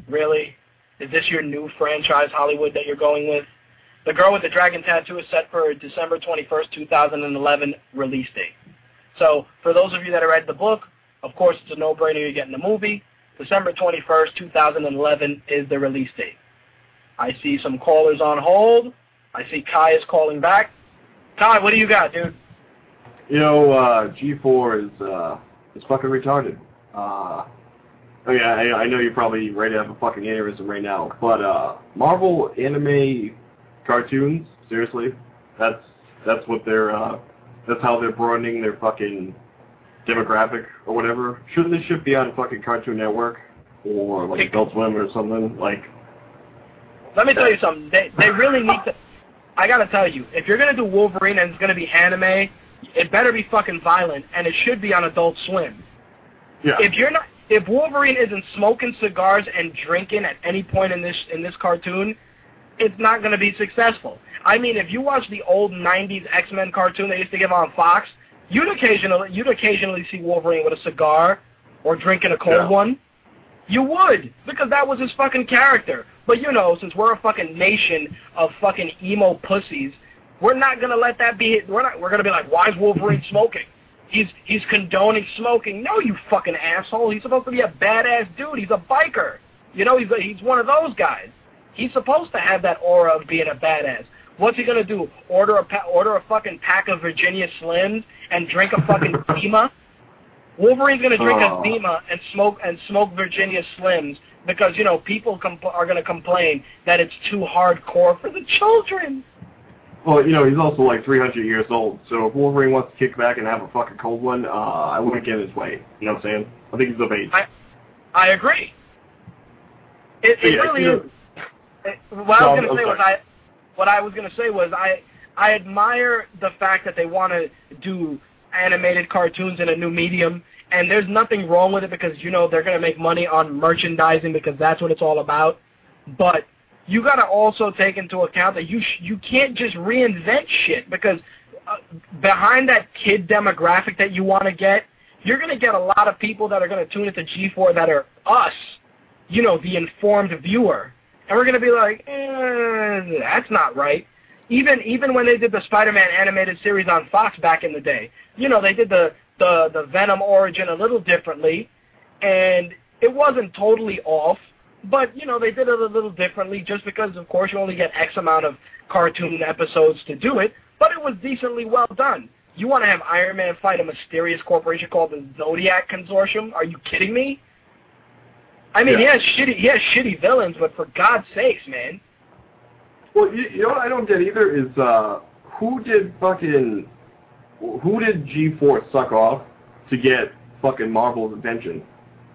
[SPEAKER 3] Really? Is this your new franchise, Hollywood, that you're going with? The Girl with the Dragon Tattoo is set for December 21st, 2011 release date. So for those of you that have read the book, of course it's a no-brainer you're getting the movie. December 21st, 2011 is the release date. I see some callers on hold. I see Kai is calling back. Kai, what do you got, dude?
[SPEAKER 9] You know, uh, G4 is uh, It's fucking retarded. Uh, oh yeah, I, I know you're probably ready to have a fucking aneurysm right now, but uh, Marvel anime cartoons, seriously, that's that's what they're uh, that's how they're broadening their fucking demographic or whatever. Shouldn't this shit be on fucking Cartoon Network or like Adult Swim or something? Like,
[SPEAKER 3] Let me tell you something. They they really need to. I gotta tell you, if you're gonna do Wolverine and it's gonna be anime, it better be fucking violent, and it should be on Adult Swim.
[SPEAKER 9] yeah,
[SPEAKER 3] If you're not, if Wolverine isn't smoking cigars and drinking at any point in this in this cartoon, it's not gonna be successful. I mean, if you watch the old '90s X-Men cartoon they used to give on Fox, you'd occasionally you'd occasionally see Wolverine with a cigar or drinking a cold
[SPEAKER 9] Yeah.
[SPEAKER 3] one. You would, because that was his fucking character. But you know, since we're a fucking nation of fucking emo pussies, we're not gonna let that be. We're not. We're gonna be like, why is Wolverine smoking? He's he's condoning smoking. No, you fucking asshole. He's supposed to be a badass dude. He's a biker. You know, he's a, he's one of those guys. He's supposed to have that aura of being a badass. What's he gonna do? Order a pa- order a fucking pack of Virginia Slims and drink a fucking Zima? Wolverine's gonna drink
[SPEAKER 9] Oh.
[SPEAKER 3] a Zima and smoke and smoke Virginia Slims because you know people compl- are gonna complain that it's too hardcore for the children.
[SPEAKER 9] well, you know, he's also like 300 years old, so if Wolverine wants to kick back and have a fucking cold one, uh, I wouldn't get in his way. You know what I'm saying? I think he's of age.
[SPEAKER 3] I I agree. It, it
[SPEAKER 9] Yeah,
[SPEAKER 3] really
[SPEAKER 9] you know-
[SPEAKER 3] is. it- what I
[SPEAKER 9] No,
[SPEAKER 3] was
[SPEAKER 9] I'm-
[SPEAKER 3] gonna say
[SPEAKER 9] I'm
[SPEAKER 3] was I, what I was gonna say was I, I admire the fact that they want to do animated cartoons in a new medium, and there's nothing wrong with it because you know they're gonna make money on merchandising because that's what it's all about. But you gotta also take into account that you you can't just reinvent shit because uh, behind that kid demographic that you want to get, you're going to get a lot of people that are going to tune into G4 that are us, you know, the informed viewer. And we're going to be like, eh, that's not right. Even even when they did the Spider-Man animated series on Fox back in the day, you know, they did the, the, the Venom origin a little differently, and it wasn't totally off, but, you know, they did it a little differently just because, of course, you only get X amount of cartoon episodes to do it, but it was decently well done. You want to have Iron Man fight a mysterious corporation called the Zodiac Consortium? Are you kidding me? I mean,
[SPEAKER 9] Yeah.
[SPEAKER 3] he has shitty, he has shitty villains, but for God's sakes, man.
[SPEAKER 9] Well, you, you know what I don't get either is uh, who did fucking who did G4 suck off to get fucking Marvel's attention?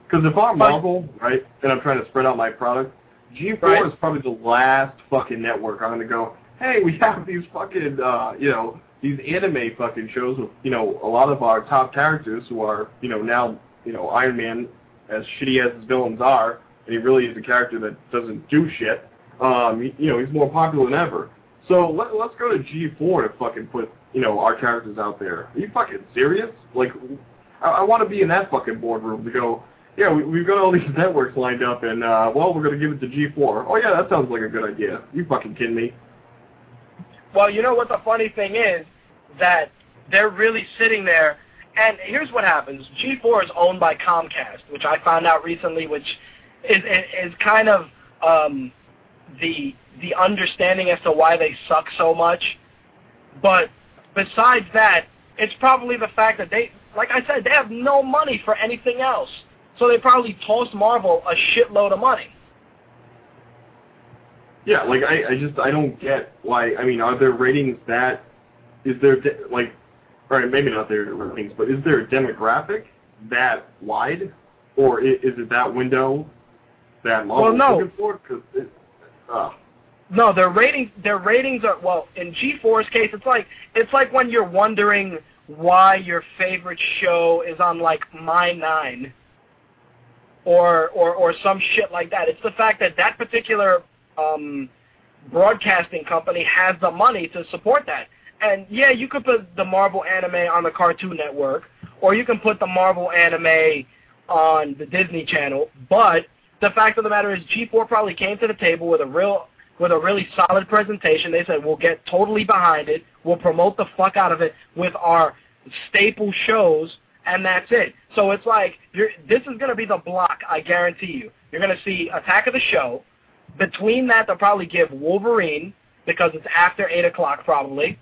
[SPEAKER 9] Because if I'm Marvel, right, and I'm trying to spread out my product, G4
[SPEAKER 3] Right.
[SPEAKER 9] is probably the last fucking network I'm gonna go. Hey, we have these fucking uh, you know these anime fucking shows with you know a lot of our top characters who are you know now you know Iron Man as shitty as his villains are, and he really is a character that doesn't do shit. Um, you, know, he's more popular than ever. So let, let's go to G4 to fucking put, you know, our characters out there. Are you fucking serious? Like, I, I want to be in that fucking boardroom to go, yeah, we, we've got all these networks lined up, and, uh, well, we're going to give it to G4. Oh, yeah, that sounds like a good idea. You fucking kidding me?
[SPEAKER 3] Well, you know what the funny thing is? That they're really sitting there, and here's what happens. G4 is owned by Comcast, which I found out recently, which is, is, is kind of um, the the understanding as to why they suck so much. But besides that, it's probably the fact that they, like I said, they have no money for anything else. So they probably tossed Marvel a shitload of money.
[SPEAKER 9] Yeah, like, I, I just, I don't get why, I mean, are there ratings that, is there, de- like, all right, maybe not their ratings, but is there a demographic that wide? Or is, is it that window that Marvel's
[SPEAKER 3] no.
[SPEAKER 9] looking for? Because uh,
[SPEAKER 3] No, their ratings their ratings are well in G4's case it's like it's like when you're wondering why your favorite show is on like My 9 or or or some shit like that. It's the fact that that particular um broadcasting company has the money to support that. And yeah, you could put the Marvel anime on the Cartoon Network or you can put the Marvel anime on the Disney Channel, but the fact of the matter is G4 probably came to the table with a real with a really solid presentation. They said we'll get totally behind it. We'll promote the fuck out of it with our staple shows, and that's it. So it's like you're, this is going to be the block. I guarantee you. You're going to see Attack of the Show. Between that, they'll probably give Wolverine because it's after eight o'clock probably,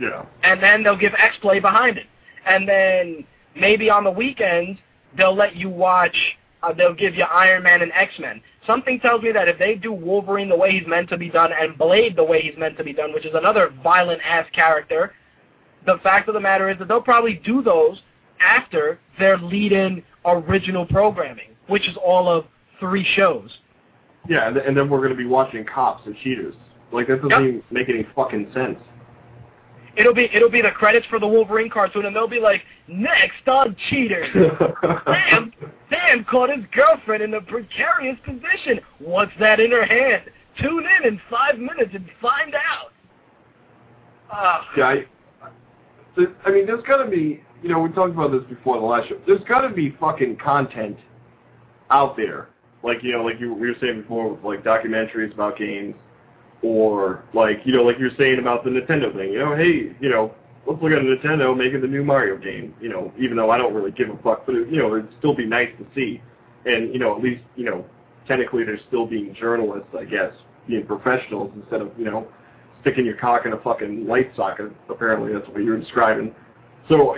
[SPEAKER 9] yeah.
[SPEAKER 3] and then they'll give X Play behind it, and then maybe on the weekends they'll let you watch. Uh, they'll give you Iron Man and X Men. Something tells me that if they do Wolverine the way he's meant to be done and Blade the way he's meant to be done, which is another violent ass character, the fact of the matter is that they'll probably do those after their lead-in original programming, which is all of three shows.
[SPEAKER 9] Yeah, and, and then we're going to be watching cops and cheaters. Like that doesn't
[SPEAKER 3] Yep.
[SPEAKER 9] even make any fucking sense.
[SPEAKER 3] It'll be it'll be the credits for the Wolverine cartoon, and they'll be like, next on Cheaters. Sam, Sam caught his girlfriend in a precarious position. What's that in her hand? Tune in in five minutes and find out. Ah,
[SPEAKER 9] Yeah, I, I mean, there's got to be, you know, we talked about this before in the last show. There's got to be fucking content out there, like you know, like you we were saying before, with like documentaries about games, or like you know, like you're saying about the Nintendo thing. You know, hey, you know, let's look at Nintendo making the new Mario game. You know, even though I don't really give a fuck, but it, you know, it'd still be nice to see, and you know, at least you know, technically they're still being journalists, I guess, being professionals instead of you know sticking your cock in a fucking light socket. Apparently, that's what you're describing. So,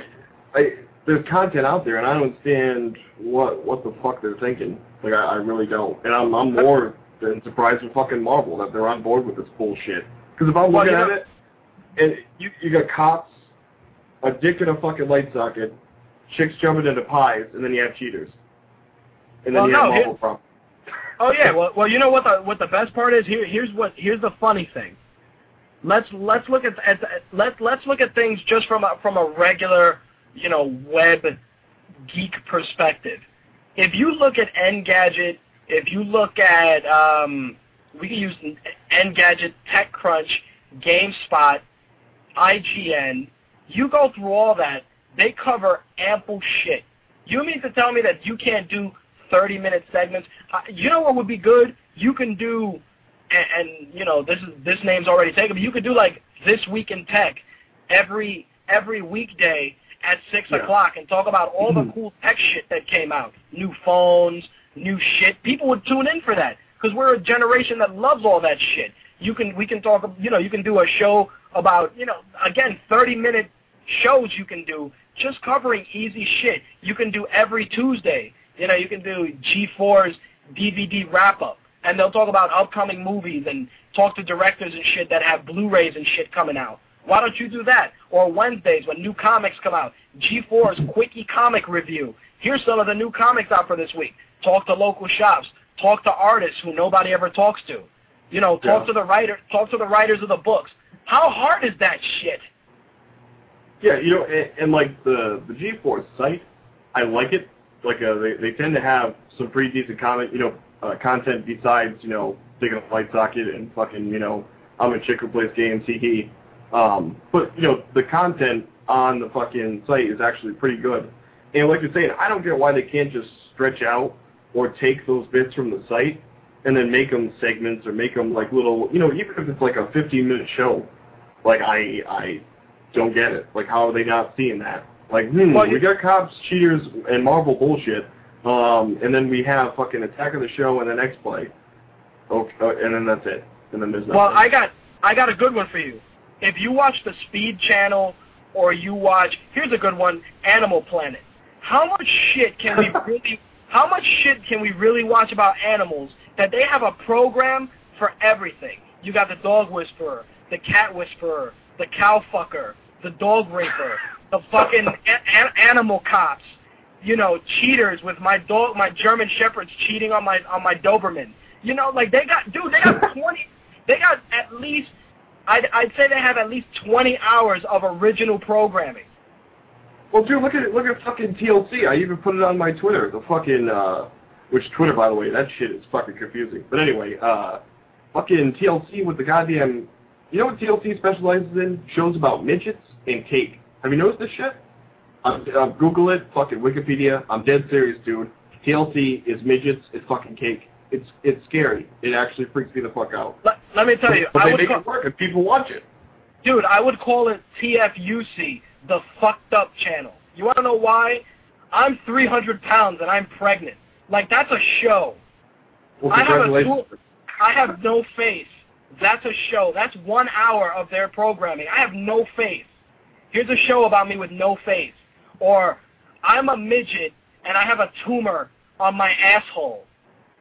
[SPEAKER 9] I there's content out there, and I don't understand what what the fuck they're thinking. Like, I, I really don't. And I'm I'm more than surprised with fucking Marvel that they're on board with this bullshit. Because if I'm
[SPEAKER 3] Well,
[SPEAKER 9] looking
[SPEAKER 3] you
[SPEAKER 9] at it, and you you got cops, a dick in a fucking light socket, chicks jumping into pies, and then you have cheaters, and then
[SPEAKER 3] Well,
[SPEAKER 9] you have
[SPEAKER 3] no,
[SPEAKER 9] Marvel
[SPEAKER 3] it-
[SPEAKER 9] problems.
[SPEAKER 3] Oh yeah, well, well, you know what the what the best part is here. Here's what here's the funny thing. Let's let's look at, at let let's look at things just from a from a regular you know web geek perspective. If you look at Engadget, if you look at um, we can use Engadget, TechCrunch, GameSpot, IGN. You go through all that, they cover ample shit. You mean to tell me that you can't do 30 minute segments? Uh, you know what would be good? You can do, and, and you know this is this name's already taken, but you could do like this week in tech every every weekday at six
[SPEAKER 9] Yeah.
[SPEAKER 3] o'clock and talk about all the cool tech shit that came out, new phones, new shit. People would tune in for that because we're a generation that loves all that shit. You can we can talk, you know, you can do a show about, you know, again, 30 minute shows you can do just covering easy shit. You can do every Tuesday. You know, you can do G4's DVD wrap up, and they'll talk about upcoming movies and talk to directors and shit that have Blu-rays and shit coming out. Why don't you do that? Or Wednesdays when new comics come out, G4's quickie comic review. Here's some of the new comics out for this week. Talk to local shops. Talk to artists who nobody ever talks to. You know, talk
[SPEAKER 9] Yeah.
[SPEAKER 3] to the writer. Talk to the writers of the books. How hard is that shit?
[SPEAKER 9] Yeah, you know, and, and like the the G4 site, I like it. Like uh, they they tend to have some pretty decent comment, you know, uh, content besides you know digging a light socket and fucking you know I'm a chick who plays games, hee hee. Um, but you know the content on the fucking site is actually pretty good. And like you're saying, I don't get why they can't just stretch out or take those bits from the site and then make them segments or make them like little, you know, even if it's like a 15 minute show. Like I I don't get it. Like, how are they not seeing that? Like, hmm,
[SPEAKER 3] Well,
[SPEAKER 9] we got cops, cheaters, and Marvel bullshit, um, and then we have fucking Attack of the Show and the X Play, okay, uh, and then that's it. And then there's nothing.
[SPEAKER 3] Well, I got I got a good one for you. If you watch the Speed Channel or you watch here's a good one, Animal Planet. How much shit can we really how much shit can we really watch about animals that they have a program for everything? You got the dog whisperer, the cat whisperer, the cow fucker, the dog raper, the fucking animal cops, you know, cheaters with my dog, my German shepherds cheating on my on my Doberman. You know, like they got, dude, they got twenty, they got at least, I'd I'd say they have at least twenty hours of original programming.
[SPEAKER 9] Well, dude, look at look at fucking TLC. I even put it on my Twitter. The fucking uh, which Twitter, by the way, that shit is fucking confusing. But anyway, uh, fucking TLC with the goddamn. You know what TLC specializes in? Shows about midgets and cake. Have you noticed this shit? Um, uh, Google it. Fucking Wikipedia. I'm dead serious, dude. TLC is midgets. It's fucking cake. It's it's scary. It actually freaks me the fuck out.
[SPEAKER 3] Let me tell you,
[SPEAKER 9] but
[SPEAKER 3] I would
[SPEAKER 9] make
[SPEAKER 3] call,
[SPEAKER 9] it work and people watch it.
[SPEAKER 3] dude, I would call it TFUC, the fucked up channel. You want to know why? I'm 300 pounds and I'm pregnant. Like that's a show.
[SPEAKER 9] Well,
[SPEAKER 3] I have a
[SPEAKER 9] congratulations.
[SPEAKER 3] I have no face. That's a show. That's one hour of their programming. I have no face. Here's a show about me with no face. Or I'm a midget and I have a tumor on my asshole.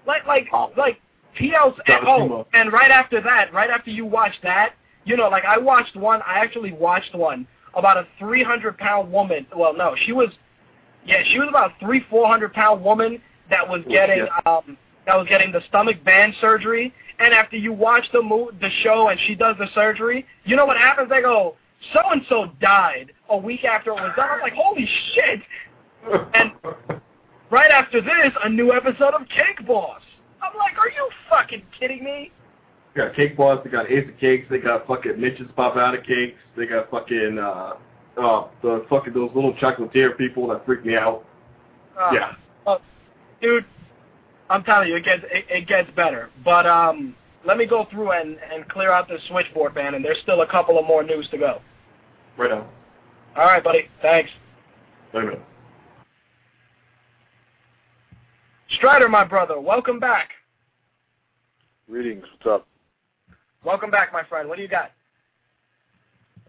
[SPEAKER 3] Like, like, oh. like, PL's,
[SPEAKER 9] Got a
[SPEAKER 3] oh, and right after that, right after you watch that, you know, like I watched one, I actually watched one about a 300 pound woman. Well, no, she was, yeah, she was about three, 400 pound woman that was
[SPEAKER 9] Oh,
[SPEAKER 3] getting, um, that was getting the stomach band surgery. And after you watch the mo- the show and she does the surgery, you know what happens? They go, so and so died a week after it was done. I'm like, holy shit! And right after this, a new episode of Cake Boss. I'm like, are you fucking kidding me?
[SPEAKER 9] They got Cake Boss, they got Ace of Cakes, they got fucking Mitch's Pop Out of Cakes, they got fucking, uh, uh, the fucking, those little chocolatier people that freak me out.
[SPEAKER 3] Uh,
[SPEAKER 9] Yeah.
[SPEAKER 3] uh, dude, I'm telling you, it gets it, it gets better. But um, let me go through and and clear out this switchboard, man. And there's still a couple of more news to go.
[SPEAKER 9] Right now.
[SPEAKER 3] All right, buddy. Thanks.
[SPEAKER 9] Wait a minute.
[SPEAKER 3] Strider, my brother, welcome back.
[SPEAKER 11] Greetings. What's up?
[SPEAKER 3] Welcome back, my friend. What do you got?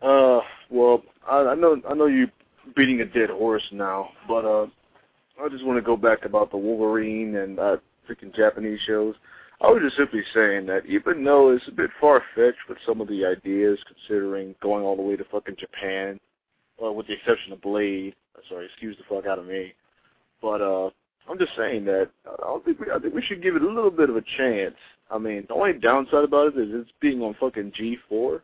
[SPEAKER 11] Uh, well, I, I know I know you beating a dead horse now, but uh, I just want to go back about the Wolverine and uh, freaking Japanese shows. I was just simply saying that even though it's a bit far fetched with some of the ideas, considering going all the way to fucking Japan, well, with the exception of Blade. uh, Sorry, excuse the fuck out of me. But uh, I'm just saying that uh, I think we, I think we should give it a little bit of a chance. I mean, the only downside about it is it's being on fucking G4,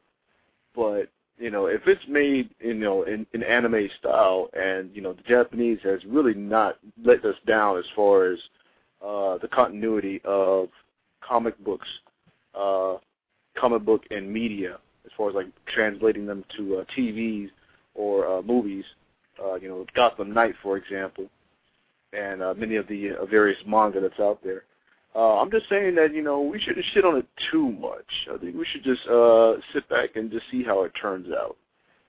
[SPEAKER 11] but you know, if it's made, you know, in, in anime style, and you know, the Japanese has really not let us down as far as uh, the continuity of comic books, uh, comic book and media, as far as like translating them to uh, TVs or uh, movies. Uh, you know, Gotham Knight, for example, and uh, many of the uh, various manga that's out there. Uh, I'm just saying that you know we shouldn't shit on it too much. I think we should just uh, sit back and just see how it turns out.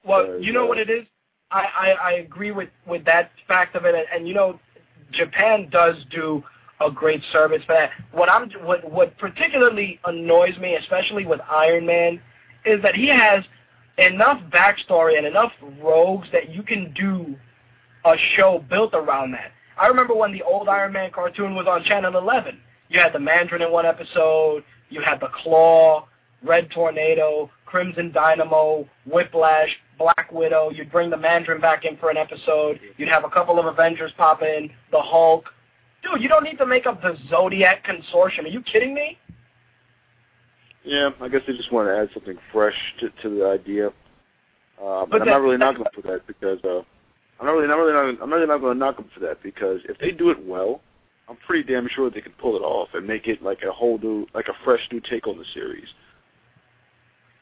[SPEAKER 3] Well, you know
[SPEAKER 11] uh,
[SPEAKER 3] what it is. I, I I agree with with that fact of it, and, and you know, Japan does do a great service for that. What I'm what what particularly annoys me, especially with Iron Man, is that he has enough backstory and enough rogues that you can do a show built around that. I remember when the old Iron Man cartoon was on Channel 11. You had the Mandarin in one episode. You had the Claw, Red Tornado, Crimson Dynamo, Whiplash, Black Widow. You'd bring the Mandarin back in for an episode. You'd have a couple of Avengers pop in, the Hulk. Dude, you don't need to make up the Zodiac Consortium. Are you kidding me?
[SPEAKER 11] Yeah, I guess they just want to add something fresh to, to the idea. Um,
[SPEAKER 3] But
[SPEAKER 11] and I'm not really knocking them for that because uh, I'm not really, not really, not, I'm really not going to knock them for that because if they do it well, I'm pretty damn sure they can pull it off and make it like a whole new, like a fresh new take on the series.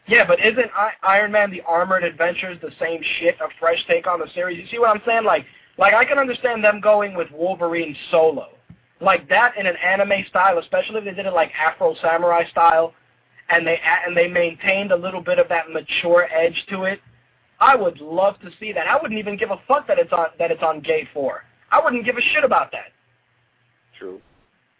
[SPEAKER 3] Yeah, but isn't I- Iron Man the Armored Adventures the same shit, a fresh take on the series? You see what I'm saying? Like, like I can understand them going with Wolverine solo, like that in an anime style, especially if they did it like Afro Samurai style, and they and they maintained a little bit of that mature edge to it. I would love to see that. I wouldn't even give a fuck that it's on that it's on Gay Four. I wouldn't give a shit about that.
[SPEAKER 11] True.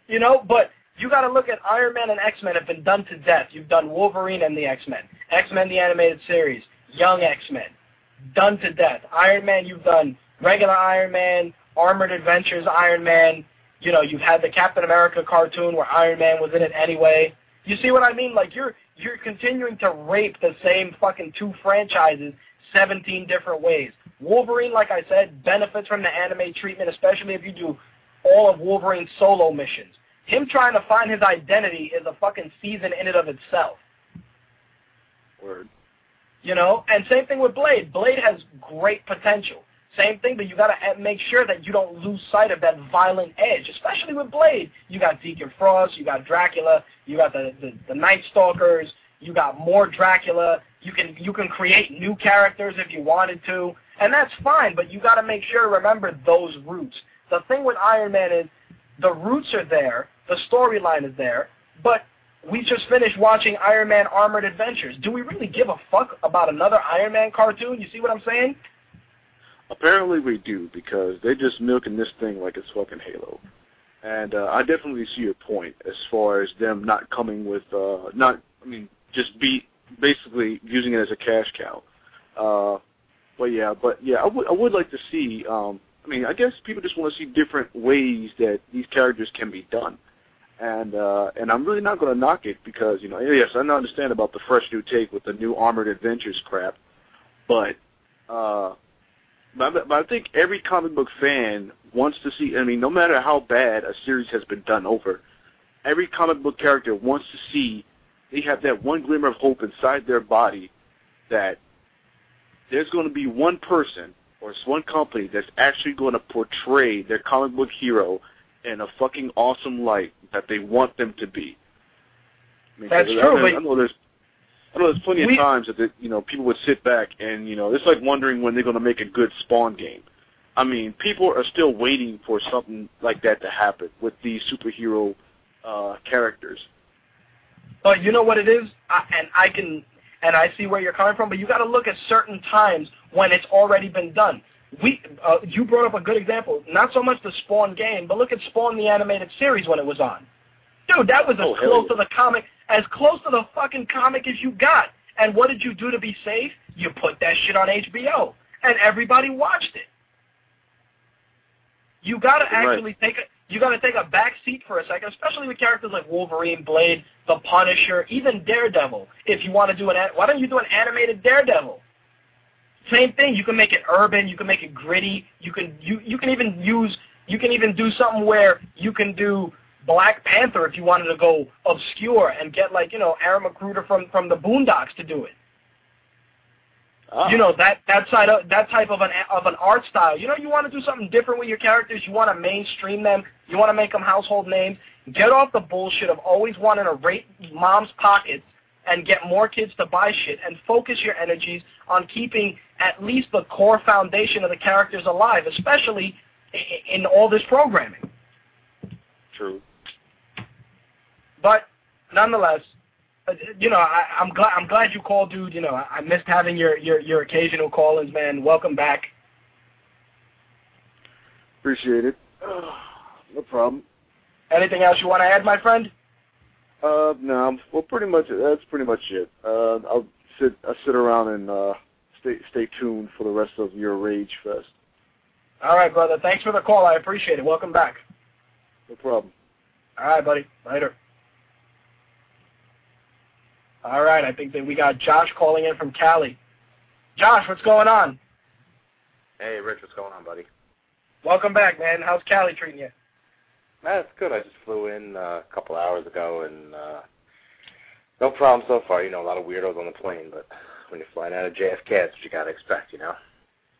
[SPEAKER 3] You know, but you got to look at Iron Man and X Men have been done to death. You've done Wolverine and the X Men, X Men the animated series, Young X Men, done to death. Iron Man, you've done regular Iron Man, Armored Adventures Iron Man. You know, you've had the Captain America cartoon where Iron Man was in it anyway. You see what I mean? Like you're you're continuing to rape the same fucking two franchises 17 different ways. Wolverine, like I said, benefits from the anime treatment, especially if you do all of Wolverine's solo missions. Him trying to find his identity is a fucking season in and of itself.
[SPEAKER 11] Word.
[SPEAKER 3] You know? And same thing with Blade. Blade has great potential. Same thing, but you gotta make sure that you don't lose sight of that violent edge, especially with Blade. You got Deacon Frost, you got Dracula, you got the, the, the Night Stalkers, you got more Dracula. You can you can create new characters if you wanted to, and that's fine. But you got to make sure remember those roots. The thing with Iron Man is the roots are there, the storyline is there, but we just finished watching Iron Man Armored Adventures. Do we really give a fuck about another Iron Man cartoon? You see what I'm saying?
[SPEAKER 11] Apparently we do because they're just milking this thing like it's fucking Halo. And uh, I definitely see your point as far as them not coming with uh not I mean just be basically using it as a cash cow. Uh but yeah, but yeah, I would I would like to see um I mean, I guess people just want to see different ways that these characters can be done. And uh, and I'm really not going to knock it because you know yes I understand about the fresh new take with the new Armored Adventures crap, but uh, but, but I think every comic book fan wants to see. I mean, no matter how bad a series has been done over, every comic book character wants to see they have that one glimmer of hope inside their body that there's going to be one person or it's one company that's actually going to portray their comic book hero in a fucking awesome light that they want them to be. I mean,
[SPEAKER 3] That's
[SPEAKER 11] I,
[SPEAKER 3] true,
[SPEAKER 11] I, I know there's I know there's plenty
[SPEAKER 3] we-
[SPEAKER 11] of times that the, you know people would sit back and you know it's like wondering when they're going to make a good Spawn game. I mean, people are still waiting for something like that to happen with these superhero uh, characters.
[SPEAKER 3] But you know what it is, I, and I can, and I see where you're coming from. But you got to look at certain times when it's already been done. We, uh, you brought up a good example. Not so much the Spawn game, but look at Spawn the animated series when it was on. Dude, that was as
[SPEAKER 11] Oh,
[SPEAKER 3] close to the comic, as close to the fucking comic as you got. And what did you do to be safe? You put that shit on HBO, and everybody watched it. You got to
[SPEAKER 11] Right.
[SPEAKER 3] actually take a you got to take a back seat for a second, especially with characters like Wolverine, Blade, the Punisher, even Daredevil. If you want to do an why don't you do an animated Daredevil? Same thing. You can make it urban. You can make it gritty. You can you you can even use you can even do something where you can do Black Panther if you wanted to go obscure and get like you know Aaron McGruder from from the Boondocks to do it.
[SPEAKER 11] Ah.
[SPEAKER 3] You know that that side of that type of an of an art style. You know, you want to do something different with your characters. You want to mainstream them. You want to make them household names. Get off the bullshit of always wanting to rape mom's pockets and get more kids to buy shit, and focus your energies on keeping at least the core foundation of the characters alive, especially in all this programming.
[SPEAKER 11] True.
[SPEAKER 3] But nonetheless, uh, you know, I, I'm glad I'm glad you called, dude. You know, I, I missed having your your your occasional call-ins, man. Welcome back.
[SPEAKER 11] Appreciate it. no problem.
[SPEAKER 3] Anything else you want to add, my friend?
[SPEAKER 11] Uh, no, well, pretty much that's pretty much it. Uh, I'll sit I'll sit around and uh, stay stay tuned for the rest of your rage fest.
[SPEAKER 3] All right, brother. Thanks for the call. I appreciate it. Welcome back.
[SPEAKER 11] No problem.
[SPEAKER 3] All right, buddy. Later. All right, I think that we got Josh calling in from Cali. Josh, what's going on?
[SPEAKER 12] Hey, Rich, what's going on, buddy?
[SPEAKER 3] Welcome back, man. How's Cali treating you?
[SPEAKER 12] It's good. I just flew in uh, a couple hours ago, and uh, no problem so far. You know, a lot of weirdos on the plane, but when you're flying out of JFK, that's what you got to expect, you know?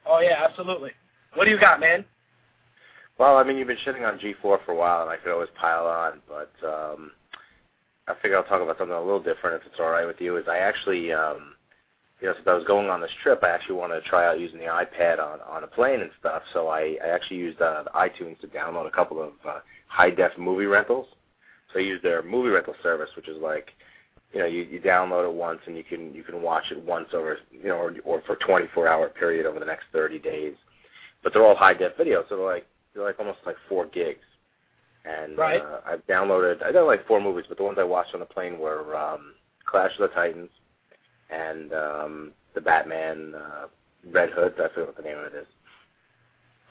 [SPEAKER 3] Oh yeah, absolutely. What do you got, man?
[SPEAKER 12] Well, I mean, you've been shitting on G4 for a while, and I could always pile on, but um, I figure I'll talk about something a little different if it's all right with you. Is I actually, um, you know, since I was going on this trip, I actually wanted to try out using the iPad on on a plane and stuff. So I, I actually used uh, iTunes to download a couple of uh, high def movie rentals. So I used their movie rental service, which is like, you know, you, you download it once and you can you can watch it once over, you know, or, or for a 24 hour period over the next 30 days. But they're all high def videos, so they're like they're like almost like four gigs. And
[SPEAKER 3] Right.
[SPEAKER 12] uh, I've downloaded I got like four movies, but the ones I watched on the plane were um, Clash of the Titans and um, the Batman uh, Red Hood. I forget what the name of it is.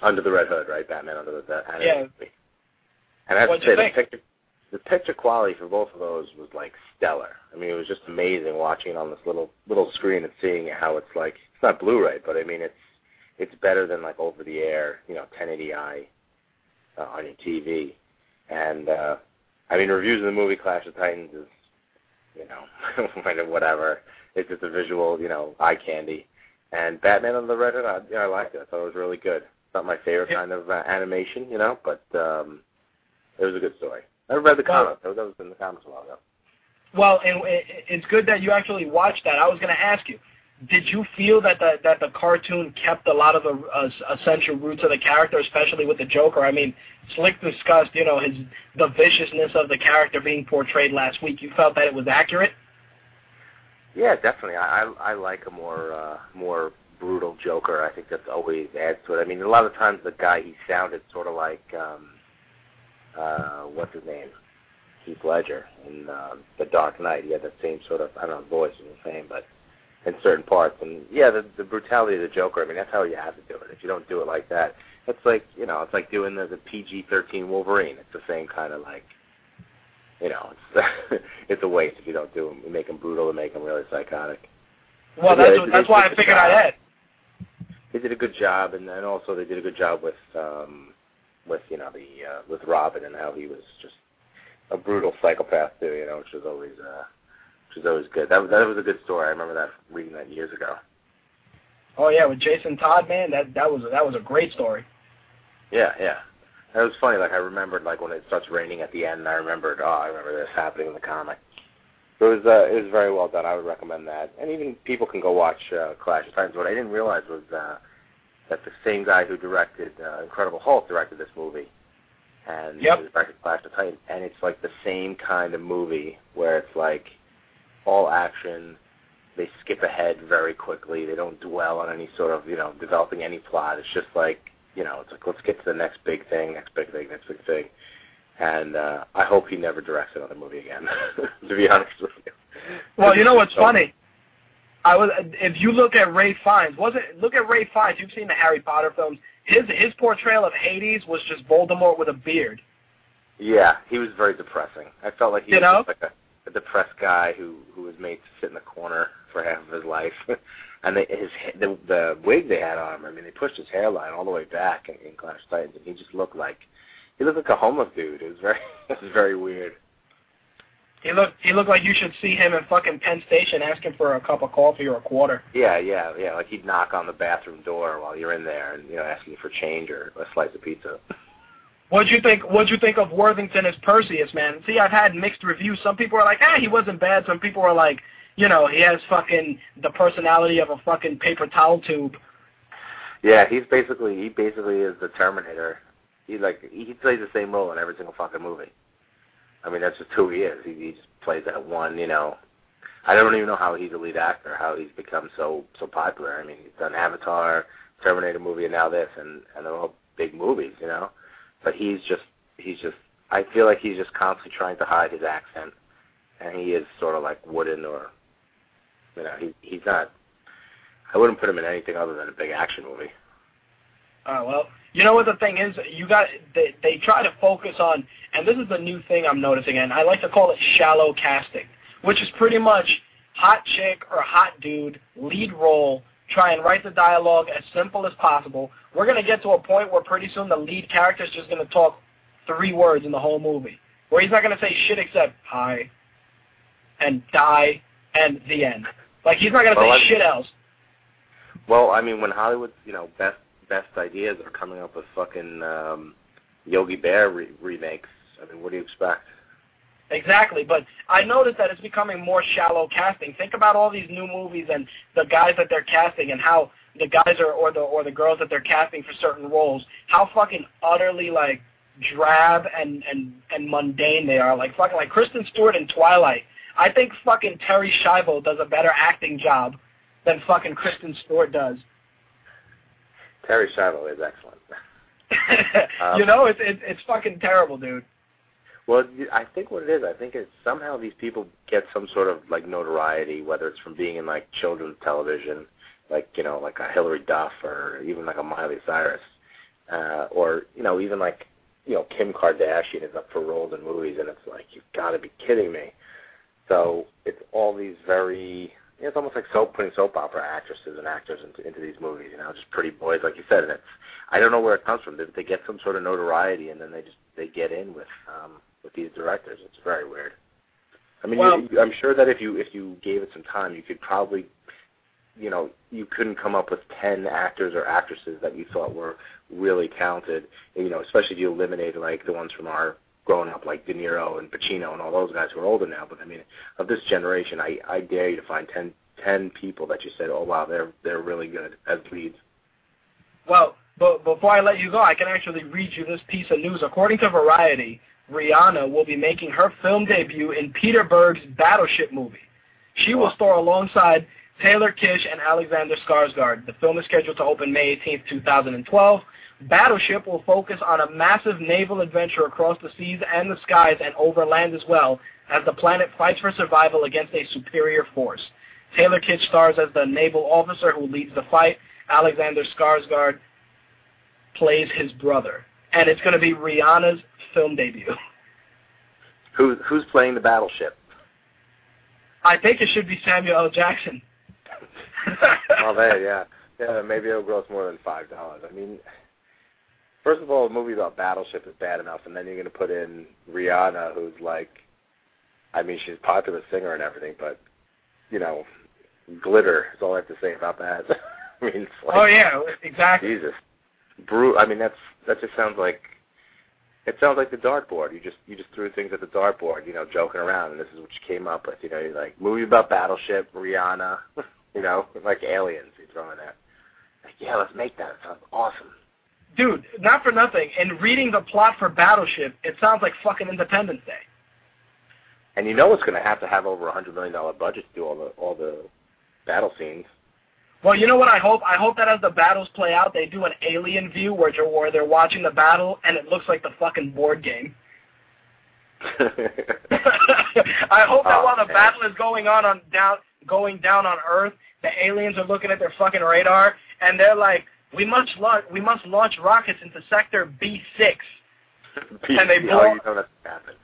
[SPEAKER 12] Under the Red Hood, right? Batman under the that
[SPEAKER 3] Yeah.
[SPEAKER 12] movie. And I have
[SPEAKER 3] What'd
[SPEAKER 12] to say, the picture, the picture quality for both of those was like stellar. I mean, it was just amazing watching it on this little little screen and seeing how it's like. It's not Blu-ray, but I mean, it's it's better than like over the air, you know, 1080i uh, on your TV. And uh, I mean, reviews of the movie Clash of Titans is, you know, kind of whatever. It's just a visual, you know, eye candy. And Batman on the Red Hood, I, you know, I liked it. I thought it was really good. Not my favorite kind of uh, animation, you know, but um, it was a good story. I read the comics. That was, that was in the comics a while ago.
[SPEAKER 3] Well, and it- it's good that you actually watched that. I was going to ask you, did you feel that the that the cartoon kept a lot of the uh, essential roots of the character, especially with the Joker? I mean, Slick discussed, you know, his the viciousness of the character being portrayed last week. You felt that it was accurate?
[SPEAKER 12] Yeah, definitely. I I, I like a more uh, more brutal Joker. I think that's always adds to it. I mean, a lot of times the guy he sounded sort of like um, uh, what's his name, Heath Ledger in um, The Dark Knight. He had that same sort of I don't know, voice was the same, but in certain parts. And yeah, the the brutality of the Joker. I mean, that's how you have to do it. If you don't do it like that, it's like you know, it's like doing the, the PG-13 Wolverine. It's the same kind of like, you know, it's it's a waste if you don't do them. You make them brutal and make them really psychotic.
[SPEAKER 3] Well,
[SPEAKER 12] But yeah,
[SPEAKER 3] that's that's why I figured. I'd add.
[SPEAKER 12] They did a good job, and then also they did a good job with um with you know the uh, with Robin and how he was just a brutal psychopath too. You know, which was always uh which was always good. That was that was a good story. I remember that reading that years ago.
[SPEAKER 3] Oh yeah, with Jason Todd, man, that that was that was a great story.
[SPEAKER 12] Yeah, yeah. It was funny. Like I remembered, like when it starts raining at the end, I remembered, oh, I remember this happening in the comic. It was uh, it was very well done. I would recommend that, and even people can go watch uh, Clash of Titans. What I didn't realize was uh, that the same guy who directed uh, Incredible Hulk directed this movie, and
[SPEAKER 3] Yep.
[SPEAKER 12] directed Clash of Titans, and it's like the same kind of movie where it's like all action. They skip ahead very quickly. They don't dwell on any sort of you know developing any plot. It's just like you know, it's like let's get to the next big thing, next big thing, next big thing. And uh, I hope he never directs another movie again. to be honest with you.
[SPEAKER 3] Well, you know what's
[SPEAKER 12] So-
[SPEAKER 3] funny? I was if you look at Ralph Fiennes, wasn't look at Ralph Fiennes. You've seen the Harry Potter films. His his portrayal of Hades was just Voldemort with a beard.
[SPEAKER 12] Yeah, he was very depressing. I felt like he
[SPEAKER 3] You
[SPEAKER 12] was
[SPEAKER 3] know?
[SPEAKER 12] like a, a depressed guy who who was made to sit in the corner for half of his life. and they, his the the wig they had on him. I mean, they pushed his hairline all the way back in, in Clash of Titans, and he just looked like he looked like a homeless dude. It was very it was very weird.
[SPEAKER 3] He looked he looked like you should see him in fucking Penn Station asking for a cup of coffee or a quarter.
[SPEAKER 12] Yeah, yeah, yeah. Like he'd knock on the bathroom door while you're in there, and you know, asking for change or a slice of pizza.
[SPEAKER 3] What'd you think? What'd you think of Worthington as Perseus, man? See, I've had mixed reviews. Some people are like, ah, he wasn't bad. Some people are like, you know, he has fucking the personality of a fucking paper towel tube.
[SPEAKER 12] Yeah, he's basically he basically is the Terminator. He like he plays the same role in every single fucking movie. I mean, that's just who he is. He, he just plays that one, you know. I don't even know how he's a lead actor, how he's become so so popular. I mean, he's done Avatar, Terminator movie, and now this, and and they're all big movies, you know. But he's just he's just I feel like he's just constantly trying to hide his accent, and he is sort of like wooden or, you know, he he's not. I wouldn't put him in anything other than a big action movie.
[SPEAKER 3] Uh, well, you know what the thing is? You got they they try to focus on, and this is the new thing I'm noticing, and I like to call it shallow casting, which is pretty much hot chick or hot dude lead role. Try and write the dialogue as simple as possible. We're gonna get to a point where pretty soon the lead character is just gonna talk three words in the whole movie, where he's not gonna say shit except hi, and die, and the end. Like he's not gonna
[SPEAKER 12] Well,
[SPEAKER 3] say
[SPEAKER 12] I-
[SPEAKER 3] shit else.
[SPEAKER 12] Well, I mean, when Hollywood's you know best best ideas are coming up with fucking um, Yogi Bear re- remakes, I mean, what do you expect?
[SPEAKER 3] Exactly, but I noticed that it's becoming more shallow casting. Think about all these new movies and the guys that they're casting and how the guys are or the or the girls that they're casting for certain roles, how fucking utterly like drab and and and mundane they are. Like fucking like Kristen Stewart in Twilight. I think fucking Terri Schiavo does a better acting job than fucking Kristen Stewart does.
[SPEAKER 12] Terri Schiavo is excellent. Um,
[SPEAKER 3] you know, it's it's it's fucking terrible, dude.
[SPEAKER 12] Well, I think what it is, I think it's somehow these people get some sort of like notoriety, whether it's from being in like children's television, like you know, like a Hilary Duff, or even like a Miley Cyrus, uh, or you know, even like you know, Kim Kardashian is up for roles in movies, and it's like you've got to be kidding me. So it's all these very, it's almost like soap putting soap opera actresses and actors into into these movies, you know, just pretty boys, like you said, and it's I don't know where it comes from. They, they get some sort of notoriety, and then they just they get in with um, with these directors. It's very weird. I mean,
[SPEAKER 3] Well-
[SPEAKER 12] you, I'm sure that if you if you gave it some time, you could probably, you know, you couldn't come up with ten actors or actresses that you thought were really talented. You know, especially if you eliminated like the ones from our growing up, like De Niro and Pacino and all those guys who are older now. But I mean, of this generation, I I dare you to find ten ten people that you said, oh wow, they're they're really good as leads.
[SPEAKER 3] Well, but before I let you go, I can actually read you this piece of news. According to Variety, Rihanna will be making her film debut in Peter Berg's Battleship movie. She will star alongside Taylor Kitsch and Alexander Skarsgård. The film is scheduled to open May 18th, 2012. Battleship will focus on a massive naval adventure across the seas and the skies and over land as well as the planet fights for survival against a superior force. Taylor Kitsch stars as the naval officer who leads the fight. Alexander Skarsgård plays his brother, and it's going to be Rihanna's film debut.
[SPEAKER 12] Who who's playing the battleship?
[SPEAKER 3] I think it should be Samuel L. Jackson.
[SPEAKER 12] oh, there, yeah, yeah. Maybe it'll gross more than five dollars. I mean, first of all, a movie about battleship is bad enough, and then you're going to put in Rihanna, who's like, I mean, she's a popular singer and everything, but you know, glitter is all I have to say about that. I mean, it's like,
[SPEAKER 3] oh yeah, exactly.
[SPEAKER 12] Jesus, Bru I mean, that's that just sounds like it sounds like the dartboard. You just you just threw things at the dartboard, you know, joking around, and this is what you came up with. You know, you're like movie about battleship, Rihanna, you know, like aliens. You throw in there. Like, yeah, let's make that. It sounds awesome.
[SPEAKER 3] Dude, not for nothing. In reading the plot for Battleship, it sounds like fucking Independence Day.
[SPEAKER 12] And you know it's going to have to have over a hundred million dollar budget to do all the all the battle scenes.
[SPEAKER 3] Well, you know what I hope? I hope that as the battles play out, they do an alien view where they're, where they're watching the battle and it looks like the fucking board game. I hope that
[SPEAKER 12] Oh,
[SPEAKER 3] while the
[SPEAKER 12] man.
[SPEAKER 3] battle is going on on down going down on Earth, the aliens are looking at their fucking radar and they're like, "We must launch we must launch rockets into sector B6." And they
[SPEAKER 12] you
[SPEAKER 3] blow-
[SPEAKER 12] know, you know that's going to happen.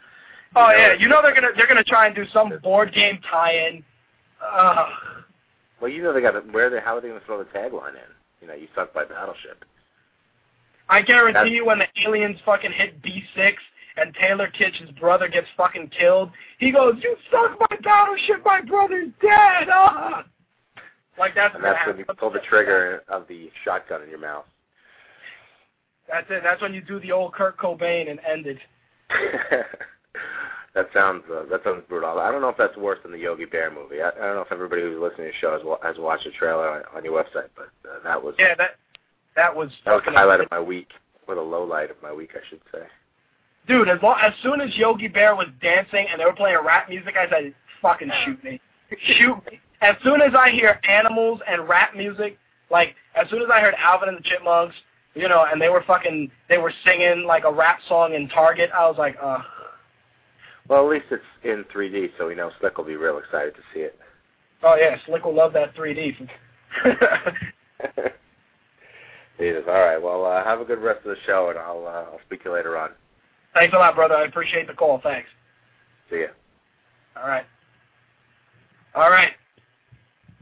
[SPEAKER 3] Oh
[SPEAKER 12] know
[SPEAKER 3] yeah, you know they're gonna they're gonna try and do some board game tie-in.
[SPEAKER 12] Well, you know they got to where they how are they going to throw the tagline in? You know, you suck by battleship.
[SPEAKER 3] I guarantee
[SPEAKER 12] That's-
[SPEAKER 3] you when the aliens fucking hit B6 and Taylor Kitsch's brother gets fucking killed, he goes, you suck my battleship, my brother's dead! Ah! Like that's
[SPEAKER 12] And that's when you pull the trigger of the shotgun in your mouth.
[SPEAKER 3] That's it. That's when you do the old Kurt Cobain and end it.
[SPEAKER 12] that sounds uh, that sounds brutal. I don't know if that's worse than the Yogi Bear movie. I, I don't know if everybody who's listening to the show has, has watched the trailer on, on your website, but uh, that was
[SPEAKER 3] Yeah, that that was
[SPEAKER 12] that was the highlight of my week, or the low light of my week, I should say.
[SPEAKER 3] Dude, as long as soon as Yogi Bear was dancing and they were playing rap music, I said, "Fucking shoot me, shoot me." As soon as I hear animals and rap music, like as soon as I heard Alvin and the Chipmunks, you know, and they were fucking, they were singing like a rap song in Target, I was like, "Uh."
[SPEAKER 12] Well, at least it's in 3D, so we know Slick will be real excited to see it.
[SPEAKER 3] Oh yeah, Slick will love that 3D.
[SPEAKER 12] Jesus. All right. Well, uh, have a good rest of the show, and I'll uh, I'll speak to you later on.
[SPEAKER 3] Thanks a lot, brother. I appreciate the call. Thanks.
[SPEAKER 12] See ya.
[SPEAKER 3] All right. All right.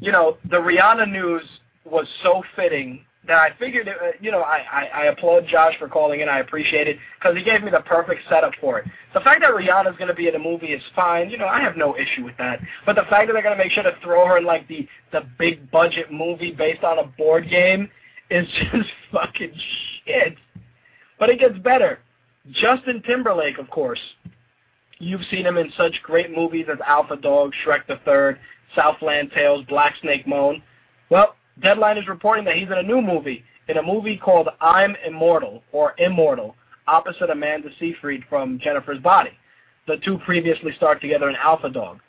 [SPEAKER 3] You know, the Rihanna news was so fitting that I figured, it, uh, you know, I, I, I applaud Josh for calling in. I appreciate it because he gave me the perfect setup for it. The fact that Rihanna's going to be in a movie is fine. You know, I have no issue with that. But the fact that they're going to make sure to throw her in like the the big budget movie based on a board game is just fucking shit. But it gets better. Justin Timberlake, of course. You've seen him in such great movies as Alpha Dog, Shrek the Third, Southland Tales, Black Snake Moan. Well, Deadline is reporting that he's in a new movie, in a movie called I'm Immortal, or Immortal, opposite Amanda Seyfried from Jennifer's Body. The two previously starred together in Alpha Dog.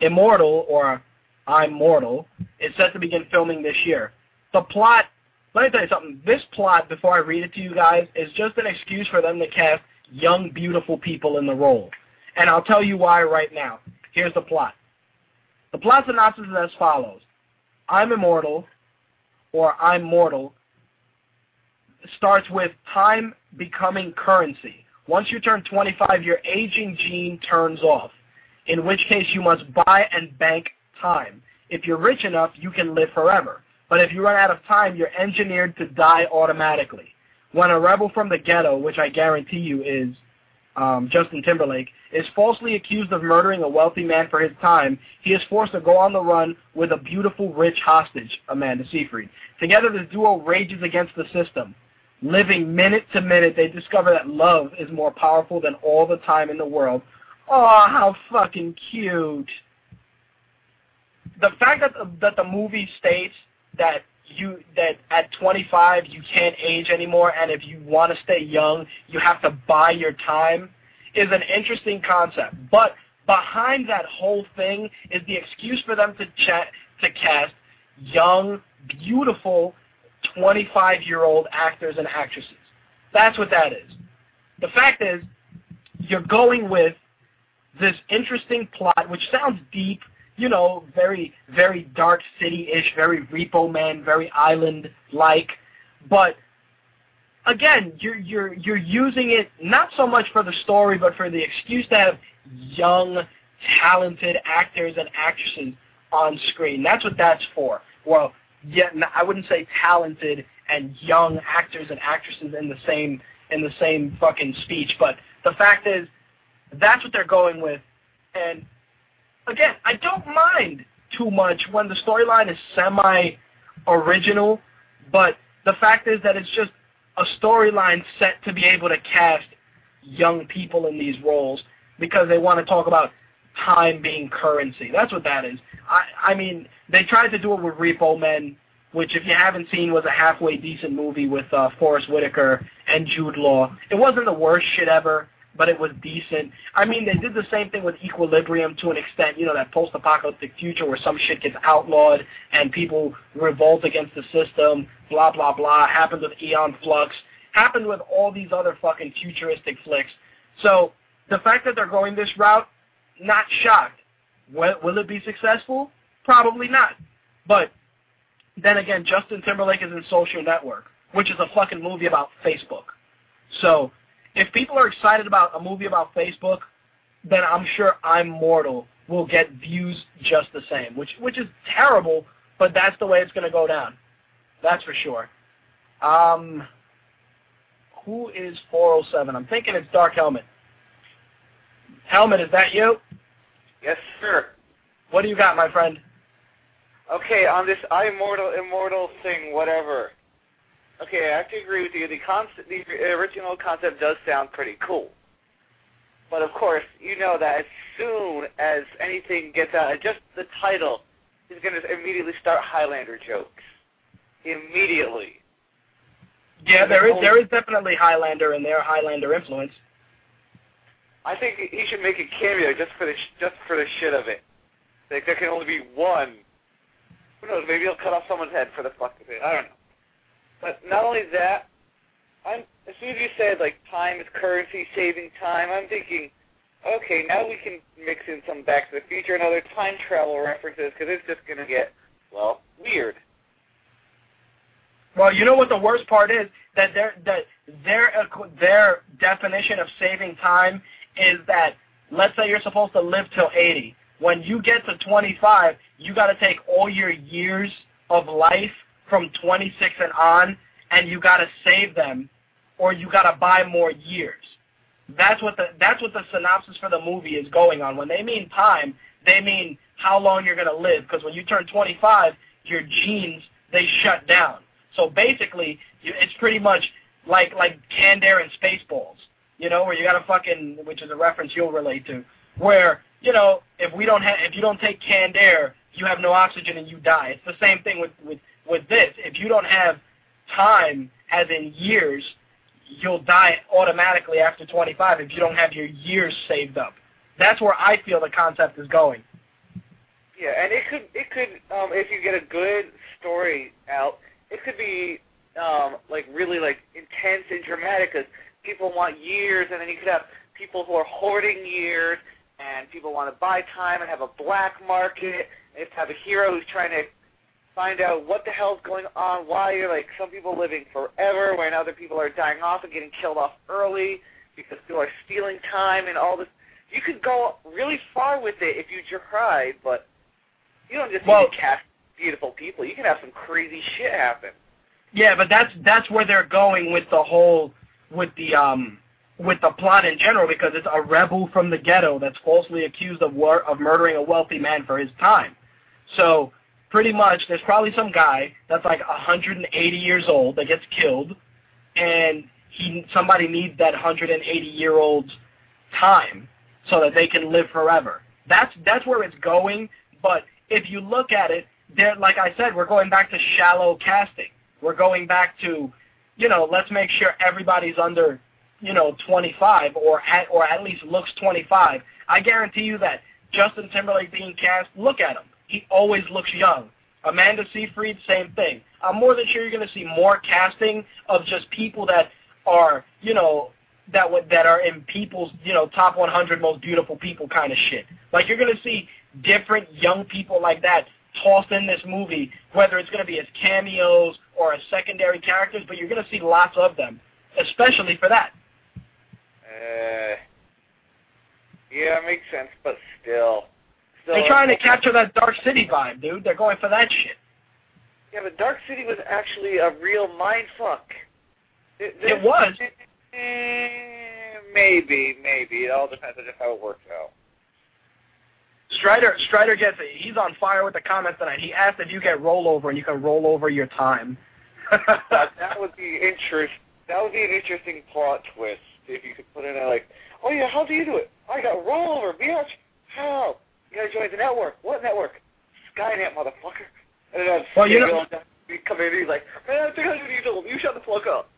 [SPEAKER 3] Immortal, or I'm Mortal, is set to begin filming this year. The plot, let me tell you something, this plot, before I read it to you guys, is just an excuse for them to cast young, beautiful people in the role. And I'll tell you why right now. Here's the plot. The plot synopsis is as follows. I'm immortal, or I'm mortal, starts with time becoming currency. Once you turn 25, your aging gene turns off, in which case you must buy and bank time. If you're rich enough, you can live forever. But if you run out of time, you're engineered to die automatically. When a rebel from the ghetto, which I guarantee you is um, Justin Timberlake, is falsely accused of murdering a wealthy man for his time, he is forced to go on the run with a beautiful, rich hostage, Amanda Seyfried. Together, this duo rages against the system. Living minute to minute, they discover that love is more powerful than all the time in the world. Oh, how fucking cute. The fact that the, that the movie states that you that at 25 you can't age anymore, and if you want to stay young, you have to buy your time, is an interesting concept. But behind that whole thing is the excuse for them to chat to cast young, beautiful 25-year-old actors and actresses. That's what that is. The fact is, you're going with this interesting plot, which sounds deep, you know, very, very Dark City-ish, very Repo Man, very Island-like, but again, you're you're you're using it not so much for the story, but for the excuse to have young, talented actors and actresses on screen. That's what that's for. Well, yeah, I wouldn't say talented and young actors and actresses in the same in the same fucking speech, but the fact is, that's what they're going with. And again, I don't mind too much when the storyline is semi original, but the fact is that it's just a storyline set to be able to cast young people in these roles because they want to talk about time being currency. That's what that is. I I mean, they tried to do it with Repo Men, which if you haven't seen was a halfway decent movie with uh, Forest Whitaker and Jude Law. It wasn't the worst shit ever, but it was decent. I mean, they did the same thing with Equilibrium to an extent, you know, that post-apocalyptic future where some shit gets outlawed and people revolt against the system, blah, blah, blah. Happened with Aeon Flux. Happened with all these other fucking futuristic flicks. So the fact that they're going this route, not shocked. Will, will it be successful? Probably not. But then again, Justin Timberlake is in Social Network, which is a fucking movie about Facebook. So if people are excited about a movie about Facebook, then I'm sure I'm Mortal will get views just the same, which which is terrible, but that's the way it's going to go down. That's for sure. Um, who is 407? I'm thinking it's Dark Helmet. Helmet, is that you?
[SPEAKER 13] Yes, sir.
[SPEAKER 3] What do you got, my friend?
[SPEAKER 13] Okay, on this immortal immortal thing, whatever. Okay, I have to agree with you. The concept, the original concept does sound pretty cool. But of course, you know that as soon as anything gets out, just the title is going to immediately start Highlander jokes. Immediately.
[SPEAKER 3] Yeah, there is there is definitely Highlander in there, Highlander influence.
[SPEAKER 13] I think he should make a cameo just for the just for the shit of it. Like there can only be one. Who knows? Maybe he'll cut off someone's head for the fuck of it. I don't know. But not only that, I'm as soon as you said like time is currency, saving time, I'm thinking, okay, now we can mix in some Back to the Future and other time travel references because it's just gonna get well weird.
[SPEAKER 3] Well, you know what the worst part is that their that their their definition of saving time is that let's say you're supposed to live till 80. When you get to 25, you got to take all your years of life from 26 and on, and you got to save them, or you got to buy more years. That's what the that's what the synopsis for the movie is going on. When they mean time, they mean how long you're going to live. Because when you turn 25, your genes they shut down. So basically, it's pretty much like like canned air and Spaceballs, you know, where you got to fucking, which is a reference you'll relate to, where you know if we don't have if you don't take canned air, you have no oxygen and you die. It's the same thing with with with this. If you don't have time, as in years, you'll die automatically after 25 if you don't have your years saved up. That's where I feel the concept is going.
[SPEAKER 13] Yeah, and it could it could um, if you get a good story out, it could be um, like really like intense and dramatic because people want years, and then you could have people who are hoarding years, and people want to buy time and have a black market. To have a hero who's trying to find out what the hell's going on, why you're like some people living forever, when other people are dying off and getting killed off early because people are stealing time and all this. You could go really far with it if you tried, but you don't just
[SPEAKER 3] well,
[SPEAKER 13] need to cast beautiful people. You can have some crazy shit happen.
[SPEAKER 3] Yeah, but that's that's where they're going with the whole with the um with the plot in general because it's a rebel from the ghetto that's falsely accused of war of murdering a wealthy man for his time. So pretty much there's probably some guy that's like 180 years old that gets killed, and he somebody needs that 180 year old's time so that they can live forever. That's that's where it's going. But if you look at it, there, like I said, we're going back to shallow casting. We're going back to, you know, let's make sure everybody's under, you know, 25 or at or at least looks 25. I guarantee you that Justin Timberlake being cast, look at him. He always looks young. Amanda Seyfried, same thing. I'm more than sure you're going to see more casting of just people that are, you know, that would that are in people's, you know, top 100 most beautiful people kind of shit. Like you're going to see different young people like that tossed in this movie, whether it's going to be as cameos or as secondary characters, but you're going to see lots of them. especially for that.
[SPEAKER 13] Uh, yeah, makes sense, but still. Still
[SPEAKER 3] They're trying to capture that Dark City vibe, dude. They're going for that shit.
[SPEAKER 13] Yeah, but Dark City was actually a real mind fuck. It,
[SPEAKER 3] It was.
[SPEAKER 13] Eh, maybe, maybe. It all depends on just how it works out.
[SPEAKER 3] Strider Strider gets it. He's on fire with the comments tonight. He asked if you get rollover and you can roll over your time.
[SPEAKER 13] that, that would be interest. That would be an interesting plot twist if you could put in a like, oh yeah, how do you do it? I got rollover, bitch. How? You gotta join the network. What network? Skynet, motherfucker. And then
[SPEAKER 3] Well, you know-
[SPEAKER 13] come in and he's like, man, I'm 600 years old. You shut the fuck up.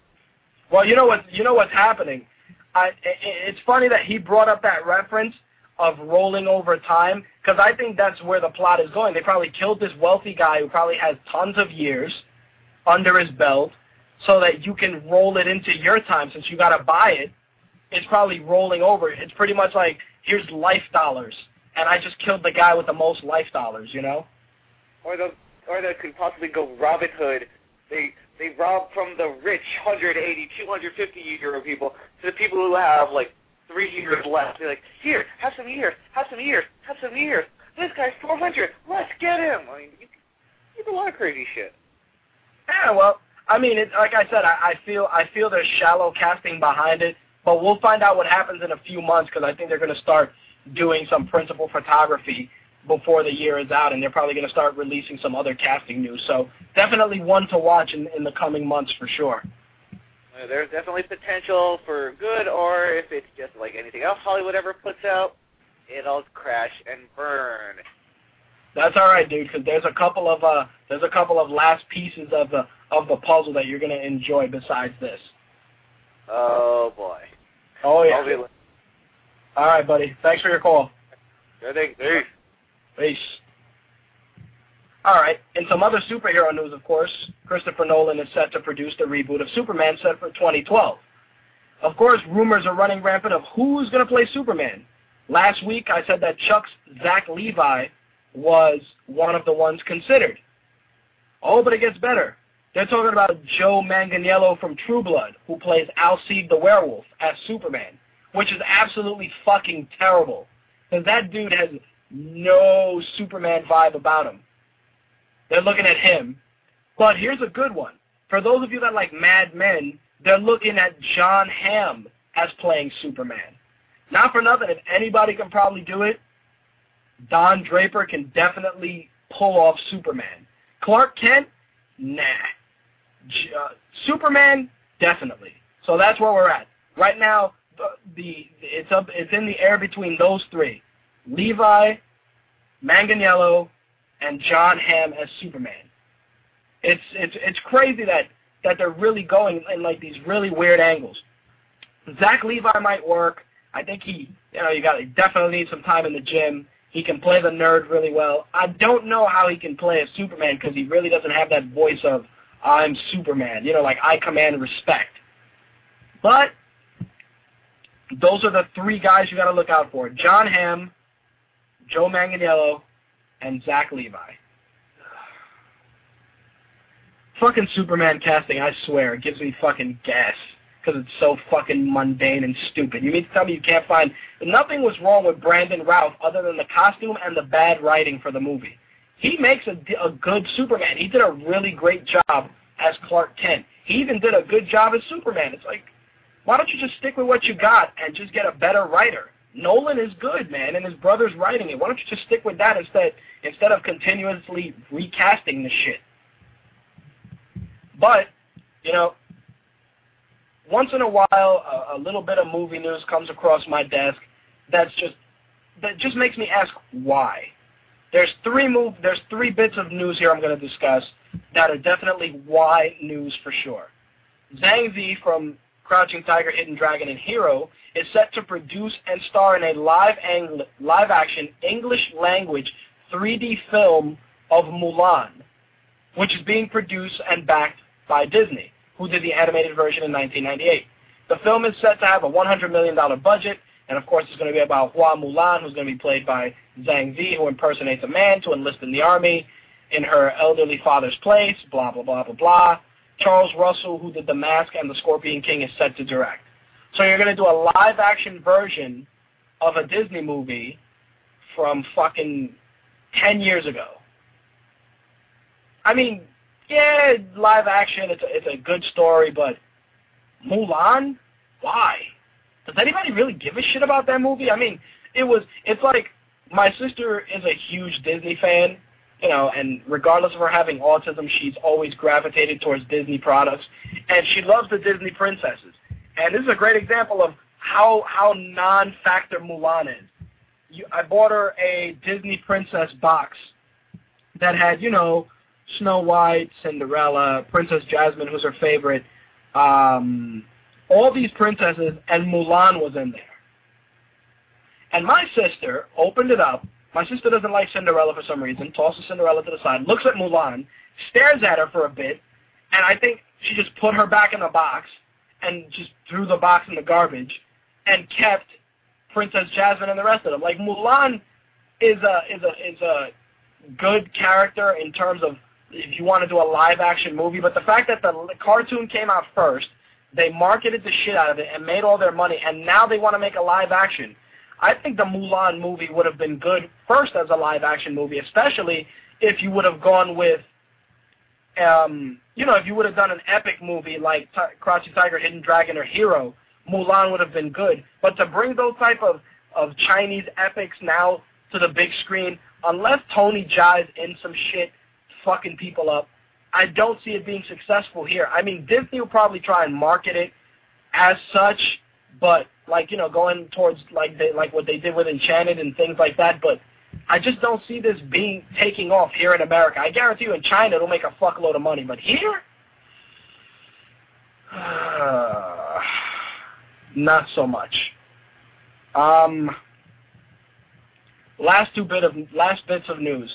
[SPEAKER 3] Well, you know what? You know what's happening. I, i it's funny that he brought up that reference of rolling over time because I think that's where the plot is going. They probably killed this wealthy guy who probably has tons of years under his belt, so that you can roll it into your time since you got to buy it. It's probably rolling over. It's pretty much like here's life dollars, and I just killed the guy with the most life dollars. You know?
[SPEAKER 13] Or the or that could possibly go Robin Hood. They they rob from the rich 180, 250 year old people to the people who have like three years left. They're like, here, have some years, have some years, have some years. This guy's 400. Let's get him. I mean, you, you do a lot of crazy shit.
[SPEAKER 3] Yeah, well, I mean, it, like I said, I, I feel I feel there's shallow casting behind it, but we'll find out what happens in a few months because I think they're going to start doing some principal photography before the year is out, and they're probably going to start releasing some other casting news. So definitely one to watch in, in the coming months for sure.
[SPEAKER 13] Uh, there's definitely potential for good, or if it's just like anything else Hollywood ever puts out, it'll crash and burn.
[SPEAKER 3] That's all right, dude, because there's a couple of uh, there's a couple of last pieces of the of the puzzle that you're going to enjoy besides this.
[SPEAKER 13] Oh boy.
[SPEAKER 3] Oh yeah.
[SPEAKER 13] I'll be li-
[SPEAKER 3] All right, buddy. Thanks for your call.
[SPEAKER 13] Good thing. Peace.
[SPEAKER 3] Peace. All right. In some other superhero news, of course, Christopher Nolan is set to produce the reboot of Superman set for 2012. Of course, rumors are running rampant of who's going to play Superman. Last week, I said that Chuck's Zach Levi was one of the ones considered. Oh, but it gets better. They're talking about Joe Manganiello from True Blood, who plays Alcide the Werewolf as Superman, which is absolutely fucking terrible. Because that dude has no Superman vibe about him. They're looking at him. But here's a good one. For those of you that like Mad Men, they're looking at Jon Hamm as playing Superman. Not for nothing, if anybody can probably do it, Don Draper can definitely pull off Superman. Clark Kent, nah. J- uh, Superman, definitely. So that's where we're at. Right now, the, it's up it's in the air between those three. Levi, Manganiello, and Jon Hamm as Superman. It's it's it's crazy that that they're really going in like these really weird angles. Zach Levi might work. I think he, you know, you got to definitely need some time in the gym. He can play the nerd really well. I don't know how he can play a Superman because he really doesn't have that voice of I'm Superman. You know, like I command respect. But those are the three guys you got to look out for: Jon Hamm, Joe Manganiello, and Zach Levi. Fucking Superman casting, I swear, it gives me fucking gas because it's so fucking mundane and stupid. You mean to tell me you can't find nothing was wrong with Brandon Routh other than the costume and the bad writing for the movie. He makes a, a good Superman. He did a really great job as Clark Kent. He even did a good job as Superman. It's like, why don't you just stick with what you got and just get a better writer? Nolan is good, man, and his brother's writing it. Why don't you just stick with that instead instead of continuously recasting the shit? But, you know, once in a while, a, a little bit of movie news comes across my desk that's just that just makes me ask why. There's three move there's three bits of news here I'm going to discuss that are definitely why news for sure. Zhang Zi from Crouching Tiger, Hidden Dragon, and Hero is set to produce and star in a live live action English language 3D film of Mulan, which is being produced and backed by Disney who did the animated version in 1998. The film is set to have a $100 million budget, and of course it's going to be about Hua Mulan, who's going to be played by Zhang Zi, who impersonates a man to enlist in the army in her elderly father's place, blah, blah, blah, blah, blah. Charles Russell, who did The Mask and The Scorpion King, is set to direct. So you're going to do a live-action version of a Disney movie from fucking 10 years ago. I mean, yeah, live action, it's a, it's a good story, but Mulan? Why? Does anybody really give a shit about that movie? I mean, it was, it's like, my sister is a huge Disney fan, you know, and regardless of her having autism, she's always gravitated towards Disney products, and she loves the Disney princesses. And this is a great example of how how non-factor Mulan is. You, I bought her a Disney princess box that had, you know, Snow White, Cinderella, Princess Jasmine, who's her favorite, um, all these princesses, and Mulan was in there. And my sister opened it up. My sister doesn't like Cinderella for some reason, tosses Cinderella to the side, looks at Mulan, stares at her for a bit, and I think she just put her back in the box and just threw the box in the garbage and kept Princess Jasmine and the rest of them. Like Mulan is a is a is a good character in terms of if you want to do a live action movie, but the fact that the cartoon came out first, they marketed the shit out of it and made all their money, and now they want to make a live action. I think the Mulan movie would have been good first as a live action movie, especially if you would have gone with, um, you know, if you would have done an epic movie like T- Crouching Tiger, Hidden Dragon, or Hero. Mulan would have been good. But to bring those type of of Chinese epics now to the big screen, unless Tony Jaa's in some shit fucking people up, I don't see it being successful here. I mean, Disney will probably try and market it as such, but like you know, going towards like they like what they did with Enchanted and things like that. But I just don't see this being taking off here in America. I guarantee you, in China, it'll make a fuckload of money, but here, not so much. Um, last two bit of last bits of news.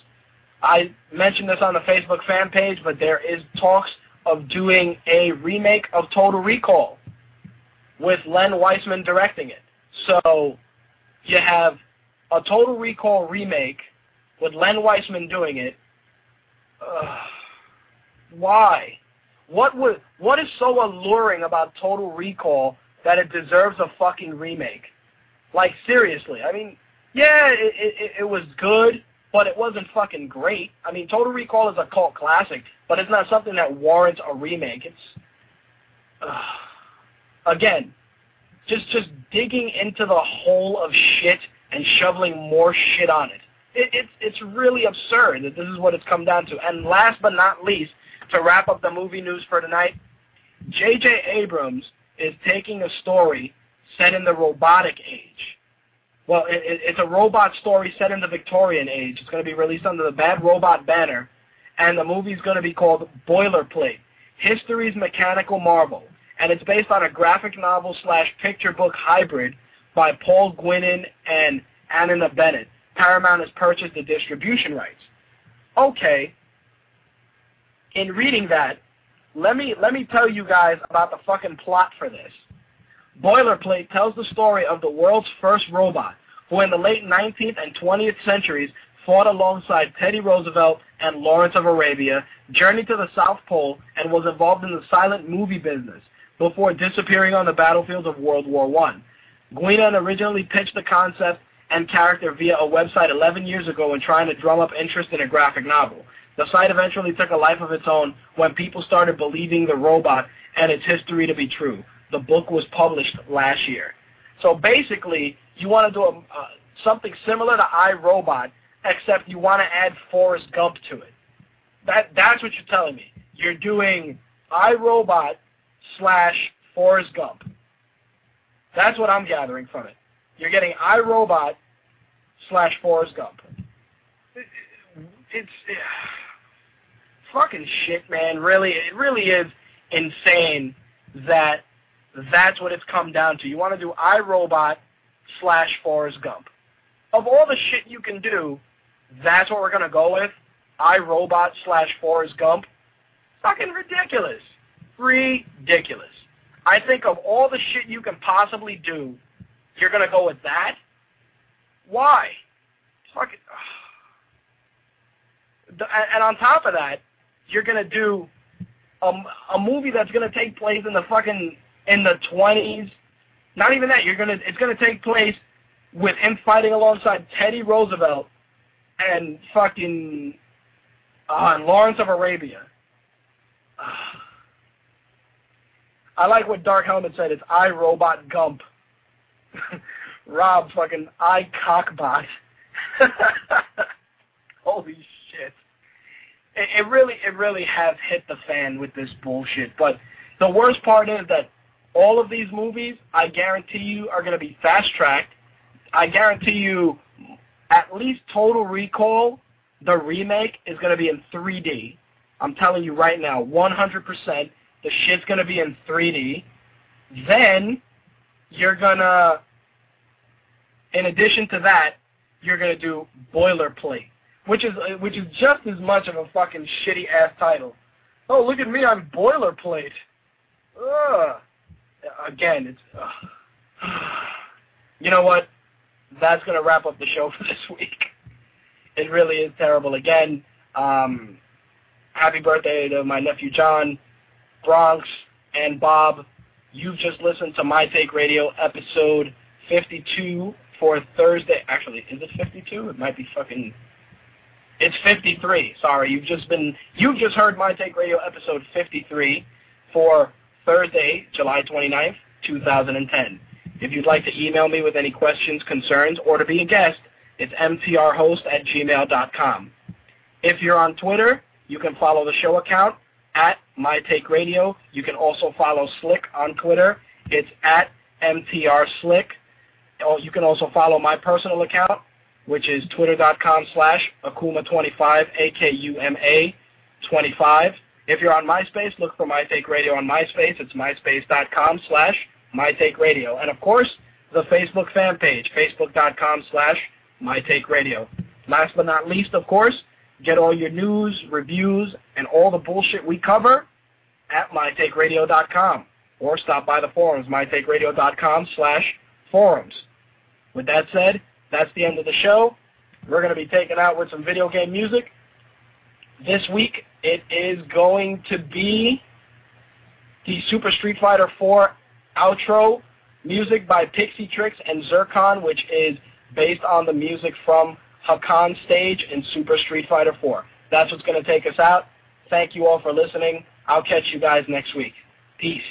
[SPEAKER 3] I mentioned this on the Facebook fan page, but there is talks of doing a remake of Total Recall with Len Wiseman directing it. So you have a Total Recall remake with Len Wiseman doing it. Uh, why? What would what is so alluring about Total Recall that it deserves a fucking remake? Like seriously, I mean, yeah, it, it, it was good, but it wasn't fucking great. I mean, Total Recall is a cult classic, but it's not something that warrants a remake. It's uh, again, just just digging into the hole of shit and shoveling more shit on it. it. It's it's really absurd that this is what it's come down to. And last but not least, to wrap up the movie news for tonight, J.J. Abrams is taking a story set in the robotic age. Well, it, it, it's a robot story set in the Victorian age. It's going to be released under the Bad Robot banner, and the movie is going to be called Boilerplate: History's Mechanical Marvel, and it's based on a graphic novel slash picture book hybrid by Paul Guinan and Anina Bennett. Paramount has purchased the distribution rights. Okay. In reading that, let me let me tell you guys about the fucking plot for this. Boilerplate tells the story of the world's first robot, who in the late 19th and 20th centuries fought alongside Teddy Roosevelt and Lawrence of Arabia, journeyed to the South Pole, and was involved in the silent movie business before disappearing on the battlefields of World War I. Guinan originally pitched the concept and character via a website 11 years ago when trying to drum up interest in a graphic novel. The site eventually took a life of its own when people started believing the robot and its history to be true. The book was published last year. So basically, you want to do a, uh, something similar to iRobot, except you want to add Forrest Gump to it. That That's what you're telling me. You're doing iRobot slash Forrest Gump. That's what I'm gathering from it. You're getting iRobot slash Forrest Gump. It's it, fucking shit, man. Really, it really is insane that that's what it's come down to. You want to do iRobot slash Forrest Gump. Of all the shit you can do, that's what we're going to go with? iRobot slash Forrest Gump? Fucking ridiculous. Ridiculous. I think of all the shit you can possibly do, you're going to go with that? Why? Fucking. And on top of that, you're going to do a, a movie that's going to take place in the fucking in the 20s. Not even that. You're gonna. It's going to take place with him fighting alongside Teddy Roosevelt and fucking uh, Lawrence of Arabia. I like what Dark Helmet said. It's I Robot Gump. Rob fucking I Cockbot. Holy shit. It, it really it really has hit the fan with this bullshit. But the worst part is that all of these movies, I guarantee you, are going to be fast tracked. I guarantee you, at least Total Recall, the remake, is going to be in 3D. I'm telling you right now, 100%. The shit's to be in 3D. Then you're to, in addition to that, you're to do Boilerplate, which is which is just as much of a fucking shitty ass title. Oh, look at me, I'm Boilerplate. Ugh. Again, it's. Ugh. You know what? That's to wrap up the show for this week. It really is terrible. Again, um, happy birthday to my nephew John. Bronx, and Bob. You've just listened to My Take Radio episode 52 for Thursday. Actually, is it 52? It might be fucking. It's 53. Sorry, you've just been you've just heard My Take Radio episode 53 for Thursday, July 29th, 2010. If you'd like to email me with any questions, concerns, or to be a guest, it's mtrhost at gmail.com. If you're on Twitter, you can follow the show account at My Take Radio. You can also follow Slick on Twitter. It's at MTR Slick. Oh, you can also follow my personal account, which is twitter.com slash Akuma25, A-K-U-M-A 25. If you're on MySpace, look for My Take Radio on MySpace. It's myspace.com slash My Take Radio. And of course, the Facebook fan page, facebook.com slash My Take Radio. Last but not least, of course, Get all your news, reviews, and all the bullshit we cover at mytakeradio.com or stop by the forums, mytakeradio.com slash forums. With that said, that's the end of the show. We're going to be taking out with some video game music. This week, it is going to be the Super Street Fighter 4 outro music by Pixietricks and Zircon, which is based on the music from Hakan stage in Super Street Fighter 4. That's what's going to take us out. Thank you all for listening. I'll catch you guys next week. Peace.